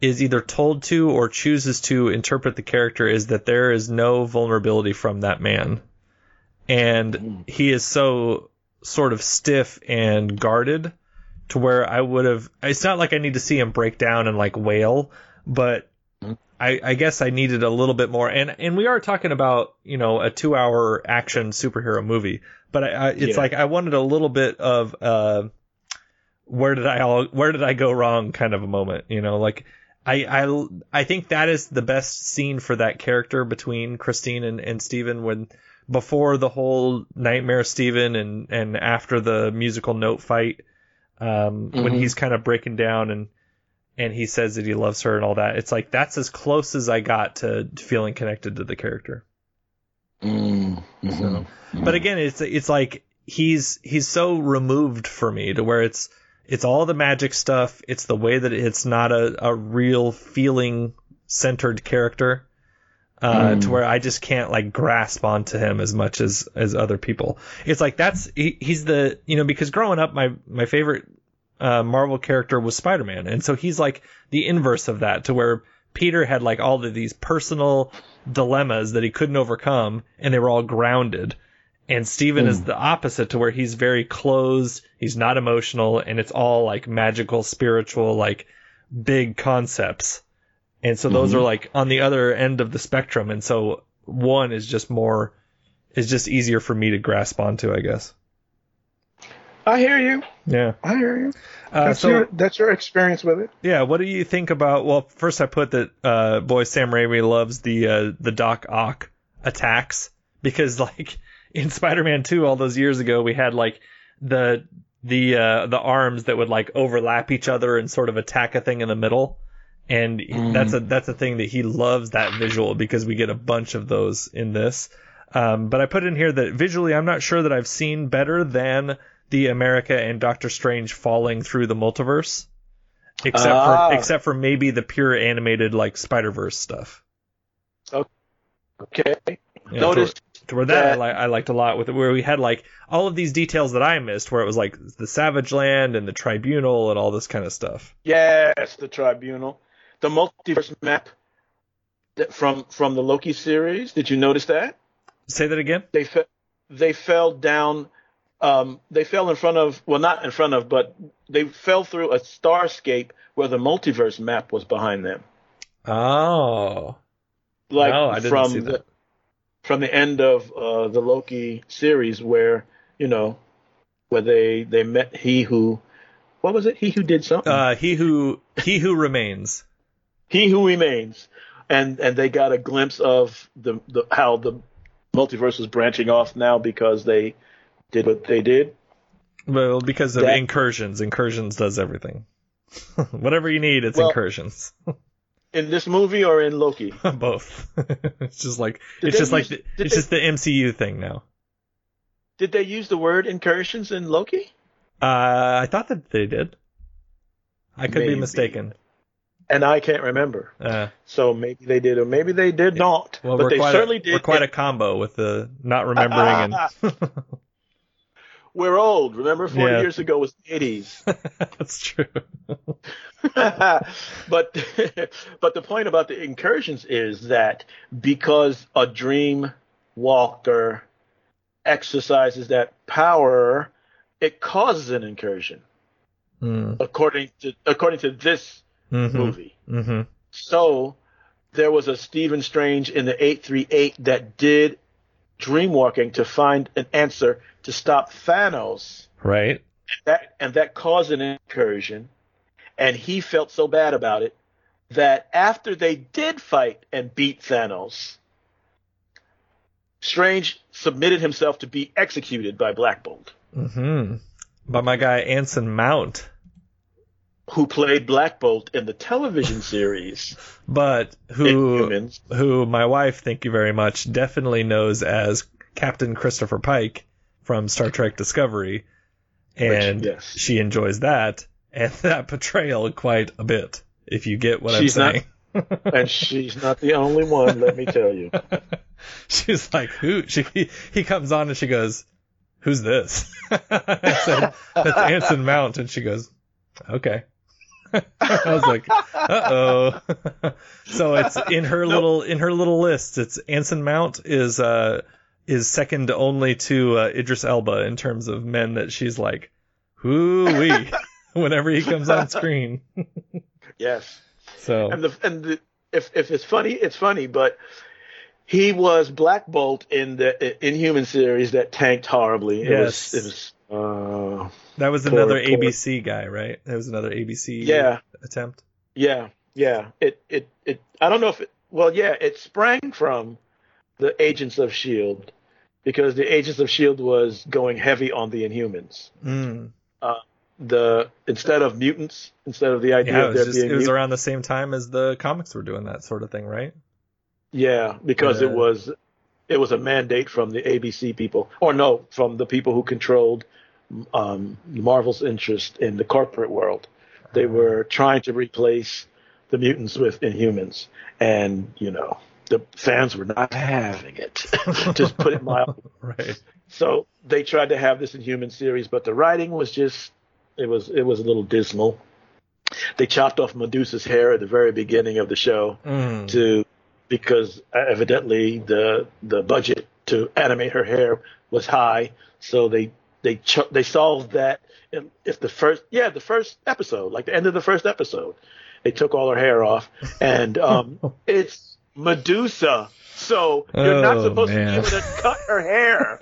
Speaker 1: is either told to or chooses to interpret the character is that there is no vulnerability from that man. And he is so sort of stiff and guarded to where I would have. It's not like I need to see him break down and like wail, but I, I guess I needed a little bit more. And and we are talking about you know a two hour action superhero movie, but I, I, it's
Speaker 3: Yeah.
Speaker 1: like I wanted a little bit of uh, where did I all where did I go wrong kind of a moment, you know, like. I, I, I think that is the best scene for that character between Christine and, and Stephen when before the whole nightmare Stephen and, and after the musical note fight um, when
Speaker 3: Mhm.
Speaker 1: he's kind of breaking down and and he says that he loves her and all that. It's like that's as close as I got to feeling connected to the character. Mmm. So, but again, it's it's like he's he's so removed for me to where it's it's all the magic stuff. It's the way that it's not a, a real feeling centered character. Uh, to where I just can't like grasp onto him as much as as other people. It's like that's he, he's the you know because growing up my my favorite uh, Marvel character was Spider Man, and so he's like the inverse of that to where Peter had like all of these personal dilemmas that he couldn't overcome, and they were all grounded. And Stephen is the opposite to where he's very closed, he's not emotional, and it's all like magical, spiritual, like big concepts. And so those are like on the other end of the spectrum. And so one is just more, is just easier for me to grasp onto, I guess.
Speaker 3: I hear you.
Speaker 1: Yeah.
Speaker 3: I hear you.
Speaker 1: Uh,
Speaker 3: That's
Speaker 1: so
Speaker 3: your that's your experience with it.
Speaker 1: yeah, what do you think about? Well, first I put that uh, boy Sam Raimi loves the uh, the Doc Ock attacks because *laughs* like in Spider-Man 2 all those years ago we had like the the uh, the arms that would like overlap each other and sort of attack a thing in the middle. And that's a that's a thing that he loves that visual because we get a bunch of those in this. Um, but I put in here that visually I'm not sure that I've seen better than the America and Doctor Strange falling through the multiverse. Except
Speaker 3: Ah.
Speaker 1: for except for maybe the pure animated like Spider Verse stuff.
Speaker 3: Okay.
Speaker 1: Yeah,
Speaker 3: Notice
Speaker 1: to, to where that, I,
Speaker 3: that-
Speaker 1: I liked a lot with it, where we had like all of these details that I missed, where it was like the Savage Land and the Tribunal and all this kind of stuff.
Speaker 3: Yes, the tribunal, the multiverse map that from from the Loki series. Did you notice that
Speaker 1: Say that again.
Speaker 3: they fe- they fell down? Um, they fell in front of well, not in front of, but they fell through a starscape where the multiverse map was behind them.
Speaker 1: Oh,
Speaker 3: Like
Speaker 1: No, I didn't
Speaker 3: from the from the end of uh, the Loki series, where you know where they they met he who what was it? He who did something.
Speaker 1: uh, he who he who remains.
Speaker 3: He Who Remains, and and they got a glimpse of the, the how the multiverse was branching off now because they did what they did.
Speaker 1: Well, because of
Speaker 3: That-
Speaker 1: incursions. Incursions does everything. *laughs* Whatever you need, it's
Speaker 3: Well-
Speaker 1: incursions. *laughs*
Speaker 3: In this movie or in Loki? *laughs*
Speaker 1: Both. it's just like
Speaker 3: Did
Speaker 1: it's just like the, it's
Speaker 3: they-
Speaker 1: just the MCU thing now.
Speaker 3: Did they use the word incursions in Loki?
Speaker 1: Uh, I thought that they did. I could be mistaken.
Speaker 3: And I can't remember.
Speaker 1: Uh,
Speaker 3: So maybe they did, or maybe they did not.
Speaker 1: well,
Speaker 3: but they certainly
Speaker 1: a,
Speaker 3: did.
Speaker 1: we're quite a combo with the not remembering and *laughs*
Speaker 3: We're old. Remember, forty
Speaker 1: Yeah.
Speaker 3: years ago was the eighties. *laughs*
Speaker 1: that's true. *laughs*
Speaker 3: but but the point about the incursions is that because a dream walker exercises that power, it causes an incursion.
Speaker 1: Mm,
Speaker 3: According to according to this
Speaker 1: mhm,
Speaker 3: movie.
Speaker 1: mhm.
Speaker 3: So there was a Stephen Strange in the 838 that did dreamwalking to find an answer to stop Thanos.
Speaker 1: Right.
Speaker 3: That and that caused an incursion, and he felt so bad about it that after they did fight and beat Thanos, Strange submitted himself to be executed by Black Bolt,
Speaker 1: Mm-hmm. By my guy Anson Mount,
Speaker 3: who played Black Bolt in the television *laughs* series
Speaker 1: but who who my wife, thank you very much, definitely knows as Captain Christopher Pike from Star Trek Discovery, and
Speaker 3: yes.
Speaker 1: she enjoys that and *laughs* that portrayal quite a bit. If you get what
Speaker 3: She's
Speaker 1: I'm
Speaker 3: not-
Speaker 1: saying. *laughs*
Speaker 3: and she's not the only one. Let me tell you.
Speaker 1: She's like, who? She he comes on and she goes, "Who's this?" I said, "That's Anson Mount," and she goes, "Okay." *laughs* I was like, "Uh oh." *laughs* so it's in her little in her little list. It's Anson Mount is uh is second only to uh, Idris Elba in terms of men that she's like, "Whoo wee." *laughs* Whenever he comes on screen,
Speaker 3: Yes.
Speaker 1: so
Speaker 3: and the and the, if if it's funny, it's funny. But he was Black Bolt in the Inhuman series that tanked horribly. It
Speaker 1: Yes.
Speaker 3: was it was uh,
Speaker 1: that was
Speaker 3: Poor-
Speaker 1: another
Speaker 3: poor-
Speaker 1: ABC guy, right? That was another ABC
Speaker 3: yeah
Speaker 1: attempt.
Speaker 3: yeah yeah. It it it. I don't know if it. Well, yeah, it sprang from the Agents of Shield because the Agents of Shield was going heavy on the Inhumans.
Speaker 1: Mm.
Speaker 3: The instead of mutants, instead of the idea
Speaker 1: Yeah,
Speaker 3: of there
Speaker 1: just
Speaker 3: being
Speaker 1: it was
Speaker 3: mut-
Speaker 1: around the same time as the comics were doing that sort of thing, right?
Speaker 3: Yeah, because it was it was a mandate from the ABC people, or no, from the people who controlled um, Marvel's interest in the corporate world. They were trying to replace the mutants with Inhumans, and you know the fans were not having it. *laughs* just put it mildly. *laughs*
Speaker 1: Right.
Speaker 3: So they tried to have this Inhuman series, but the writing was just it was it was a little dismal. They chopped off Medusa's hair at the very beginning of the show
Speaker 1: Mm.
Speaker 3: to because evidently the the budget to animate her hair was high, so they they ch- they solved that. in- If the first yeah the first episode like the end of the first episode, they took all her hair off, and um, *laughs* it's Medusa. So you're not
Speaker 1: Oh,
Speaker 3: supposed
Speaker 1: man.
Speaker 3: to be able to cut her hair.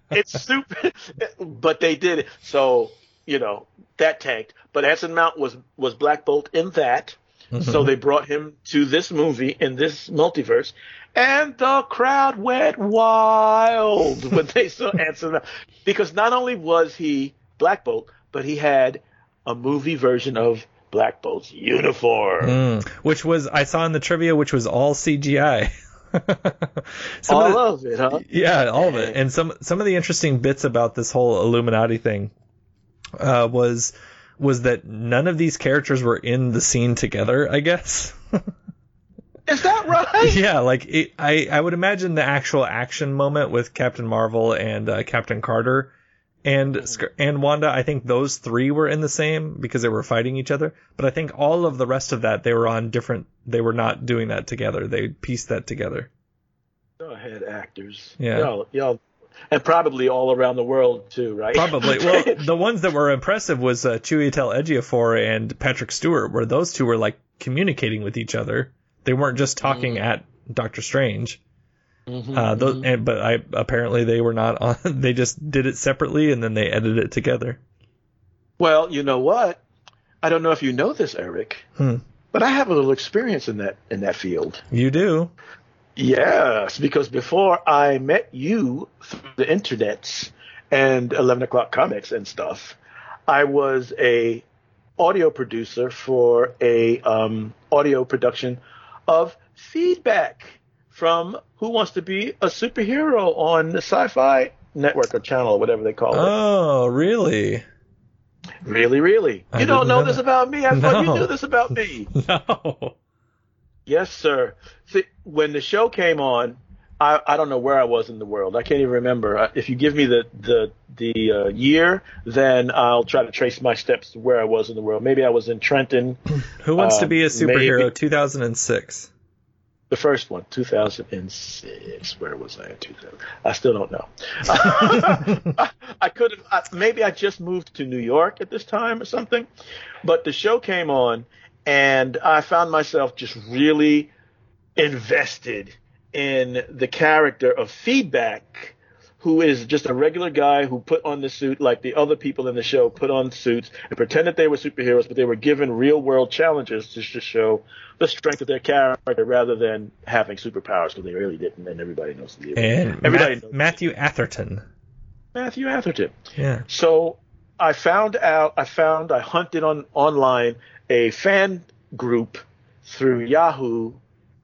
Speaker 3: *laughs* it's super, but they did it. So you know that tanked. But Anson Mount was was Black Bolt in that. So they brought him to this movie in this multiverse, and the crowd went wild *laughs* when they saw Anson because not only was he Black Bolt, but he had a movie version of Black Bolt's uniform.
Speaker 1: Mm, which was I saw in the trivia, which was all CGI. *laughs* some
Speaker 3: All
Speaker 1: of the,
Speaker 3: of it, huh?
Speaker 1: yeah, all of it, and some some of the interesting bits about this whole Illuminati thing uh, was was that none of these characters were in the scene together. I guess. *laughs*
Speaker 3: Is that right? *laughs*
Speaker 1: yeah, like it, I I would imagine the actual action moment with Captain Marvel and uh, Captain Carter and and Wanda. I think those three were in the same because they were fighting each other. But I think all of the rest of that they were on different. They were not doing that together. They pieced that together.
Speaker 3: Go ahead, actors.
Speaker 1: Yeah.
Speaker 3: Y'all, y'all, and probably all around the world too, right?
Speaker 1: Probably. Well, *laughs* the ones that were impressive was uh, Chiwetel Ejiofor and Patrick Stewart, where those two were like communicating with each other. They weren't just talking at Doctor Strange. Uh, those, and, but I apparently they were not on. *laughs* They just did it separately and then they edited it together.
Speaker 3: well, you know what? I don't know if you know this, Eric,
Speaker 1: Hmm.
Speaker 3: but I have a little experience in that in that field.
Speaker 1: You do.
Speaker 3: Yes, because before I met you through the internets and 11 o'clock comics and stuff, I was a audio producer for a um, audio production of feedback from Who Wants to Be a Superhero on the Sci-Fi Network or channel or whatever they call it.
Speaker 1: Oh, really?
Speaker 3: Really, really.
Speaker 1: I
Speaker 3: You don't know
Speaker 1: know
Speaker 3: this about me. I thought you knew this about me. *laughs*
Speaker 1: No.
Speaker 3: Yes, sir. See, when the show came on, I, I don't know where I was in the world. I can't even remember. Uh, If you give me the the the uh, year, then I'll try to trace my steps to where I was in the world. Maybe I was in Trenton,
Speaker 1: Who wants to be a superhero?
Speaker 3: maybe-
Speaker 1: 2006.
Speaker 3: the first one, 2006. Where was I in 2000? I still don't know. *laughs* I, I could have. Maybe I just moved to New York at this time or something. But the show came on, and I found myself just really invested in the character of Feedback, who is just a regular guy who put on the suit like the other people in the show put on suits and pretended they were superheroes, but they were given real world challenges just to show the strength of their character rather than having superpowers because they really didn't, and everybody knows the
Speaker 1: And
Speaker 3: everybody
Speaker 1: Math-
Speaker 3: knows
Speaker 1: Matthew Atherton.
Speaker 3: Matthew Atherton.
Speaker 1: Yeah.
Speaker 3: So I found out, I found, I hunted on online a fan group through Yahoo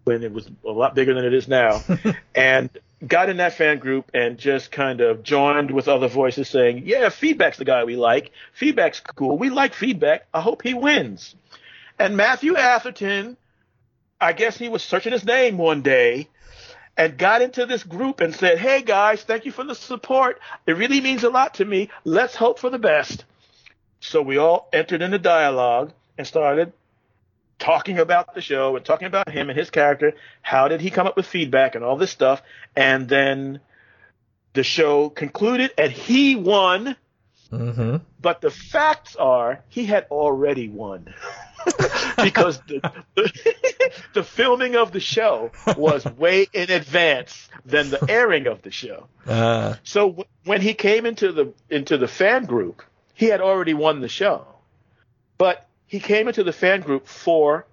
Speaker 3: when it was a lot bigger than it is now, *laughs* and got in that fan group and just kind of joined with other voices saying, "Yeah, feedback's the guy we like. Feedback's cool. We like feedback. I hope he wins." And Matthew Atherton, I guess he was searching his name one day and got into this group and said, Hey guys, thank you for the support. It really means a lot to me. Let's hope for the best. So we all entered in into dialogue and started talking about the show and talking about him and his character. How did he come up with feedback and all this stuff? And then the show concluded and he won.
Speaker 1: Mm-hmm.
Speaker 3: But the facts are he had already won. *laughs* because the, the, *laughs* the filming of the show was way in advance than the airing of the show.
Speaker 1: Uh,
Speaker 3: So w- when he came into the into the fan group, he had already won the show. But he came into the fan group for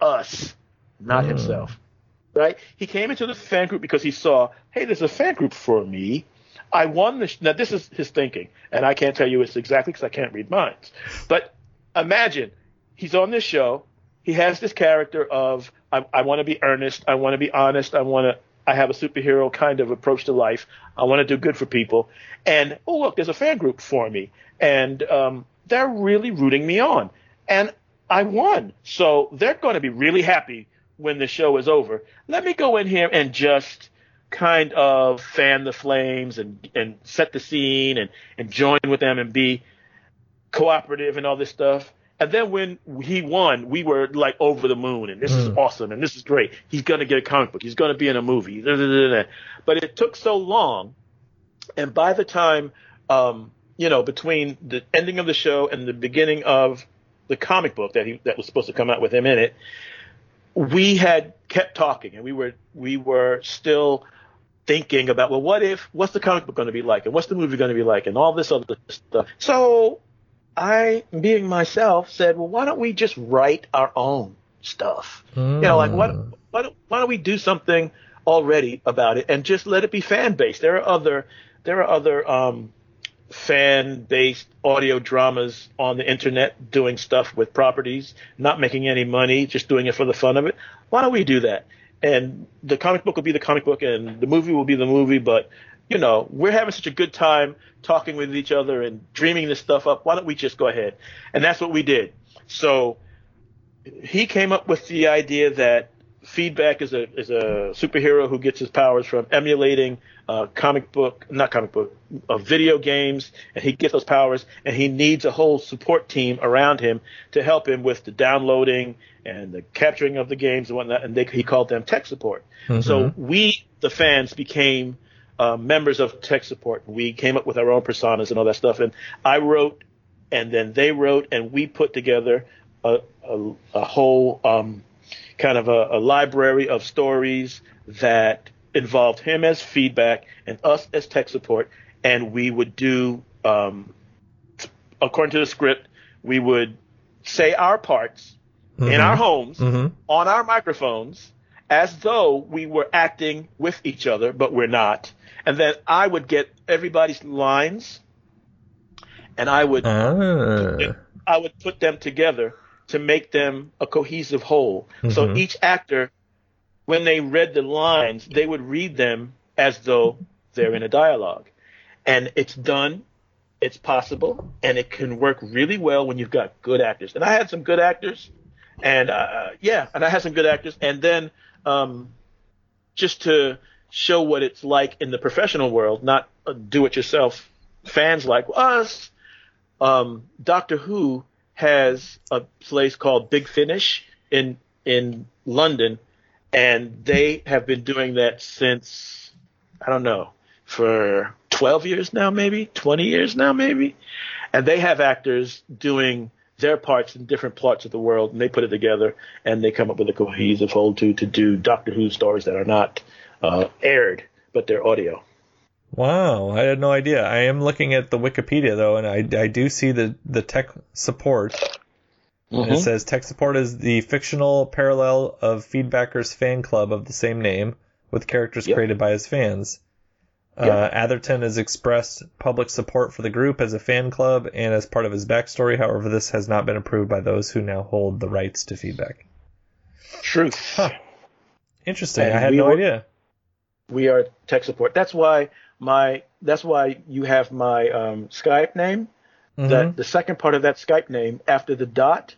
Speaker 3: us, not himself. Right? He came into the fan group because he saw, hey, there's a fan group for me. I won the. Sh-. Now this is his thinking, and I can't tell you it's exactly because I can't read minds. But imagine he's on this show. He has this character of I, I want to be earnest. I want to be honest. I want to. I have a superhero kind of approach to life. I want to do good for people. And oh look, there's a fan group for me, and um, they're really rooting me on, and I won. So they're going to be really happy when the show is over. Let me go in here and just kind of fan the flames and and set the scene and and join with them and be cooperative and all this stuff. And then when he won, we were like over the moon, and this is awesome, and this is great. He's gonna get a comic book. He's gonna be in a movie. But it took so long, and by the time, um, you know, between the ending of the show and the beginning of the comic book that he that was supposed to come out with him in it, we had kept talking, and we were we were still thinking about well, what if what's the comic book going to be like, and what's the movie going to be like, and all this other stuff. So I, being myself, said, well, why don't we just write our own stuff? You know, like what why don't, why don't we do something already about it and just let it be fan based? There are other there are other um, fan based audio dramas on the internet doing stuff with properties, not making any money, just doing it for the fun of it. Why don't we do that? And the comic book will be the comic book and the movie will be the movie, but you know, we're having such a good time talking with each other and dreaming this stuff up. Why don't we just go ahead? And that's what we did. So he came up with the idea that feedback is a is a superhero who gets his powers from emulating uh, comic book, not comic book, uh, video games, and he gets those powers, and he needs a whole support team around him to help him with the downloading and the capturing of the games and whatnot. And they, he called them tech support. So we, the fans, became uh, members of tech support. We came up with our own personas and all that stuff. And I wrote, and then they wrote, and we put together a, a, a whole um, kind of a, a library of stories that involved him as feedback and us as tech support. And we would do, um, according to the script, we would say our parts in our homes
Speaker 1: Mhm.
Speaker 3: on our microphones as though we were acting with each other, but we're not. And then I would get everybody's lines and I would
Speaker 1: Ah.
Speaker 3: I would put them together to make them a cohesive whole. So
Speaker 1: Mhm.
Speaker 3: each actor, when they read the lines, they would read them as though they're in a dialogue. And it's done, it's possible, and it can work really well when you've got good actors. And I had some good actors, and uh, yeah, and I had some good actors. And then um, just to show what it's like in the professional world, not uh, do-it-yourself fans like us, um, Doctor Who has a place called Big Finish in in London, and they have been doing that since I don't know for twelve years now, maybe twenty years now, maybe, and they have actors doing their parts in different parts of the world, and they put it together, and they come up with a cohesive whole to to do Doctor Who stories that are not uh, aired, but they're audio.
Speaker 1: Wow, I had no idea. I am looking at the Wikipedia though, and I, I do see the, the tech support.
Speaker 3: Mm-hmm.
Speaker 1: It says tech support is the fictional parallel of Feedbacker's fan club of the same name, with characters
Speaker 3: Yep.
Speaker 1: created by his fans. Uh, Atherton has expressed public support for the group as a fan club and as part of his backstory. However, this has not been approved by those who now hold the rights to feedback.
Speaker 3: Truth.
Speaker 1: Huh. Interesting.
Speaker 3: And
Speaker 1: I had no
Speaker 3: were-
Speaker 1: idea.
Speaker 3: we are tech support. That's why my that's why you have my um, Skype name.
Speaker 1: Mhm.
Speaker 3: That the second part of that Skype name after the dot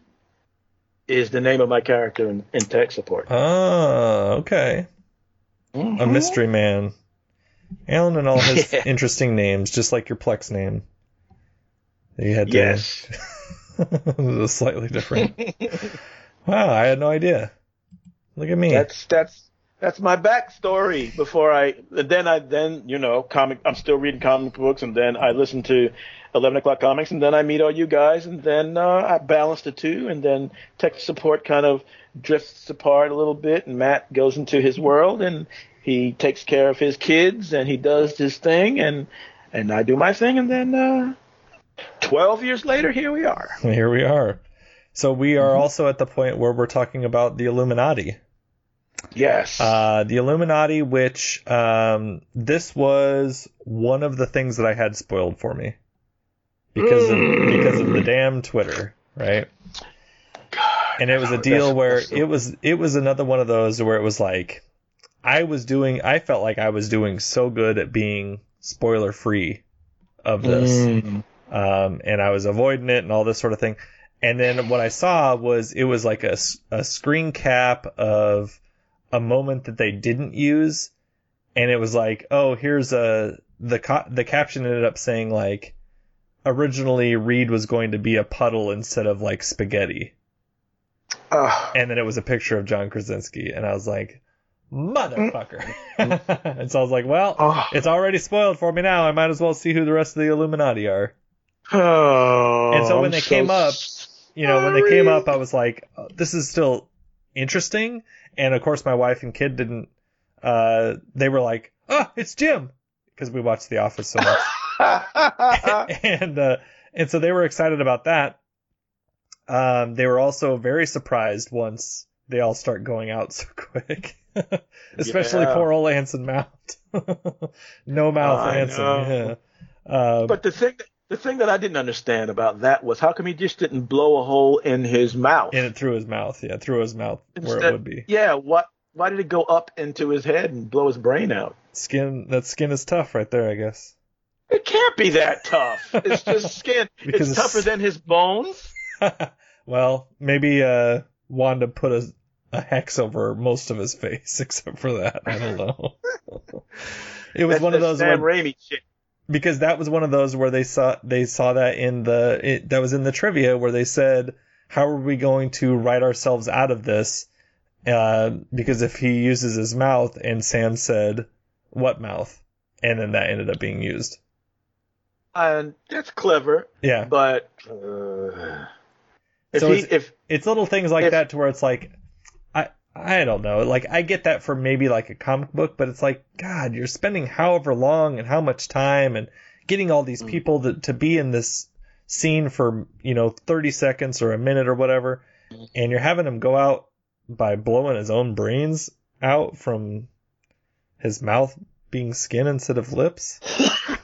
Speaker 3: is the name of my character in, in tech support.
Speaker 1: Oh, okay. A
Speaker 3: Mhm.
Speaker 1: mystery man. Alan and all his *laughs*
Speaker 3: Yeah.
Speaker 1: interesting names, just like your Plex name. You had to,
Speaker 3: Yes. *laughs*
Speaker 1: slightly different. *laughs* wow, I had no idea. Look at me.
Speaker 3: That's that's that's my backstory. Before I then I then you know comic I'm still reading comic books and then I listen to eleven o'clock comics and then I meet all you guys and then uh, I balance the two and then tech support kind of drifts apart a little bit and Matt goes into his world and he takes care of his kids and he does his thing and and I do my thing and then uh, twelve years later here we are.
Speaker 1: Here we are. So we are
Speaker 3: Mm-hmm.
Speaker 1: also at the point where we're talking about the Illuminati.
Speaker 3: Yes.
Speaker 1: Uh, the Illuminati, which um, this was one of the things that I had spoiled for me because of because of the damn Twitter, right? and it was a deal
Speaker 3: that's-
Speaker 1: where
Speaker 3: that's
Speaker 1: it was it was another one of those where it was like I was doing I felt like I was doing so good at being spoiler free of this
Speaker 3: Mm.
Speaker 1: um, and I was avoiding it and all this sort of thing. And then what I saw was it was like a, a screen cap of a moment that they didn't use, and it was like, oh, here's a the co- the caption ended up saying like, originally Reed was going to be a puddle instead of like spaghetti,
Speaker 3: Ah.
Speaker 1: and then it was a picture of John Krasinski, and I was like, motherfucker. *laughs* and so I was like, well,
Speaker 3: Oh.
Speaker 1: it's already spoiled for me now. I might as well see who the rest of the Illuminati are.
Speaker 3: Oh,
Speaker 1: And so when
Speaker 3: I'm
Speaker 1: they came up, you know, when they came up, I was like, oh, this is still interesting. And of course, my wife and kid didn't. Uh, they were like, "Oh, it's Jim," because we watched The Office so much. *laughs* *laughs* and uh, and so they were excited about that. Um, they were also very surprised once they all start going out so *laughs* quick, especially
Speaker 3: Yeah.
Speaker 1: poor old Anson Mount. no mouth
Speaker 3: I
Speaker 1: Anson. Yeah. Um,
Speaker 3: But the thing, the thing that I didn't understand about that was how come he just didn't blow a hole in his mouth?
Speaker 1: in it through his mouth. Yeah, through his mouth where it would be.
Speaker 3: Yeah, what? Why did it go up into his head and blow his brain out?
Speaker 1: Skin. That skin is tough right there, I guess.
Speaker 3: It can't be that tough. *laughs* It's just skin. It's
Speaker 1: it's-
Speaker 3: tougher than his bones. *laughs*
Speaker 1: well, maybe uh, Wanda put a, a hex over most of his face, *laughs* except for that. I don't know. it was
Speaker 3: That's
Speaker 1: one of those
Speaker 3: Sam
Speaker 1: where,
Speaker 3: Raimi shit.
Speaker 1: Because that was one of those where they saw they saw that in the it, that was in the trivia where they said, "How are we going to write ourselves out of this?" Uh, because if he uses his mouth, and Sam said, "What mouth?" and then that ended up being used.
Speaker 3: And that's clever,
Speaker 1: Yeah.
Speaker 3: but uh, if
Speaker 1: So
Speaker 3: he,
Speaker 1: it's-
Speaker 3: if
Speaker 1: it's little things like
Speaker 3: If-
Speaker 1: that to where it's like I don't know. Like I get that for maybe like a comic book, but it's like God, you're spending however long and how much time and getting all
Speaker 3: Mm.
Speaker 1: these people to to be in this scene for, you know, 30 seconds or a minute or whatever,
Speaker 3: Mm.
Speaker 1: and you're having him go out by blowing his own brains out from his mouth being skin instead of lips.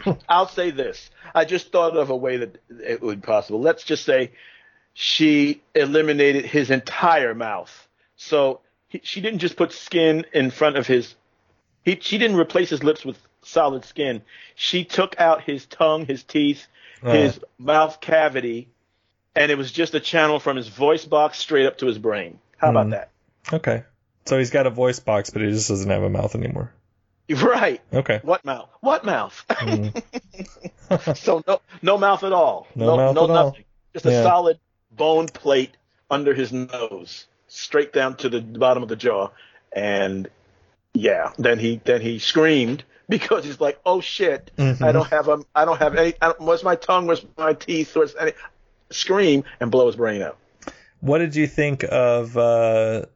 Speaker 1: *laughs*
Speaker 3: I'll say this. I just thought of a way that it would be possible. Let's just say she eliminated his entire mouth. So he, she didn't just put skin in front of his. He, she didn't replace his lips with solid skin. She took out his tongue, his teeth, his mouth cavity, and it was just a channel from his voice box straight up to his brain. How about
Speaker 1: Hmm.
Speaker 3: that?
Speaker 1: Okay. So he's got a voice box, but he just doesn't have a mouth anymore. *laughs*
Speaker 3: Right.
Speaker 1: Okay.
Speaker 3: What mouth? What mouth? *laughs*
Speaker 1: Mm. *laughs*
Speaker 3: so no, no mouth at all.
Speaker 1: No mouth
Speaker 3: no
Speaker 1: at all.
Speaker 3: nothing. Just a
Speaker 1: Yeah.
Speaker 3: solid bone plate under his nose, straight down to the bottom of the jaw, and yeah, then he then he screamed *laughs* because he's like, oh shit,
Speaker 1: Mhm.
Speaker 3: I don't have a, I don't have any. I don't, where's my tongue? Where's my teeth? Where's any? Scream and blow his brain out.
Speaker 1: What did you think of uh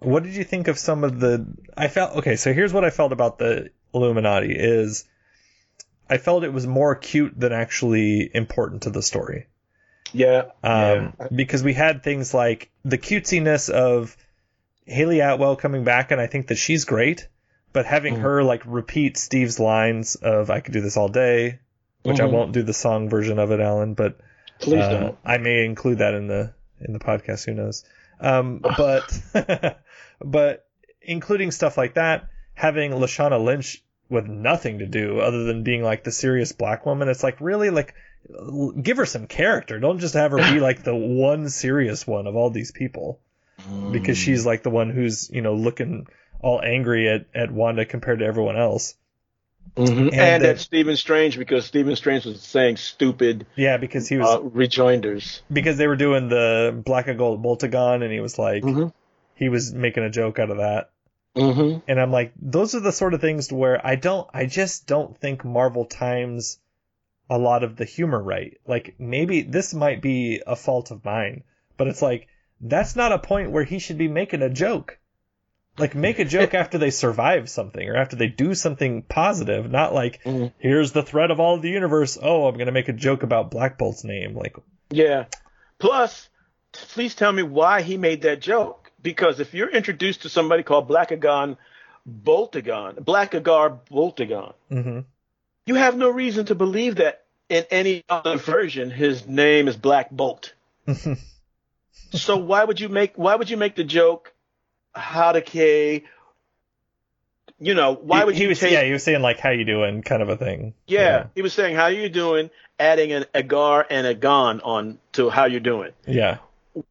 Speaker 1: what did you think of some of the I felt okay, so here's what I felt about the Illuminati is I felt it was more cute than actually important to the story.
Speaker 3: Yeah.
Speaker 1: Um
Speaker 3: yeah.
Speaker 1: because we had things like the cutesiness of Hayley Atwell coming back and I think that she's great, but having
Speaker 3: Mm.
Speaker 1: her like repeat Steve's lines of I could do this all day, which I
Speaker 3: Mhm.
Speaker 1: won't do the song version of it, Alan, but
Speaker 3: Please
Speaker 1: uh,
Speaker 3: don't.
Speaker 1: I may include that in the in the podcast. Who knows? Um, but *laughs* but including stuff like that, having Lashana Lynch with nothing to do other than being like the serious black woman, it's like really like give her some character. Don't just have her be like the *laughs* one serious one of all these people because she's like the one who's you know looking all angry at at Wanda compared to everyone else.
Speaker 3: Mhm.
Speaker 1: and
Speaker 3: And,
Speaker 1: that-
Speaker 3: at Stephen Strange because Stephen Strange was saying stupid
Speaker 1: Yeah, because he was
Speaker 3: uh, rejoinders.
Speaker 1: because they were doing the black and gold Boltagon, and he was like
Speaker 3: Mhm.
Speaker 1: he was making a joke out of that.
Speaker 3: Mm-hmm.
Speaker 1: And I'm like, those are the sort of things where I don't, I just don't think Marvel times a lot of the humor right. Like maybe this might be a fault of mine, but it's like that's not a point where he should be making a joke. Like make a joke *laughs* after they survive something or after they do something positive, not like
Speaker 3: Mhm.
Speaker 1: here's the threat of all of the universe. Oh, I'm gonna make a joke about Black Bolt's name. Like
Speaker 3: Yeah. Plus, please tell me why he made that joke. Because if you're introduced to somebody called Blackagon Boltagon, Blackagar Boltagon,
Speaker 1: hmm
Speaker 3: you have no reason to believe that in any other version his name is Black Bolt. *laughs* so why would you make why would you make the joke how to K you know, why would
Speaker 1: he
Speaker 3: you
Speaker 1: was
Speaker 3: take
Speaker 1: yeah, he was saying like how you doing kind of a thing.
Speaker 3: yeah, he was saying how you doing, adding an agar and a gon on to how you doing.
Speaker 1: Yeah.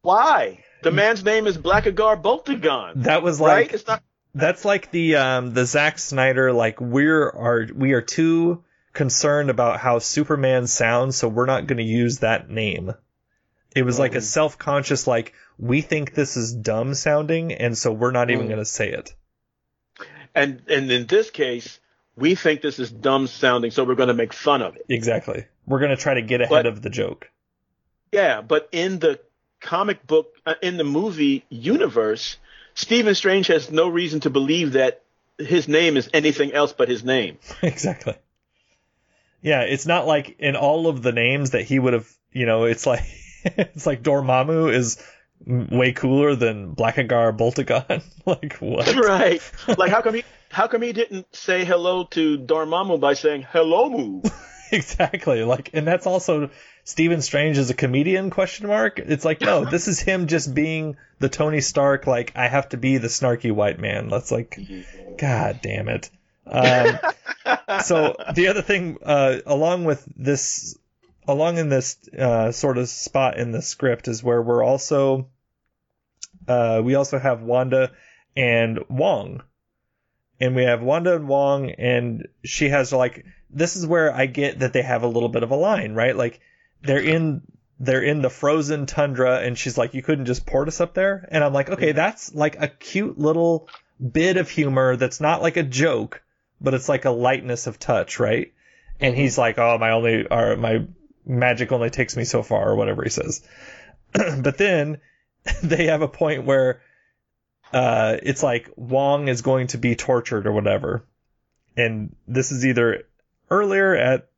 Speaker 3: Why? The man's name is Blackagar Boltagon.
Speaker 1: That was
Speaker 3: right?
Speaker 1: like
Speaker 3: It's not.
Speaker 1: that's like the um the Zack Snyder like we're are we are too concerned about how Superman sounds so we're not going to use that name. It was like a self-conscious like we think this is dumb sounding and so we're not even
Speaker 3: Mm.
Speaker 1: going to say it.
Speaker 3: And and in this case, we think this is dumb sounding, so we're going to make fun of it.
Speaker 1: Exactly. We're going to try to get ahead
Speaker 3: But-
Speaker 1: of the joke.
Speaker 3: Yeah, but in the comic book uh, in the movie universe, Stephen Strange has no reason to believe that his name is anything else but his name. *laughs*
Speaker 1: exactly. Yeah, it's not like in all of the names that he would have, you know, it's like *laughs* it's like Dormammu is way cooler than Blackagar Boltagon. *laughs* like what? *laughs*
Speaker 3: Right. like how come he how come he didn't say hello to Dormammu by saying hello moo?
Speaker 1: exactly. Like and that's also Stephen Strange is a comedian question mark. It's like no, this is him just being the Tony Stark like I have to be the snarky white man. That's like mm-hmm. god damn it. Um, *laughs* so the other thing uh, along with this along in this uh, sort of spot in the script is where we're also uh, we also have Wanda and Wong. And we have Wanda and Wong, and she has like this is where I get that they have a little bit of a line, right? Like they're in they're in the frozen tundra, and she's like, "You couldn't just port us up there," and I'm like, "Okay, that's like a cute little bit of humor that's not like a joke, but it's like a lightness of touch, right?" And he's like, "Oh, my only or my magic only takes me so far," or whatever he says. *clears throat* but then *laughs* they have a point where uh, it's like Wong is going to be tortured or whatever. And this is either earlier at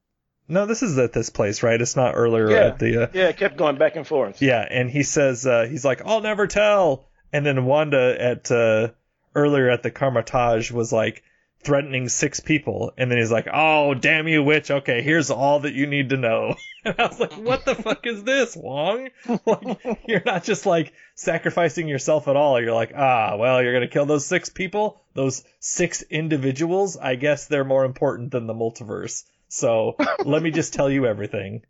Speaker 1: no, this is at this place, right? It's not earlier
Speaker 3: Yeah.
Speaker 1: at the uh,
Speaker 3: Yeah, it kept going back and forth.
Speaker 1: yeah. And he says uh, he's like, I'll never tell. And then Wanda at uh, earlier at the Kamar-Taj was like threatening six people, and then he's like, "Oh, damn you, witch! Okay, here's all that you need to know." *laughs* And I was like, "What the fuck is this, Wong? Like, you're not just like sacrificing yourself at all. You're like, ah, well, you're gonna kill those six people, those six individuals. I guess they're more important than the multiverse. So let me just tell you everything."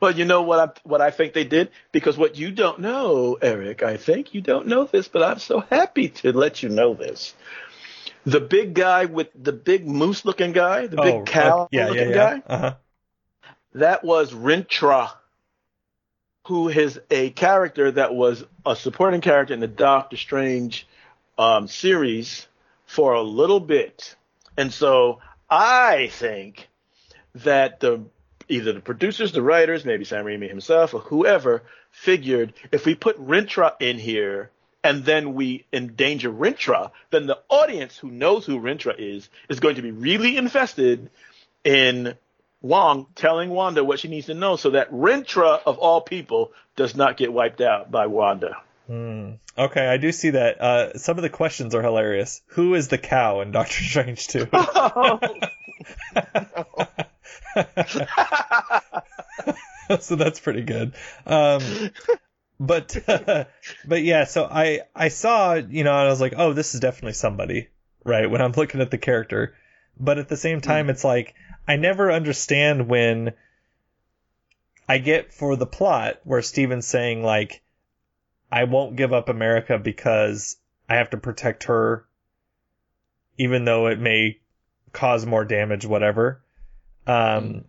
Speaker 3: Well, you know what I what I think they did because what you don't know, Eric, I think you don't know this, but I'm so happy to let you know this. The big guy with the big moose looking guy, the big cow
Speaker 1: uh, yeah, yeah,
Speaker 3: looking
Speaker 1: yeah.
Speaker 3: guy,
Speaker 1: Uh-huh.
Speaker 3: that was Rintrah, who is a character that was a supporting character in the Doctor Strange um, series for a little bit. And so I think that the either the producers, the writers, maybe Sam Raimi himself, or whoever figured if we put Rintrah in here and then we endanger Rintrah, then the audience who knows who Rintrah is is going to be really invested in Wong telling Wanda what she needs to know so that Rintrah of all people does not get wiped out by Wanda.
Speaker 1: Okay, I do see that. Uh, some of the questions are hilarious. Who is the cow in Doctor *laughs* Strange 2? *laughs* *laughs* so that's pretty good. Um, but *laughs* but yeah, so I I saw you know and I was like, oh, this is definitely somebody, right? When I'm looking at the character, but at the same time, it's like I never understand when I get for the plot where Stephen's saying like, I won't give up America because I have to protect her, even though it may cause more damage, whatever. Um,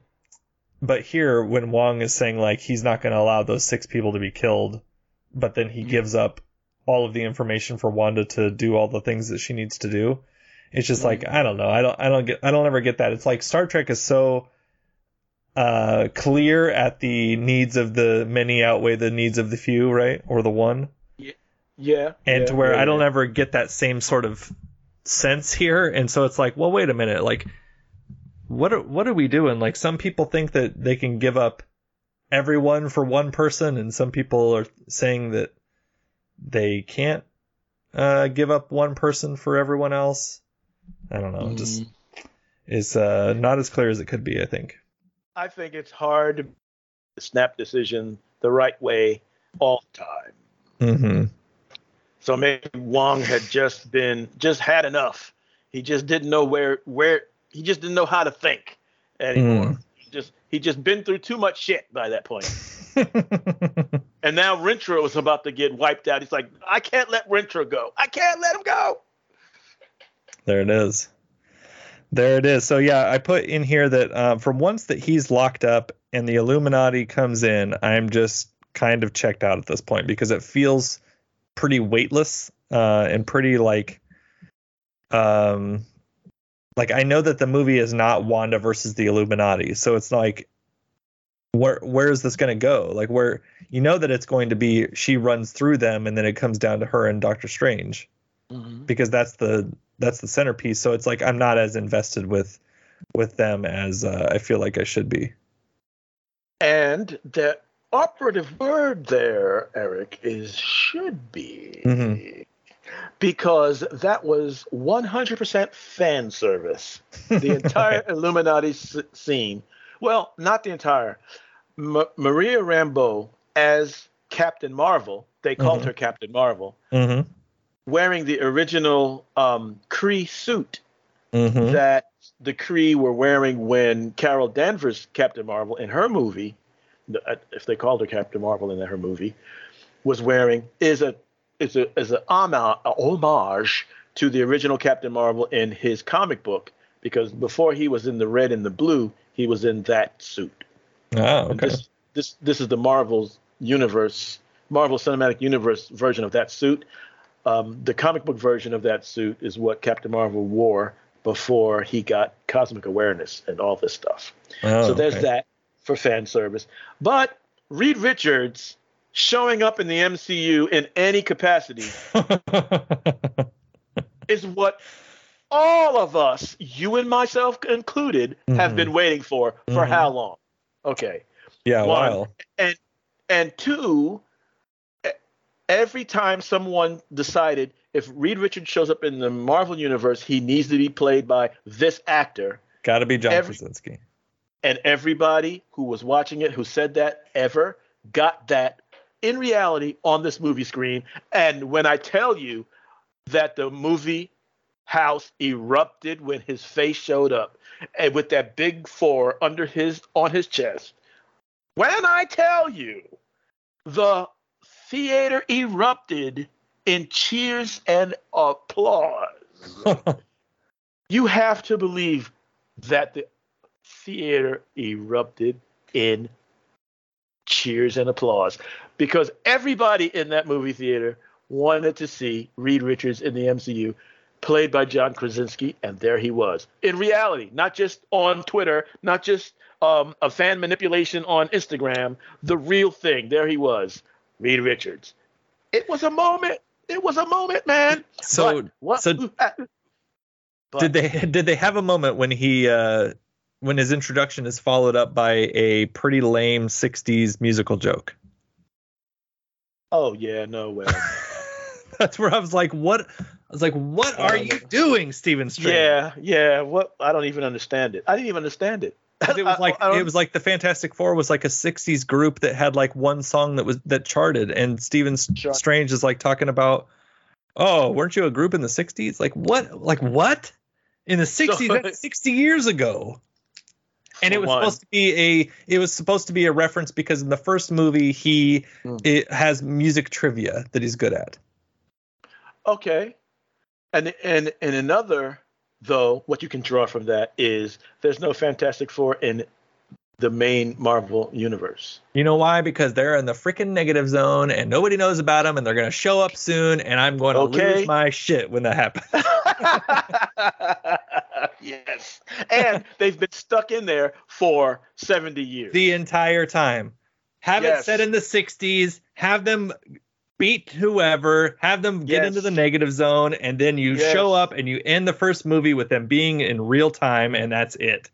Speaker 1: but here, when Wong is saying like he's not going to allow those six people to be killed, but then he gives up all of the information for Wanda to do all the things that she needs to do, it's just like I don't know. I don't. I don't get. I don't ever get that. It's like Star Trek is so uh, clear at the needs of the many outweigh the needs of the few, right? Or the one
Speaker 3: Yeah.
Speaker 1: yeah and
Speaker 3: yeah,
Speaker 1: to where
Speaker 3: yeah,
Speaker 1: I don't ever get that same sort of sense here. And so it's like, well, wait a minute, like, what are, what are we doing? Like, some people think that they can give up everyone for one person, and some people are saying that they can't uh, give up one person for everyone else. I don't know. It Just is uh, not as clear as it could be. I think.
Speaker 3: I think it's hard to snap decision the right way all the time.
Speaker 1: Mm-hmm.
Speaker 3: So maybe Wong had just been just had enough. He just didn't know where where he just didn't know how to think anymore. He just he just been through too much shit by that point. *laughs* and now Rintrah was about to get wiped out. He's like, I can't let Rintrah go. I can't let him go.
Speaker 1: There it is. There it is. So yeah, I put in here that uh, from once that he's locked up and the Illuminati comes in, I'm just kind of checked out at this point because it feels pretty weightless uh, and pretty like, um, like I know that the movie is not Wanda versus the Illuminati, so it's like where where is this going to go? Like where you know that it's going to be she runs through them and then it comes down to her and Doctor Strange
Speaker 3: Mhm.
Speaker 1: because that's the that's the centerpiece. So it's like I'm not as invested with with them as uh, I feel like I should be.
Speaker 3: And the operative word there, Eric, is should be.
Speaker 1: Mhm.
Speaker 3: Because that was 100% fan service. The *laughs* entire Illuminati s- scene. Well, not the entire. M- Maria Rambeau as Captain Marvel, they called
Speaker 1: Mhm.
Speaker 3: her Captain Marvel,
Speaker 1: hmm
Speaker 3: wearing the original um, Kree suit
Speaker 1: hmm
Speaker 3: that the Kree were wearing when Carol Danvers, Captain Marvel, in her movie, uh, if they called her Captain Marvel in her movie, was wearing is a is a is a homage, to the original Captain Marvel in his comic book because before he was in the red and the blue, he was in that suit.
Speaker 1: Oh, okay.
Speaker 3: This this this is the Marvel's universe, Marvel Cinematic Universe version of that suit. Um, the comic book version of that suit is what Captain Marvel wore before he got cosmic awareness and all this stuff.
Speaker 1: Oh,
Speaker 3: so there's
Speaker 1: okay.
Speaker 3: that for fan service. But Reed Richards showing up in the MCU in any capacity *laughs* is what all of us, you and myself included, have
Speaker 1: Mhm.
Speaker 3: been waiting for for
Speaker 1: Mhm.
Speaker 3: how long? Okay.
Speaker 1: yeah,
Speaker 3: One.
Speaker 1: wow.
Speaker 3: And and two, every time someone decided if Reed Richards shows up in the Marvel universe, he needs to be played by this actor,
Speaker 1: Got to be John
Speaker 3: every-
Speaker 1: Krasinski.
Speaker 3: and everybody who was watching it who said that ever got that in reality on this movie screen. And when I tell you that the movie house erupted when his face showed up and with that big four under his on his chest. When I tell you the theater erupted in cheers and applause. *laughs* you have to believe that the theater erupted in cheers and applause because everybody in that movie theater wanted to see Reed Richards in the MCU played by John Krasinski and there he was. In reality not just on Twitter not just um, a fan manipulation on Instagram the real thing there he was Reed Richards. It was a moment. It was a moment man.
Speaker 1: So-
Speaker 3: But what
Speaker 1: so
Speaker 3: But-
Speaker 1: did they did they have a moment when he uh when his introduction is followed up by a pretty lame 60s musical joke
Speaker 3: oh yeah no way *laughs*
Speaker 1: that's where i was like what i was like what are um, you doing stephen strange
Speaker 3: Yeah, yeah. What I don't even understand it. I didn't even understand it.
Speaker 1: it was like *laughs*
Speaker 3: I don't-
Speaker 1: it was like the fantastic four was like a 60s group that had like one song that was that charted and
Speaker 3: stephen
Speaker 1: strange is like talking about oh weren't you a group in the 60s like what like what in the 60s *laughs* that's 60 years ago and it was
Speaker 3: one.
Speaker 1: supposed to be a it was supposed to be a reference because in the first movie he
Speaker 3: Hmm.
Speaker 1: it has music trivia that he's good at
Speaker 3: okay. And and and another though, what you can draw from that is there's no Fantastic Four in the main Marvel universe.
Speaker 1: you know why because they're in the freaking negative zone and nobody knows about them and they're going to show up soon and i'm going to
Speaker 3: Okay.
Speaker 1: lose my shit when that happens *laughs* *laughs*
Speaker 3: yes. And they've been stuck in there for 70 years.
Speaker 1: the entire time. Have it set in the 60s, have them beat whoever, have them get
Speaker 3: Yes.
Speaker 1: into the negative zone, and then you
Speaker 3: Yes.
Speaker 1: show up and you end the first movie with them being in real time, and that's it.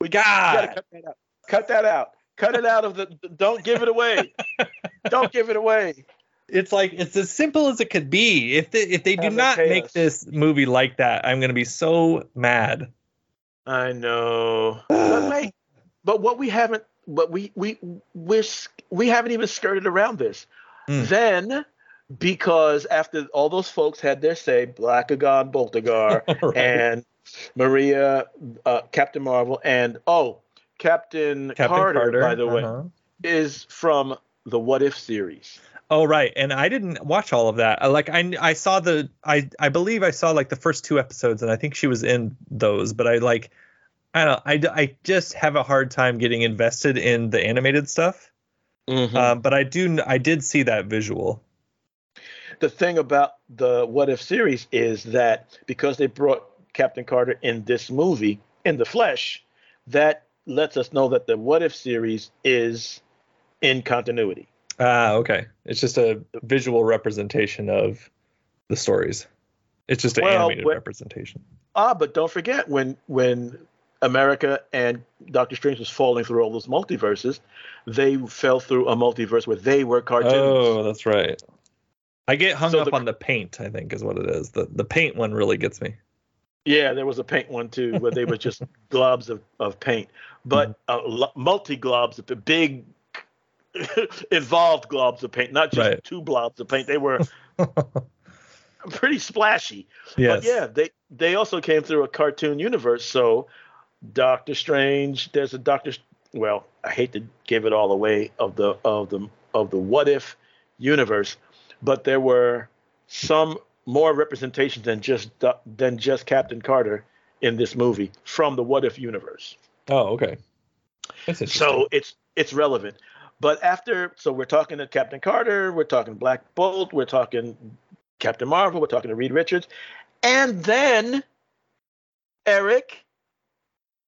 Speaker 3: we gotta cut that out. Cut that out. Cut it out of the don't give it away. *laughs* don't give it away.
Speaker 1: it's like it's as simple as it could be. If they if they do
Speaker 3: Have a
Speaker 1: not make
Speaker 3: chaos.
Speaker 1: this movie like that, I'm gonna be so mad.
Speaker 3: I know. but *sighs* wait, but what we haven't, but we we we're we haven't even skirted around this.
Speaker 1: Mm.
Speaker 3: Then, because after all those folks had their say, Blackagon, Boltagar, *laughs*
Speaker 1: Right.
Speaker 3: and Maria, uh, Captain Marvel, and oh, Captain,
Speaker 1: Captain
Speaker 3: Carter,
Speaker 1: Carter,
Speaker 3: by the way,
Speaker 1: uh-huh.
Speaker 3: is from the What If series.
Speaker 1: Oh right, and I didn't watch all of that. Like I I saw the I I believe I saw like the first two episodes, and I think she was in those. But I like I don't I I just have a hard time getting invested in the animated stuff.
Speaker 3: Mm-hmm.
Speaker 1: Um, but I do I did see that visual.
Speaker 3: the thing about the What If series is that because they brought Captain Carter in this movie in the flesh, that lets us know that the What If series is in continuity.
Speaker 1: Ah, okay. It's just a visual representation of the stories. It's just an
Speaker 3: Well,
Speaker 1: animated
Speaker 3: what-
Speaker 1: representation.
Speaker 3: Ah, but don't forget when when America and Doctor Strange was falling through all those multiverses, they fell through a multiverse where they were cartoons.
Speaker 1: Oh, that's right. I get hung
Speaker 3: So
Speaker 1: up
Speaker 3: the-
Speaker 1: on the paint. I think is what it is. The the paint one really gets me.
Speaker 3: Yeah, there was a paint one too, where they were just *laughs* globs of, of paint, but uh, multi globs the big *laughs* involved globs of paint, not just
Speaker 1: Right.
Speaker 3: two blobs of paint. They were *laughs* pretty splashy.
Speaker 1: Yes.
Speaker 3: But yeah, they they also came through a cartoon universe. So Doctor Strange, there's a Doctor. Well, I hate to give it all away of the of the of the what if universe, but there were some more representations than just uh, than just Captain Carter in this movie from the what if universe.
Speaker 1: Oh, okay.
Speaker 3: So it's it's relevant. But after, so we're talking to Captain Carter, we're talking Black Bolt, we're talking Captain Marvel, we're talking to Reed Richards, and then Eric,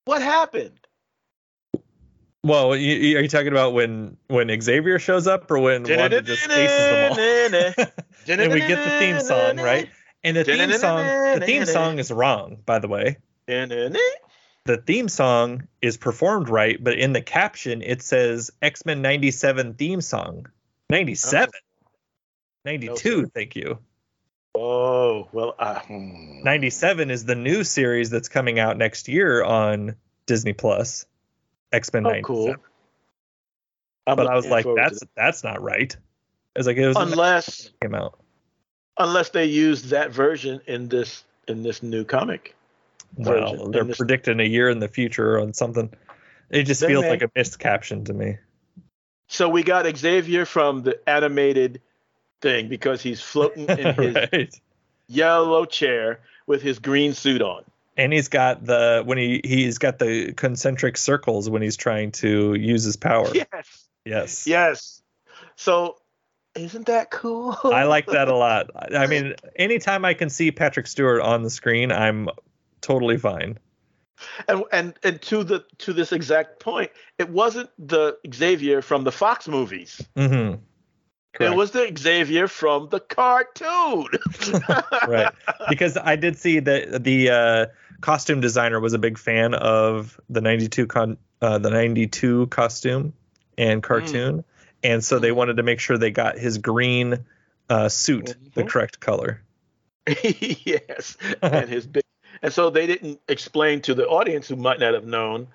Speaker 3: what happened?
Speaker 1: Well, you, you- are you talking about when when Xavier shows up or when Wanda just aces them all? *laughs* and we get the theme song, right? And the theme song, the theme song is wrong, by the way. The theme song is performed right, but in the caption it says X Men '97 theme song. '97, '92.
Speaker 3: No,
Speaker 1: thank you.
Speaker 3: Oh well, uh, hmm.
Speaker 1: '97 is the new series that's coming out next year on Disney Plus. X Men
Speaker 3: oh,
Speaker 1: '97.
Speaker 3: cool.
Speaker 1: But I was like, that's that's not right. I was like, it was
Speaker 3: unless
Speaker 1: came out.
Speaker 3: unless they use that version in this in this new comic.
Speaker 1: Well,
Speaker 3: version.
Speaker 1: they're
Speaker 3: this-
Speaker 1: predicting a year in the future on something. It just feels
Speaker 3: may.
Speaker 1: like a missed caption to me.
Speaker 3: So we got Xavier from the animated thing because he's floating in *laughs* his
Speaker 1: right.
Speaker 3: yellow chair with his green suit on.
Speaker 1: And he's got the when he he's got the concentric circles when he's trying to use his power. *laughs*
Speaker 3: Yes.
Speaker 1: Yes.
Speaker 3: Yes. So isn't that cool?
Speaker 1: I like that a *laughs* lot. I mean, anytime I can see Patrick Stewart on the screen, I'm totally fine.
Speaker 3: and and and to the to this exact point, it wasn't the Xavier from the Fox movies.
Speaker 1: Mm-hmm.
Speaker 3: It was the Xavier from the cartoon. *laughs*
Speaker 1: right because I did see that the uh, costume designer was a big fan of the 92 con uh, the 92 costume and cartoon and so they wanted to make sure they got his green uh, suit the
Speaker 3: Mhm.
Speaker 1: correct color *laughs*
Speaker 3: yes, and his big, and so they didn't explain to the audience who might not have known,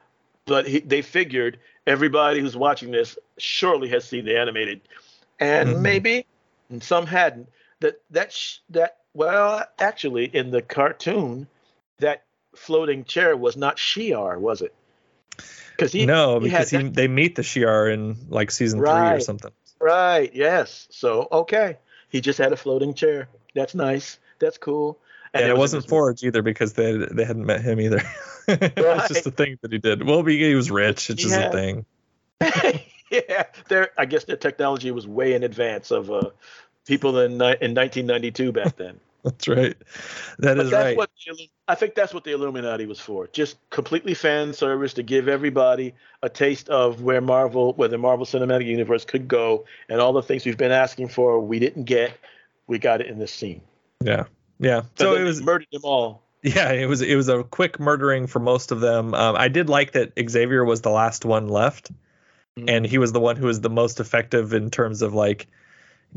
Speaker 3: but he, they figured everybody who's watching this surely has seen the animated, and
Speaker 1: Mhm.
Speaker 3: maybe and some hadn't. That that sh- that well, actually, in the cartoon, that floating chair was not Shi'ar, was it? Because he
Speaker 1: no because he,
Speaker 3: that-
Speaker 1: they meet the Shi'ar in like season three or something
Speaker 3: Right. Yes. So okay, he just had a floating chair. That's nice. That's cool.
Speaker 1: and,
Speaker 3: it
Speaker 1: it wasn't
Speaker 3: this
Speaker 1: Forge either because they they hadn't met him either *laughs* it's just a thing that he did well he he was rich it's just
Speaker 3: Yeah.
Speaker 1: a *laughs* thing
Speaker 3: yeah, there. I guess their technology was way in advance of uh, people in in 1992 back then. *laughs*
Speaker 1: that's right That
Speaker 3: But
Speaker 1: is
Speaker 3: that's
Speaker 1: right
Speaker 3: what the, I think that's what the Illuminati was for. Just completely fan service to give everybody a taste of where Marvel, where the Marvel Cinematic Universe could go, and all the things we've been asking for, we didn't get. We got it in this scene.
Speaker 1: yeah yeah
Speaker 3: So
Speaker 1: so it was
Speaker 3: murdered them all.
Speaker 1: Yeah, it was it was a quick murdering for most of them. Um, I did like that Xavier was the last one left,
Speaker 3: Mm-hmm.
Speaker 1: and he was the one who was the most effective in terms of like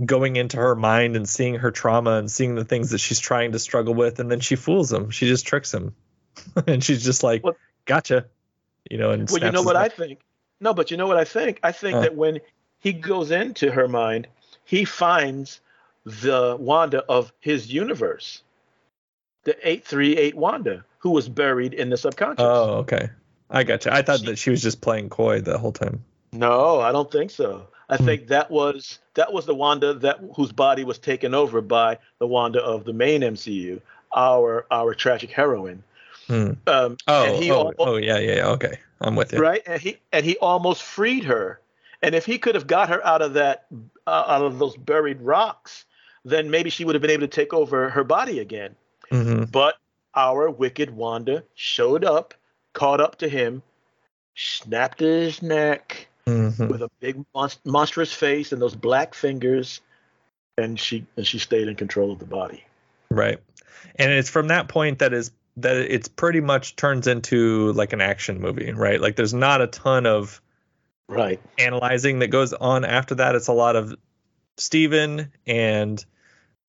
Speaker 1: going into her mind and seeing her trauma and seeing the things that she's trying to struggle with, and then she fools him. She just tricks him, *laughs* and she's just like,
Speaker 3: What-
Speaker 1: "Gotcha," you know. And
Speaker 3: Well, you know what I think? No, but you know what I think? I think
Speaker 1: Huh.
Speaker 3: that when he goes into her mind, he finds the Wanda of his universe, the 838 Wanda, who was buried in the subconscious.
Speaker 1: Oh, okay. I gotcha. I thought
Speaker 3: She-
Speaker 1: that she was just playing coy the whole time.
Speaker 3: No, I don't think so. I
Speaker 1: Hmm.
Speaker 3: think that was that was the Wanda that whose body was taken over by the Wanda of the main MCU, our our tragic heroine.
Speaker 1: Hmm.
Speaker 3: Um,
Speaker 1: Oh,
Speaker 3: and he
Speaker 1: oh,
Speaker 3: almost,
Speaker 1: oh, yeah, yeah, yeah. Okay, I'm with you.
Speaker 3: right and he and he almost freed her and if he could have got her out of that uh, out of those buried rocks then maybe she would have been able to take over her body again
Speaker 1: hmm
Speaker 3: but our wicked wanda showed up caught up to him snapped his neck
Speaker 1: Mhm.
Speaker 3: with a big monst- monstrous face and those black fingers, and she and she stayed in control of the body.
Speaker 1: Right. And it's from that point that is that it's pretty much turns into like an action movie, right? Like there's not a ton of
Speaker 3: Right.
Speaker 1: analyzing that goes on after that. It's a lot of Stephen and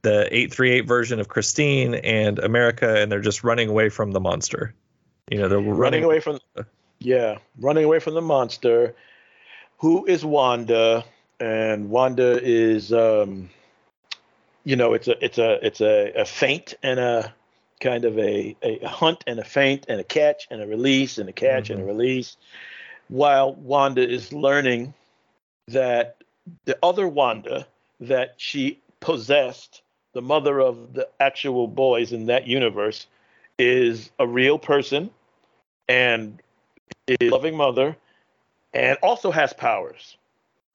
Speaker 1: the 838 version of Christine and America and they're just running away from the monster. You know, they're running,
Speaker 3: running away from yeah running away from the monster who is wanda? And wanda is um you know it's a it's a it's a, a feint and a kind of a, a hunt and a feint and a catch and a release and a catch and a release. While wanda is learning that the other wanda that she possessed the mother of the actual boys in that universe is a real person and is a loving mother and also has powers.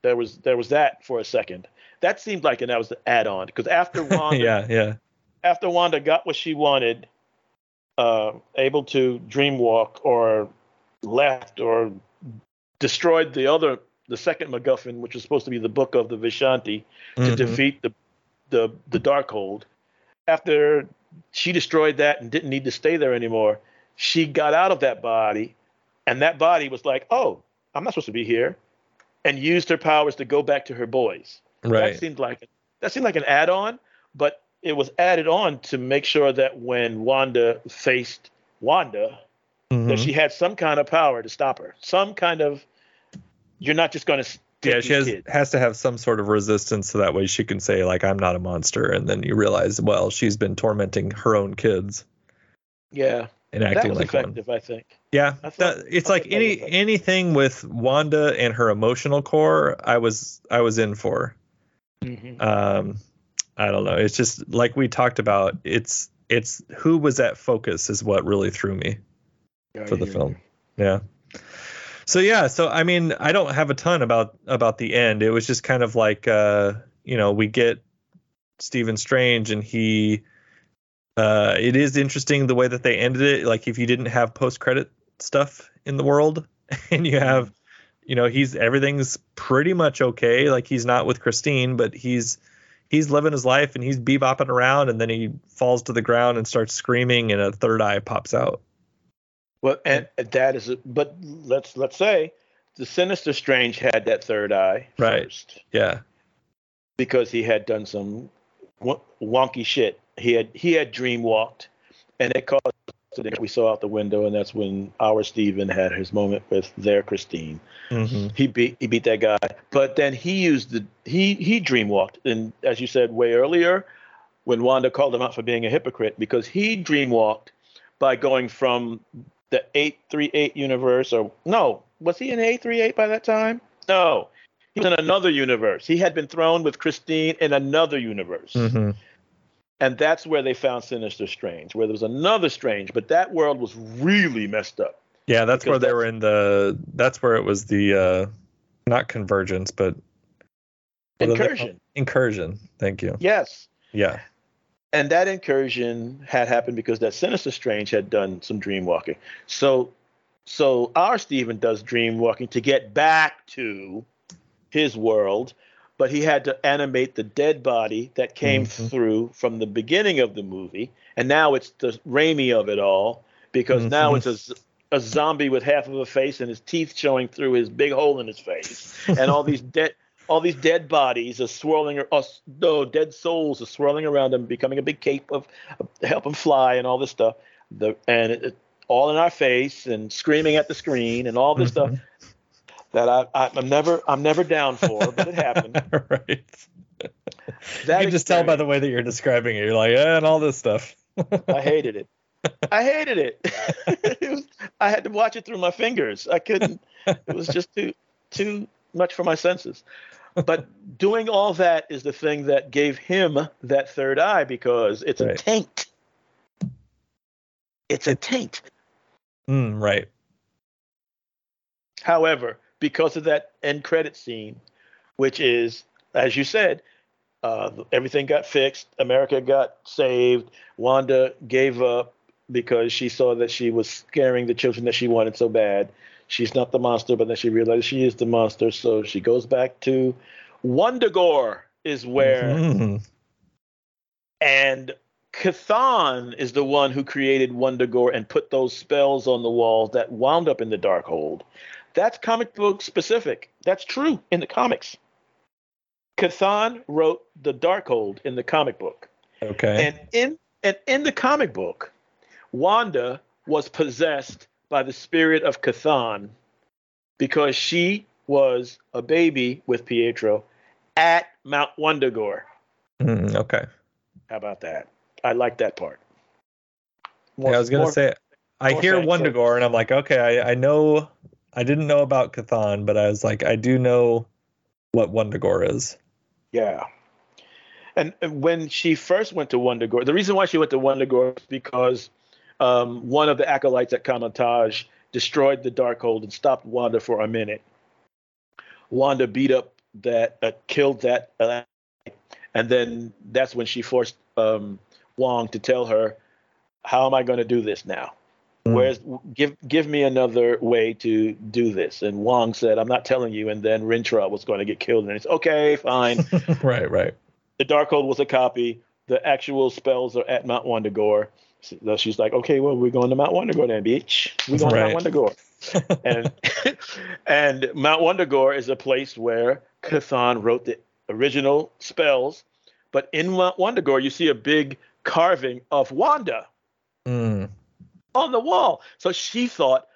Speaker 3: There was there was that for a second. That seemed like and that was the add-on because after *laughs* Wanda
Speaker 1: yeah, yeah.
Speaker 3: after Wanda got what she wanted, uh, able to dream walk or left or destroyed the other the second MacGuffin, which was supposed to be the book of the Vishanti, to
Speaker 1: Mhm.
Speaker 3: defeat the the the Darkhold. After she destroyed that and didn't need to stay there anymore, she got out of that body, and that body was like, "Oh, I'm not supposed to be here," and used her powers to go back to her boys.
Speaker 1: Right.
Speaker 3: That seemed like that seemed like an add-on, but it was added on to make sure that when Wanda faced Wanda,
Speaker 1: Mhm.
Speaker 3: that she had some kind of power to stop her. Some kind of you're not just going to
Speaker 1: yeah, she has has to have some sort of resistance so that way she can say like I'm not a monster and then you realize well she's been tormenting her own kids
Speaker 3: yeah.
Speaker 1: And
Speaker 3: That was
Speaker 1: like one.
Speaker 3: effective, I think.
Speaker 1: Yeah,
Speaker 3: I thought-
Speaker 1: that, it's like any
Speaker 3: effective.
Speaker 1: anything with Wanda and her emotional core, I was I was in for.
Speaker 3: Mhm.
Speaker 1: Um, I don't know. It's just like we talked about. It's it's who was at focus is what really threw me for the film. Yeah. So yeah, so I mean, I don't have a ton about about the end. It was just kind of like uh, you know, we get Stephen Strange and he uh it is interesting the way that they ended it. Like if you didn't have post credit stuff in the world *laughs* and you have you know, he's everything's pretty much okay. Like he's not with Christine, but he's he's living his life and he's bebopping around and then he falls to the ground and starts screaming and a third eye pops out.
Speaker 3: Well, and that is, but let's let's say the Sinister Strange had that third eye
Speaker 1: Right.
Speaker 3: first
Speaker 1: Yeah.
Speaker 3: because he had done some wonky shit. He had he had dream walked, and it caused we saw out the window, and that's when our Stephen had his moment with their Christine.
Speaker 1: hmm
Speaker 3: He beat he beat that guy, but then he used the he he dream walked, and as you said way earlier, when Wanda called him out for being a hypocrite because he dream walked by going from the eight three eight universe or no was he in eight three eight by that time? No, he was in another universe. He had been thrown with Christine in another universe,
Speaker 1: hmm
Speaker 3: and that's where they found Sinister Strange, where there was another Strange, but that world was really messed up.
Speaker 1: Yeah, that's where they were in the. That's where it was the uh not convergence, but
Speaker 3: Incursion.
Speaker 1: Incursion. Thank you.
Speaker 3: yes.
Speaker 1: Yeah.
Speaker 3: and that incursion had happened because that sinister strange had done some dream walking so so our stephen does dream walking to get back to his world but he had to animate the dead body that came
Speaker 1: Mhm.
Speaker 3: through from the beginning of the movie and now it's the Raimi of it all because now
Speaker 1: Mhm.
Speaker 3: it's a zombie with half of a face and his teeth showing through his big hole in his face and all these *laughs* dead all these dead bodies are swirling or no dead souls are swirling around him becoming a big cape of, of help him fly and all this stuff the and it, it- all in our face and screaming at the screen and all this stuff that I, I I'm never I'm never down for but it happened *laughs*
Speaker 1: right.
Speaker 3: that
Speaker 1: you can just tell by the way that you're describing it. You're like, eh, and all this stuff. *laughs*
Speaker 3: I hated it. I hated it. *laughs* it was, I had to watch it through my fingers. I couldn't. It was just too too much for my senses. But doing all that is the thing that gave him that third eye because it's a taint. It's a taint.
Speaker 1: Mm, right.
Speaker 3: However, because of that end credit scene, which is, as you said, uh, everything got fixed. America got saved. Wanda gave up because she saw that she was scaring the children that she wanted so bad. she's not the monster, but then she realizes she is the monster. So she goes back to Wundagore, is where,
Speaker 1: Mhm.
Speaker 3: and Chthon is the one who created Wundagore and put those spells on the walls that wound up in the Darkhold. That's comic book specific. That's true in the comics. Chthon wrote the Darkhold in the comic book.
Speaker 1: Okay.
Speaker 3: And in and in the comic book, Wanda was possessed by the spirit of Chthon because she was a baby with Pietro at Mount Wundagore.
Speaker 1: Mm, okay.
Speaker 3: How about that? I like that part.
Speaker 1: yeah, I was gonna
Speaker 3: more-
Speaker 1: say I hear. Wundagore and I'm like, okay, I, I know I didn't know about Chthon, but I was like, I do know what Wundagore is.
Speaker 3: Yeah. And when she first went to Wundagore, the reason why she went to Wundagore is because um, one of the acolytes at Kamar-Taj destroyed the Darkhold and stopped Wanda for a minute. Wanda beat up that, uh, killed that, uh, and then that's when she forced um, Wong to tell her, "How am I going to do this now?
Speaker 1: Hmm.
Speaker 3: Where's give give me another way to do this?" And Wong said, "I'm not telling you." And then Rintrah was going to get killed, and it's okay, fine. *laughs*
Speaker 1: right, right.
Speaker 3: the Darkhold was a copy. The actual spells are at Mount Wundagore. So she's like, okay, well, we're going to Mount Wundagore then, bitch. We're going
Speaker 1: Right.
Speaker 3: to Mount Wundagore. *laughs* and *laughs* and Mount Wundagore is a place where Chthon wrote the original spells. But in Mount Wundagore, you see a big carving of Wanda
Speaker 1: Mm,
Speaker 3: on the wall. So she thought,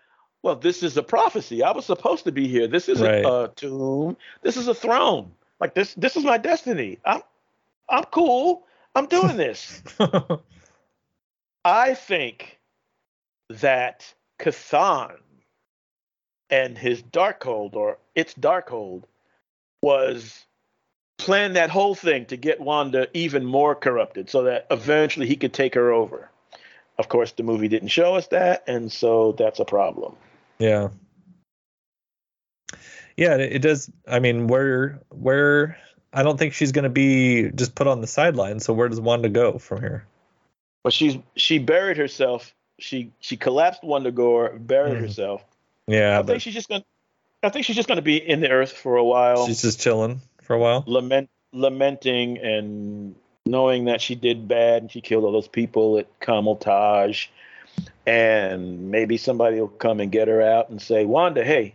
Speaker 3: well, this is a prophecy. I was supposed to be here. This isn't
Speaker 1: Right.
Speaker 3: a tomb. This is a throne. Like this, this is my destiny. I'm, I'm cool. I'm doing this. *laughs* I think that Chthon and his Darkhold or its Darkhold was planned that whole thing to get Wanda even more corrupted so that eventually he could take her over. Of course, the movie didn't show us that, and so that's a problem.
Speaker 1: yeah. Yeah, it, it does. I mean, where where I don't think she's gonna be just put on the sideline. So where does Wanda go from here?
Speaker 3: Well, she's she buried herself. She she collapsed Wundagore, buried
Speaker 1: Mhm.
Speaker 3: herself.
Speaker 1: Yeah,
Speaker 3: I think she's just gonna. I think she's just gonna be in the earth for a while.
Speaker 1: she's just chilling for a while.
Speaker 3: lament lamenting and knowing that she did bad and she killed all those people at Kamar-Taj. And maybe somebody will come and get her out and say, Wanda, hey,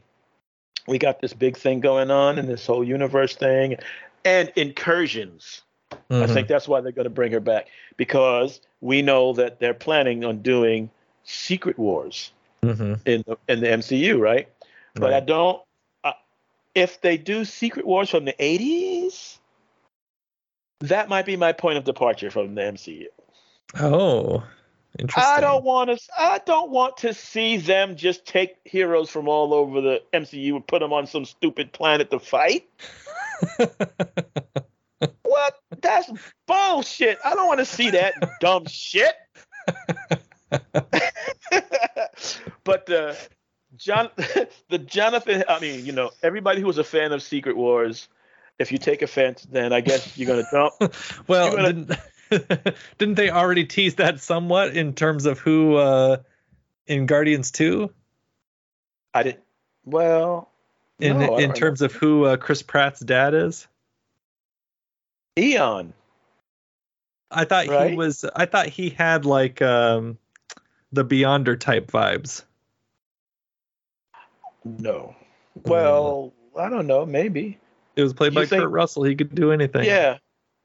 Speaker 3: we got this big thing going on and this whole universe thing and incursions. I
Speaker 1: Mhm.
Speaker 3: think that's why they're going to bring her back because we know that they're planning on doing Secret Wars
Speaker 1: Mhm.
Speaker 3: in the, in the MCU, right? But I don't. Uh, if they do Secret Wars from the '80s, that might be my point of departure from the MCU.
Speaker 1: Oh, interesting.
Speaker 3: I don't want to. I don't want to see them just take heroes from all over the MCU and put them on some stupid planet to fight. *laughs* What? That's bullshit. I don't want to see that *laughs* dumb shit. *laughs* but the John, the Jonathan. I mean, you know, everybody who was a fan of Secret Wars. If you take offense, then I guess you're gonna dump. *laughs*
Speaker 1: well,
Speaker 3: You wanna-
Speaker 1: didn't, *laughs* didn't they already tease that somewhat in terms of who uh, in Guardians Two?
Speaker 3: I didn't. Well,
Speaker 1: In
Speaker 3: no,
Speaker 1: in terms of who uh, Chris Pratt's dad is?
Speaker 3: Eon.
Speaker 1: I thought he was. I thought he had like um, the Beyonder type vibes.
Speaker 3: No. Well, I don't know. Maybe.
Speaker 1: It was played
Speaker 3: You
Speaker 1: by
Speaker 3: think-
Speaker 1: Kurt Russell. He could do anything.
Speaker 3: Yeah.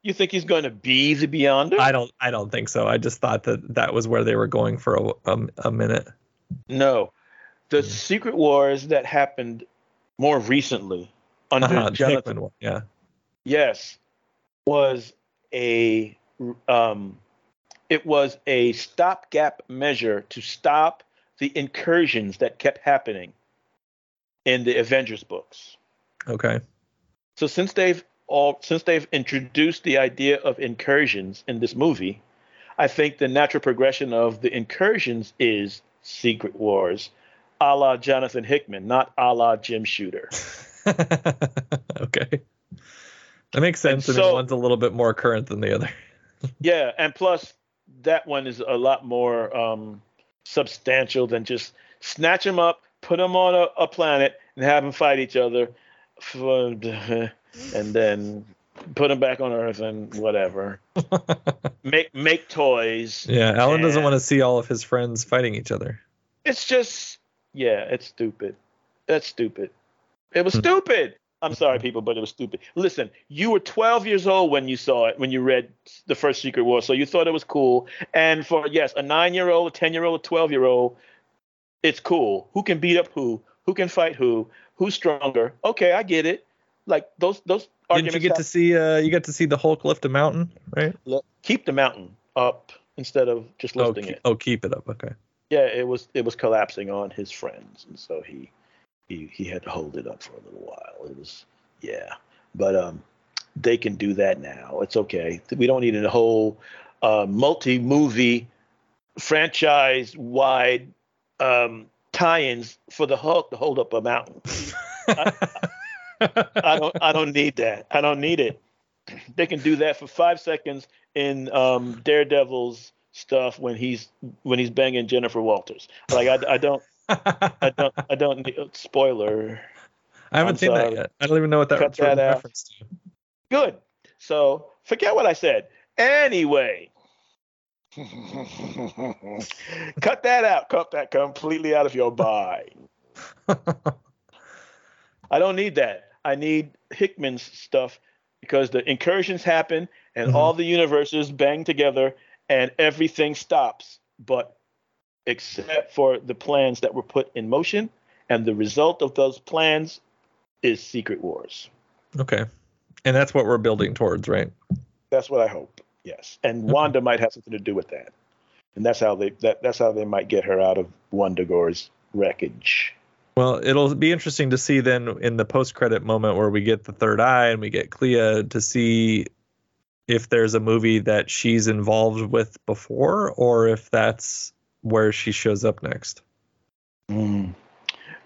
Speaker 3: You think he's going to be the Beyonder?
Speaker 1: I don't. I don't think so. I just thought that that was where they were going for a a, a minute.
Speaker 3: No. The. Secret Wars that happened more recently under
Speaker 1: Uh-huh,
Speaker 3: Jonathan,
Speaker 1: one. Yeah.
Speaker 3: yes, was a um, it was a stopgap measure to stop the incursions that kept happening in the Avengers books.
Speaker 1: Okay.
Speaker 3: So since they've all since they've introduced the idea of incursions in this movie, I think the natural progression of the incursions is Secret Wars, a la Jonathan Hickman, not a la Jim Shooter. *laughs*
Speaker 1: okay. That makes sense.
Speaker 3: And so-
Speaker 1: one's a little bit more current than the other. *laughs*
Speaker 3: yeah, and plus that one is a lot more um, substantial than just snatch them up, put them on a, a planet and have them fight each other, *laughs* and then put them back on Earth and whatever. *laughs* make make toys.
Speaker 1: Yeah, Alan doesn't want to see all of his friends fighting each other.
Speaker 3: It's just yeah, it's stupid. That's stupid. It was
Speaker 1: Hmm.
Speaker 3: stupid. I'm sorry, people, but it was stupid. Listen, you were 12 years old when you saw it, when you read the first Secret War, so you thought it was cool. And for yes, a nine-year-old, a ten-year-old, a twelve-year-old, it's cool. Who can beat up who? Who can fight who? Who's stronger? Okay, I get it. Like those those
Speaker 1: Didn't you get to see? Uh, you got to see the Hulk lift a mountain, right?
Speaker 3: keep the mountain up instead of just
Speaker 1: Oh,
Speaker 3: lifting
Speaker 1: keep,
Speaker 3: it.
Speaker 1: oh, keep it up. Okay.
Speaker 3: yeah, it was it was collapsing on his friends, and so he he he had to hold it up for a little while. It was yeah, but um, they can do that now. It's okay. We don't need a whole uh, multi-movie franchise wide um, tie-ins for the Hulk to hold up a mountain. I don't I don't need that. I don't need it. They can do that for five seconds in um, Daredevil's stuff when he's when he's banging Jennifer Walters. Like I, I don't I don't I don't need spoiler.
Speaker 1: I haven't
Speaker 3: I'm
Speaker 1: seen that yet. I don't even know what that
Speaker 3: Cut that out.
Speaker 1: reference to.
Speaker 3: Good. So forget what I said. Anyway. *laughs* Cut that out. Cut that completely out of your mind. I don't need that. I need Hickman's stuff because the incursions happen and
Speaker 1: Mhm.
Speaker 3: all the universes bang together and everything stops. But except for the plans that were put in motion, and the result of those plans is Secret Wars.
Speaker 1: Okay. And that's what we're building towards, right?
Speaker 3: That's what I hope. Yes, and Wanda might have something to do with that, and that's how they that that's how they might get her out of Wundagore's wreckage.
Speaker 1: Well, it'll be interesting to see then in the post-credit moment where we get the third eye and we get Clea to see if there's a movie that she's involved with before or if that's where she shows up next. Mm.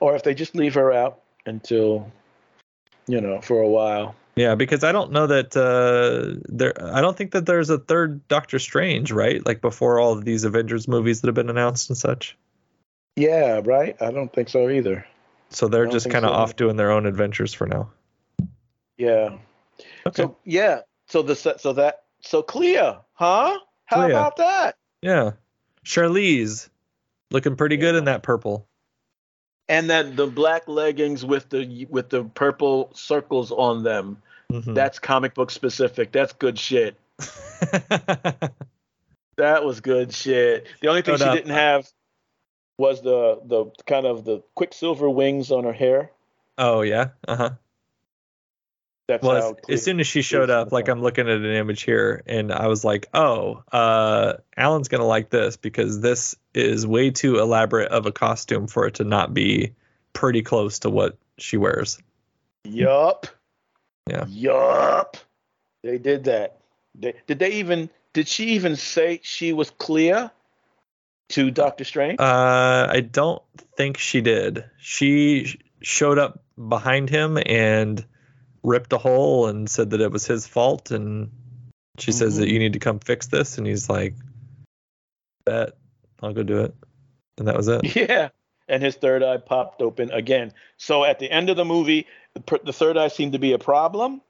Speaker 3: Or if they just leave her out until, you know, for a while.
Speaker 1: Yeah, because I don't know that uh, there. I don't think that there's a third Doctor Strange, right? Like before all of these Avengers movies that have been announced and such.
Speaker 3: Yeah, right. I don't think so either.
Speaker 1: So they're just kind of
Speaker 3: so.
Speaker 1: off doing their own adventures for now.
Speaker 3: Yeah.
Speaker 1: Okay.
Speaker 3: So yeah. So the so that so Clea, huh? How
Speaker 1: Clea.
Speaker 3: about that?
Speaker 1: yeah, Charlize looking pretty good in that purple.
Speaker 3: And then the black leggings with the with the purple circles on them.
Speaker 1: Mhm.
Speaker 3: That's comic book specific. That's good shit. *laughs* That was good shit. The only thing
Speaker 1: Showed
Speaker 3: she
Speaker 1: up.
Speaker 3: didn't have was the the kind of the quicksilver wings on her hair.
Speaker 1: oh yeah. Uh huh.
Speaker 3: That's
Speaker 1: Well, as, as soon as she showed up, like I'm looking at an image here, and I was like, "Oh, uh, Alan's gonna like this because this is way too elaborate of a costume for it to not be pretty close to what she wears."
Speaker 3: Yup.
Speaker 1: Yeah.
Speaker 3: Yup. They did that. They, did they even? Did she even say she was Clea to Doctor Strange?
Speaker 1: Uh, I don't think she did. She showed up behind him and ripped a hole and said that it was his fault, and she says that you need to come fix this, and he's like, "Bet, I'll go do it," and that was it. *laughs*
Speaker 3: yeah. And his third eye popped open again. So at the end of the movie, the, the third eye seemed to be a problem.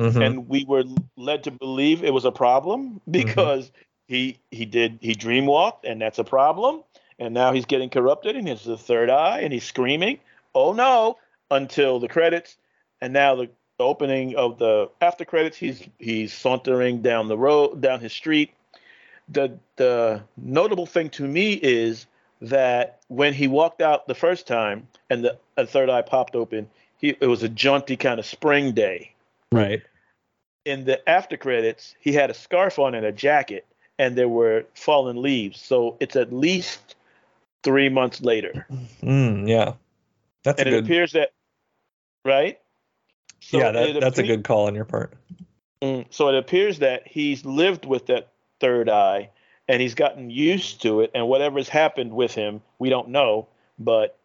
Speaker 1: Mhm.
Speaker 3: and we were led to believe it was a problem because he he did he dreamwalked and that's a problem and now he's getting corrupted and he's the third eye and he's screaming oh no until the credits and now the opening of the after credits he's he's sauntering down the road down his street the the notable thing to me is that when he walked out the first time and the a third eye popped open he it was a jaunty kind of spring day
Speaker 1: Right.
Speaker 3: in the after credits, he had a scarf on and a jacket, and there were fallen leaves. So it's at least three months later,
Speaker 1: Mm, yeah. That's
Speaker 3: and it
Speaker 1: good.
Speaker 3: appears that, right? So
Speaker 1: yeah, that, that's a good call on your part.
Speaker 3: Mm, so it appears that he's lived with that third eye, and he's gotten used to it. And whatever's happened with him, we don't know, but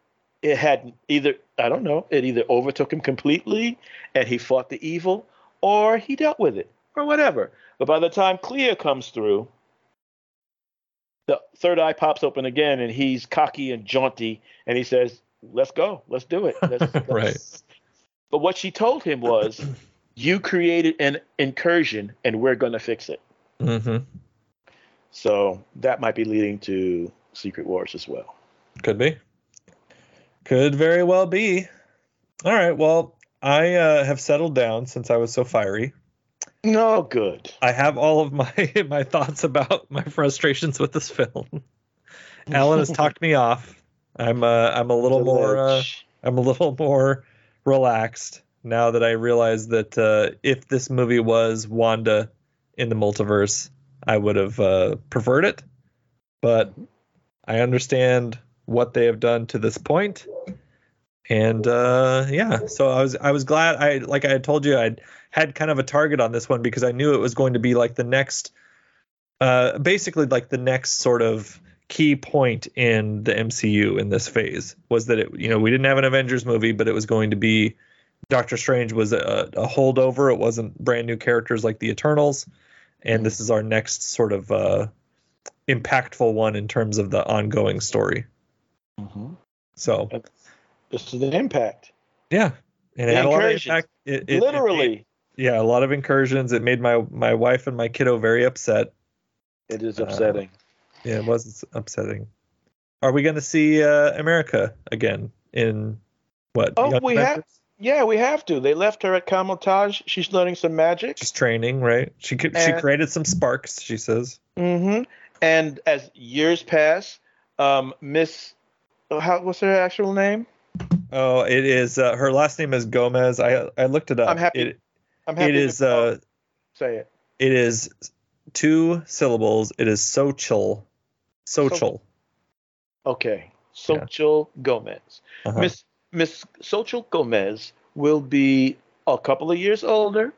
Speaker 3: it had either I don't know. It either overtook him completely, and he fought the evil, or he dealt with it, or whatever. But by the time Clea comes through, the third eye pops open again, and he's cocky and jaunty, and he says, let's go, let's do it. Let's, *laughs* let's-
Speaker 1: Right.
Speaker 3: But what she told him was, *clears throat* you created an incursion, and we're gonna fix it.
Speaker 1: Mm-hmm.
Speaker 3: So that might be leading to Secret Wars as well.
Speaker 1: Could be. Could very well be. All right. Well, I uh, have settled down since I was so fiery.
Speaker 3: No good.
Speaker 1: I have all of my *laughs* my thoughts about *laughs* my frustrations with this film. *laughs* Alan has talked me off. I'm uh, I'm a little more uh, I'm a little more relaxed now that I realize that uh, if this movie was Wanda in the multiverse, I would have uh, preferred it. But I understand what they have done to this point, and uh, yeah, so I was I was glad I like I had told you I'd had kind of a target on this one because I knew it was going to be like the next, uh, basically like the next sort of key point in the MCU in this phase was that it you know we didn't have an Avengers movie but it was going to be Doctor Strange was a, a holdover. It wasn't brand new characters like the Eternals. And this is our next sort of uh, impactful one in terms of the ongoing story
Speaker 3: Mhm.
Speaker 1: so
Speaker 3: This is an impact.
Speaker 1: yeah and it
Speaker 3: The
Speaker 1: had a lot of impact It- it- it made-
Speaker 3: Literally,
Speaker 1: yeah a lot of incursions it made my my wife and my kiddo very upset
Speaker 3: it is
Speaker 1: Uh,
Speaker 3: upsetting.
Speaker 1: Yeah, it was upsetting. Are we going to see uh, America again in what?
Speaker 3: Oh,
Speaker 1: Young
Speaker 3: we have- yeah, we have to. They left her at Kamar-Taj. She's learning some magic.
Speaker 1: She's training, right? She could, she created some sparks. She says.
Speaker 3: Mm-hmm. And as years pass, um, Miss, how what's her actual name?
Speaker 1: Oh, it is. Uh, her last name is Gomez. I I looked it up.
Speaker 3: I'm happy-
Speaker 1: It,
Speaker 3: I'm happy.
Speaker 1: is.
Speaker 3: to
Speaker 1: Uh,
Speaker 3: say it.
Speaker 1: it is two syllables. It is social. Sochil.
Speaker 3: Okay, Xochitl Gomez.
Speaker 1: Uh-huh.
Speaker 3: Miss Miss Xochitl Gomez will be a couple of years older,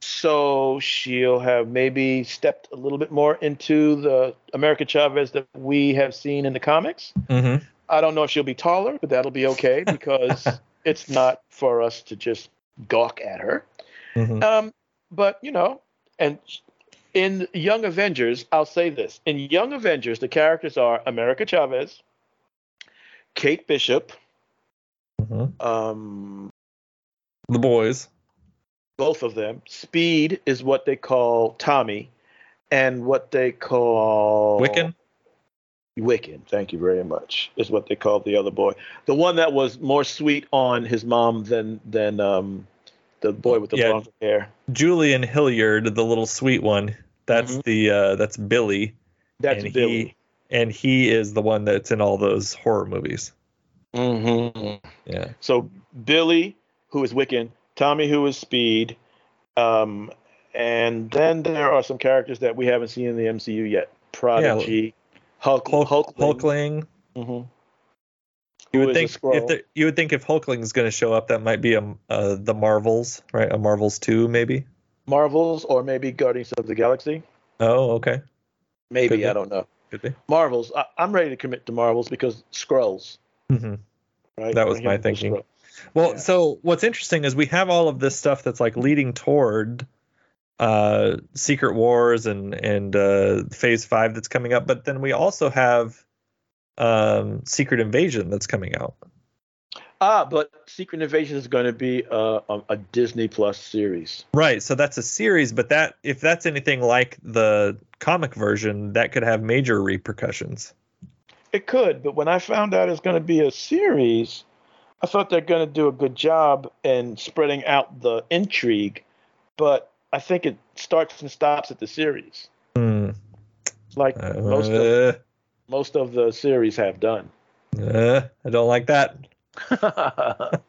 Speaker 3: so she'll have maybe stepped a little bit more into the America Chavez that we have seen in the comics.
Speaker 1: Mhm.
Speaker 3: I don't know if she'll be taller, but that'll be okay *laughs* because it's not for us to just gawk at her.
Speaker 1: Mhm.
Speaker 3: Um, but you know, and in Young Avengers, I'll say this: in Young Avengers, the characters are America Chavez, Kate Bishop,
Speaker 1: Mhm.
Speaker 3: um,
Speaker 1: The boys.
Speaker 3: both of them. Speed is what they call Tommy, and what they call
Speaker 1: Wiccan.
Speaker 3: Wiccan, thank you very much, is what they called the other boy. The one that was more sweet on his mom than than um, the boy with the
Speaker 1: Yeah.
Speaker 3: blonde hair.
Speaker 1: Julian Hilliard, the little sweet one. That's
Speaker 3: Mhm.
Speaker 1: the uh, that's Billy.
Speaker 3: That's
Speaker 1: and
Speaker 3: Billy.
Speaker 1: He, and he is the one that's in all those horror movies.
Speaker 3: Mm-hmm.
Speaker 1: Yeah.
Speaker 3: So Billy, who is Wiccan, Tommy, who is Speed, um, and then there are some characters that we haven't seen in the MCU yet. Prodigy, Hulk,
Speaker 1: Hulk,
Speaker 3: Hulkling.
Speaker 1: Hulkling.
Speaker 3: Mhm.
Speaker 1: You would think if the, you would think if Hulkling is going to show up, that might be a uh, the Marvels, right? A Marvels two, maybe.
Speaker 3: Marvels or maybe Guardians of the Galaxy.
Speaker 1: Oh, okay,
Speaker 3: Maybe
Speaker 1: Could be.
Speaker 3: I don't know.
Speaker 1: could be.
Speaker 3: Marvels. I, I'm ready to commit to Marvels because Skrulls.
Speaker 1: hmm
Speaker 3: Right.
Speaker 1: That was my thinking. Well,
Speaker 3: Yeah.
Speaker 1: so what's interesting is we have all of this stuff that's like leading toward uh, Secret Wars and and uh, Phase Five that's coming up, but then we also have um, Secret Invasion that's coming out.
Speaker 3: Ah, but Secret Invasion is going to be a, a, a Disney Plus series.
Speaker 1: Right, so that's a series, but that if that's anything like the comic version, that could have major repercussions.
Speaker 3: It could, but when I found out it's going to be a series, I thought they're going to do a good job in spreading out the intrigue. But I think it starts and stops at the series,
Speaker 1: Hmm.
Speaker 3: like
Speaker 1: Uh,
Speaker 3: most of most of the series have done.
Speaker 1: uh, I don't like that. *laughs*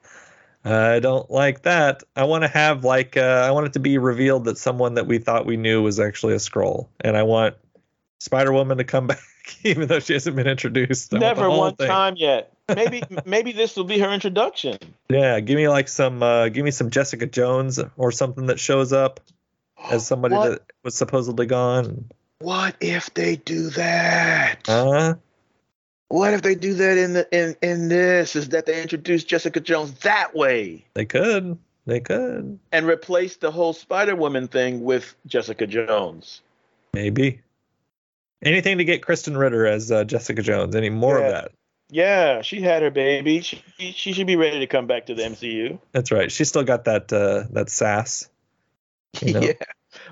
Speaker 1: I don't like that. I want to have like uh, I want it to be revealed that someone that we thought we knew was actually a Skrull, and I want Spider Woman to come *laughs* back, even though she hasn't been introduced. I
Speaker 3: Never one
Speaker 1: thing.
Speaker 3: time yet. Maybe maybe this will be her introduction.
Speaker 1: Yeah, give me like some, uh, give me some Jessica Jones or something that shows up as somebody
Speaker 3: What?
Speaker 1: that was supposedly gone.
Speaker 3: What if they do that?
Speaker 1: Uh,
Speaker 3: What if they do that in the in in this? Is that they introduce Jessica Jones that way
Speaker 1: they could, they could,
Speaker 3: and replace the whole Spider Woman thing with Jessica Jones?
Speaker 1: maybe. Anything to get Krysten Ritter as uh, Jessica Jones. Any more
Speaker 3: Yeah.
Speaker 1: of that?
Speaker 3: Yeah, she had her baby. She she should be ready to come back to the MCU.
Speaker 1: That's right. She's still got that uh, that sass. You *laughs* know?
Speaker 3: Yeah,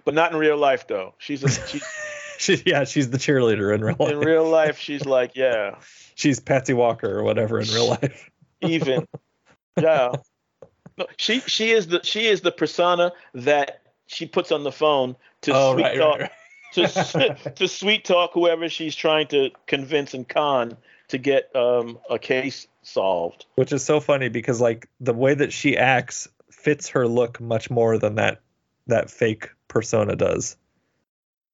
Speaker 3: but not in real life though. She's a, she, *laughs*
Speaker 1: She, yeah, she's the cheerleader in real life.
Speaker 3: in real life. She's like, yeah, *laughs*
Speaker 1: she's Patsy Walker or whatever in real life.
Speaker 3: even. Yeah. No, she she is the she is the persona that she puts on the phone to
Speaker 1: oh,
Speaker 3: sweet
Speaker 1: right,
Speaker 3: talk
Speaker 1: right, right.
Speaker 3: to to sweet talk whoever she's trying to convince and con to get um, a case solved.
Speaker 1: Which is so funny because like the way that she acts fits her look much more than that that fake persona does.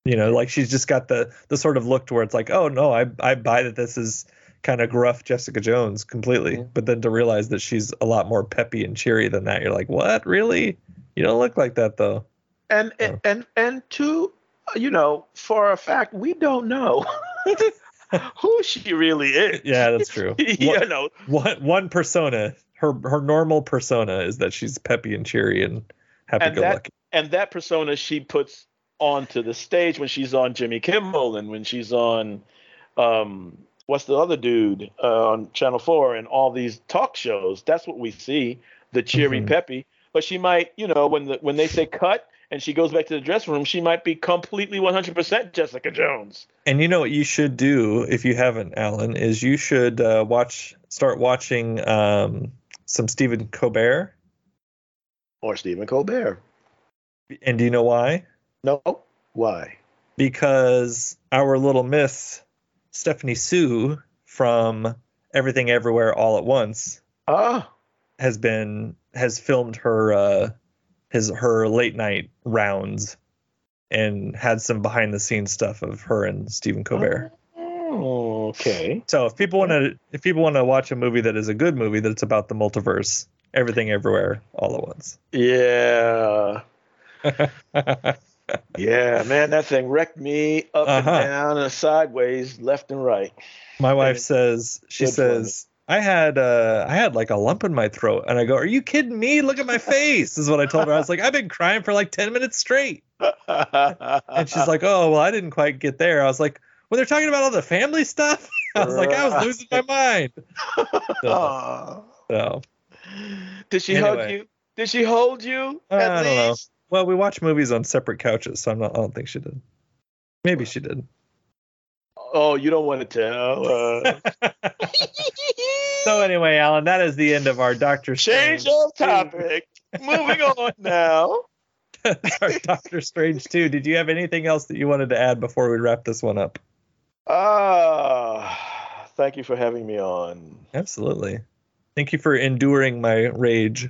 Speaker 1: You know, like she's just got the the sort of look to where it's like, oh no, I I buy that this is kind of gruff Jessica Jones completely,
Speaker 3: Mhm.
Speaker 1: but then to realize that she's a lot more peppy and cheery than that, you're like, what really? You don't look like that though.
Speaker 3: And
Speaker 1: Oh.
Speaker 3: and and, and to you know, for a fact, we don't know *laughs* *laughs* *laughs* who she really is.
Speaker 1: Yeah, that's true. *laughs*
Speaker 3: you
Speaker 1: One-
Speaker 3: know,
Speaker 1: one one persona her her normal persona is that she's peppy and cheery and happy
Speaker 3: And
Speaker 1: go
Speaker 3: that-
Speaker 1: lucky
Speaker 3: and that persona she puts onto the stage when she's on Jimmy Kimmel and when she's on um what's the other dude uh, on Channel 4 and all these talk shows that's what we see the cheery
Speaker 1: Mhm.
Speaker 3: peppy but she might you know when the when they say cut and she goes back to the dressing room she might be completely 100% Jessica Jones.
Speaker 1: And you know what you should do if you haven't alan is you should uh, watch start watching um some stephen colbert.
Speaker 3: Or Stephen Colbert.
Speaker 1: And do you know why?
Speaker 3: No. Why?
Speaker 1: Because our little miss stephanie Hsu from everything everywhere all at once
Speaker 3: ah.
Speaker 1: has been has filmed her uh his her late night rounds and had some behind the scenes stuff of her and Stephen Colbert.
Speaker 3: oh, okay
Speaker 1: So if people want to if people want to watch a movie that is a good movie that's about the multiverse, everything everywhere all at once.
Speaker 3: yeah *laughs* Yeah, man, that thing wrecked me up
Speaker 1: Uh-huh.
Speaker 3: and down and sideways, left and right.
Speaker 1: My wife says she says I had uh I had like a lump in my throat and I go, "Are you kidding me? Look at my face." is what I told her. I was like, "I've been crying for like 10 minutes straight." And she's like, "Oh, well, I didn't quite get there." I was like, "Well, they're talking about all the family stuff." *laughs* I was like, "I was losing my mind." *laughs* So, so,
Speaker 3: Did she hug you? Did she hold you?
Speaker 1: Uh,
Speaker 3: at
Speaker 1: I don't know. well, we watch movies on separate couches, so I'm not. I don't think she did. Maybe she did.
Speaker 3: Oh, you don't want to tell. Uh, *laughs*
Speaker 1: So anyway, Alan, that is the end of our Doctor
Speaker 3: change
Speaker 1: Strange.
Speaker 3: of topic. Moving *laughs* on now. *laughs*
Speaker 1: our Doctor Strange too. Did you have anything else that you wanted to add before we wrap this one up?
Speaker 3: Ah, thank you for having me on.
Speaker 1: Absolutely. Thank you for enduring my rage.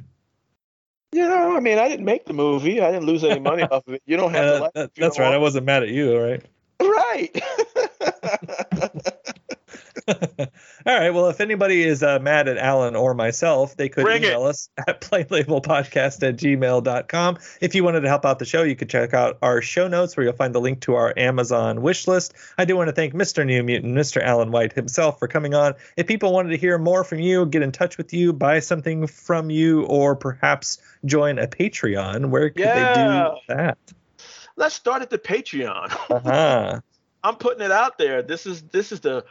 Speaker 3: You know, I mean, I didn't make the movie. I didn't lose any money off of it. You don't have to
Speaker 1: Uh,
Speaker 3: like.
Speaker 1: that-
Speaker 3: it
Speaker 1: that's right. I wasn't mad at you, right?
Speaker 3: Right. *laughs*
Speaker 1: all right. Well, if anybody is uh, mad at Alan or myself, they could
Speaker 3: Bring it.
Speaker 1: email us *laughs* at plainlabelpodcast at gmail.com. If you wanted to help out the show, you could check out our show notes where you'll find the link to our Amazon wish list. I do want to thank Mr. New Mutant, Mr. Alan White himself for coming on. If people wanted to hear more from you, get in touch with you, buy something from you, or perhaps join a Patreon, where could
Speaker 3: Yeah.
Speaker 1: they do that?
Speaker 3: Let's start at the Patreon. *laughs*
Speaker 1: Uh-huh.
Speaker 3: I'm putting it out there. This is this is the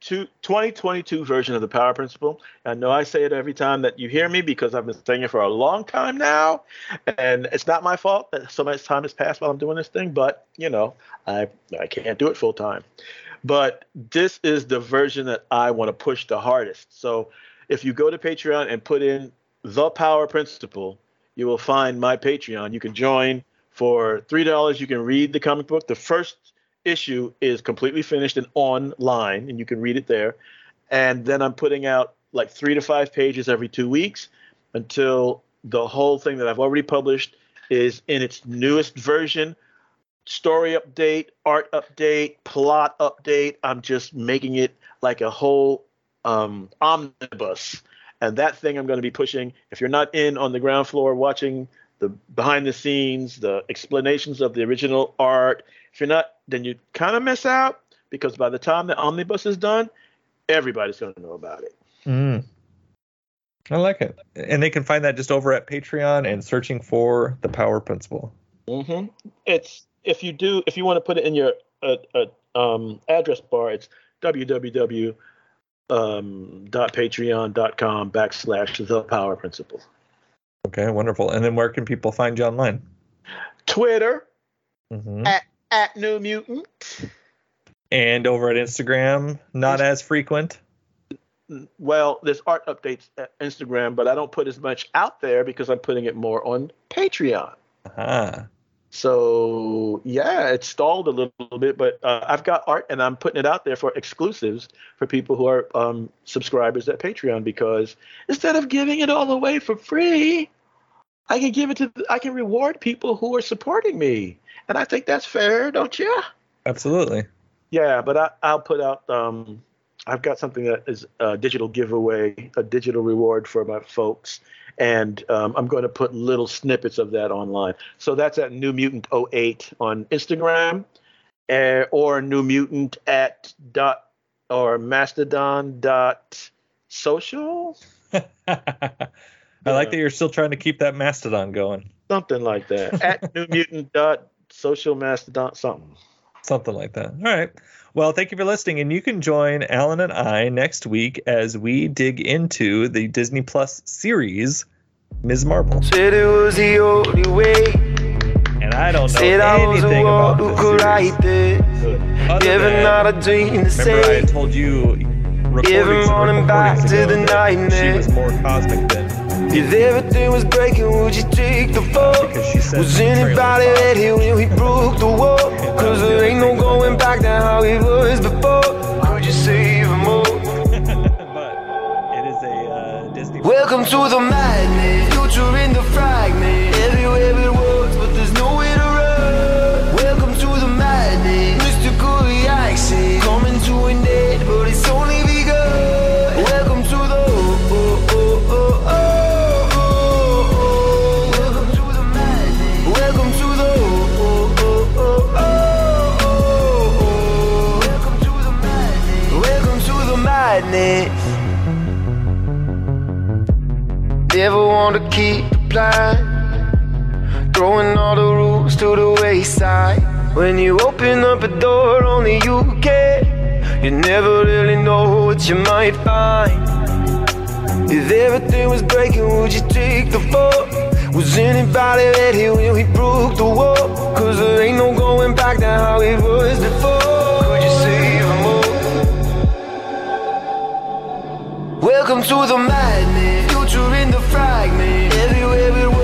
Speaker 3: two, 2022 version of the Power Principle. I know I say it every time that you hear me because I've been saying it for a long time now, and it's not my fault that so much time has passed while I'm doing this thing. But you know, I I can't do it full time. But this is the version that I want to push the hardest. So if you go to Patreon and put in the Power Principle, you will find my Patreon. You can join for three dollars. You can read the comic book. The first issue is completely finished and online, and you can read it there. And then I'm putting out like three to five pages every two weeks until the whole thing that I've already published is in its newest version. Story update, art update, plot update. I'm just making it like a whole um, omnibus. And that thing I'm going to be pushing. If you're not in on the ground floor watching the behind the scenes, the explanations of the original art, if you're not, then you kind of miss out because by the time the omnibus is done, everybody's going to know about it.
Speaker 1: Mm. I like it. And they can find that just over at Patreon and searching for the Power Principle.
Speaker 3: hmm It's if you do if you want to put it in your uh, uh, um, address bar, it's um, dot patreon dot com backslash the power principle.
Speaker 1: Okay, wonderful. And then where can people find you online?
Speaker 3: Twitter
Speaker 1: hmm
Speaker 3: at at New Mutant.
Speaker 1: And over at Instagram, not as frequent.
Speaker 3: Well, there's art updates at Instagram, but I don't put as much out there because I'm putting it more on Patreon.
Speaker 1: Ah,
Speaker 3: So yeah, it stalled a little bit, but uh, I've got art and I'm putting it out there for exclusives for people who are um, subscribers at Patreon because instead of giving it all away for free, I can give it to I can reward people who are supporting me, and I think that's fair, don't you?
Speaker 1: absolutely.
Speaker 3: Yeah, but I, I'll put out. Um, I've got something that is a digital giveaway, a digital reward for my folks, and um, I'm going to put little snippets of that online. So that's at New Mutant 08 on Instagram, uh, or New Mutant at dot or Mastodon dot social, *laughs*
Speaker 1: I like that you're still trying to keep that mastodon going.
Speaker 3: something like that. at New Mutant dot social Mastodon something.
Speaker 1: Something like that. All right. Well, thank you for listening. And you can join Alan and I next week as we dig into the Disney Plus series, Ms. Marvel.
Speaker 2: Said it was the only way.
Speaker 1: And I don't know
Speaker 2: Said I was the
Speaker 1: anything about
Speaker 2: who
Speaker 1: the
Speaker 2: could
Speaker 1: series.
Speaker 2: write this. Given
Speaker 1: than,
Speaker 2: not a dream to
Speaker 1: remember, I told you recordings
Speaker 2: Every morning back to the
Speaker 1: that She was more cosmic than
Speaker 2: If everything was breaking, would you take the fall?
Speaker 1: because she said
Speaker 2: Was
Speaker 1: in the trailer
Speaker 2: anybody
Speaker 1: cosmic.
Speaker 2: ready when we broke the wall? Cause there ain't no going back to how it was before. Could you save them all? *laughs*
Speaker 1: but it is a uh, Disney.
Speaker 2: Welcome to the madness, future in the fragment. Never want to keep the plan. Throwing all the rules to the wayside. When you open up a door, only you can. You never really know what you might find. If everything was breaking, would you take the fall? Was anybody ready when we broke the wall? Cause there ain't no going back to how it was before. Could you save them? Welcome to the madness, future in the fragment. Everywhere it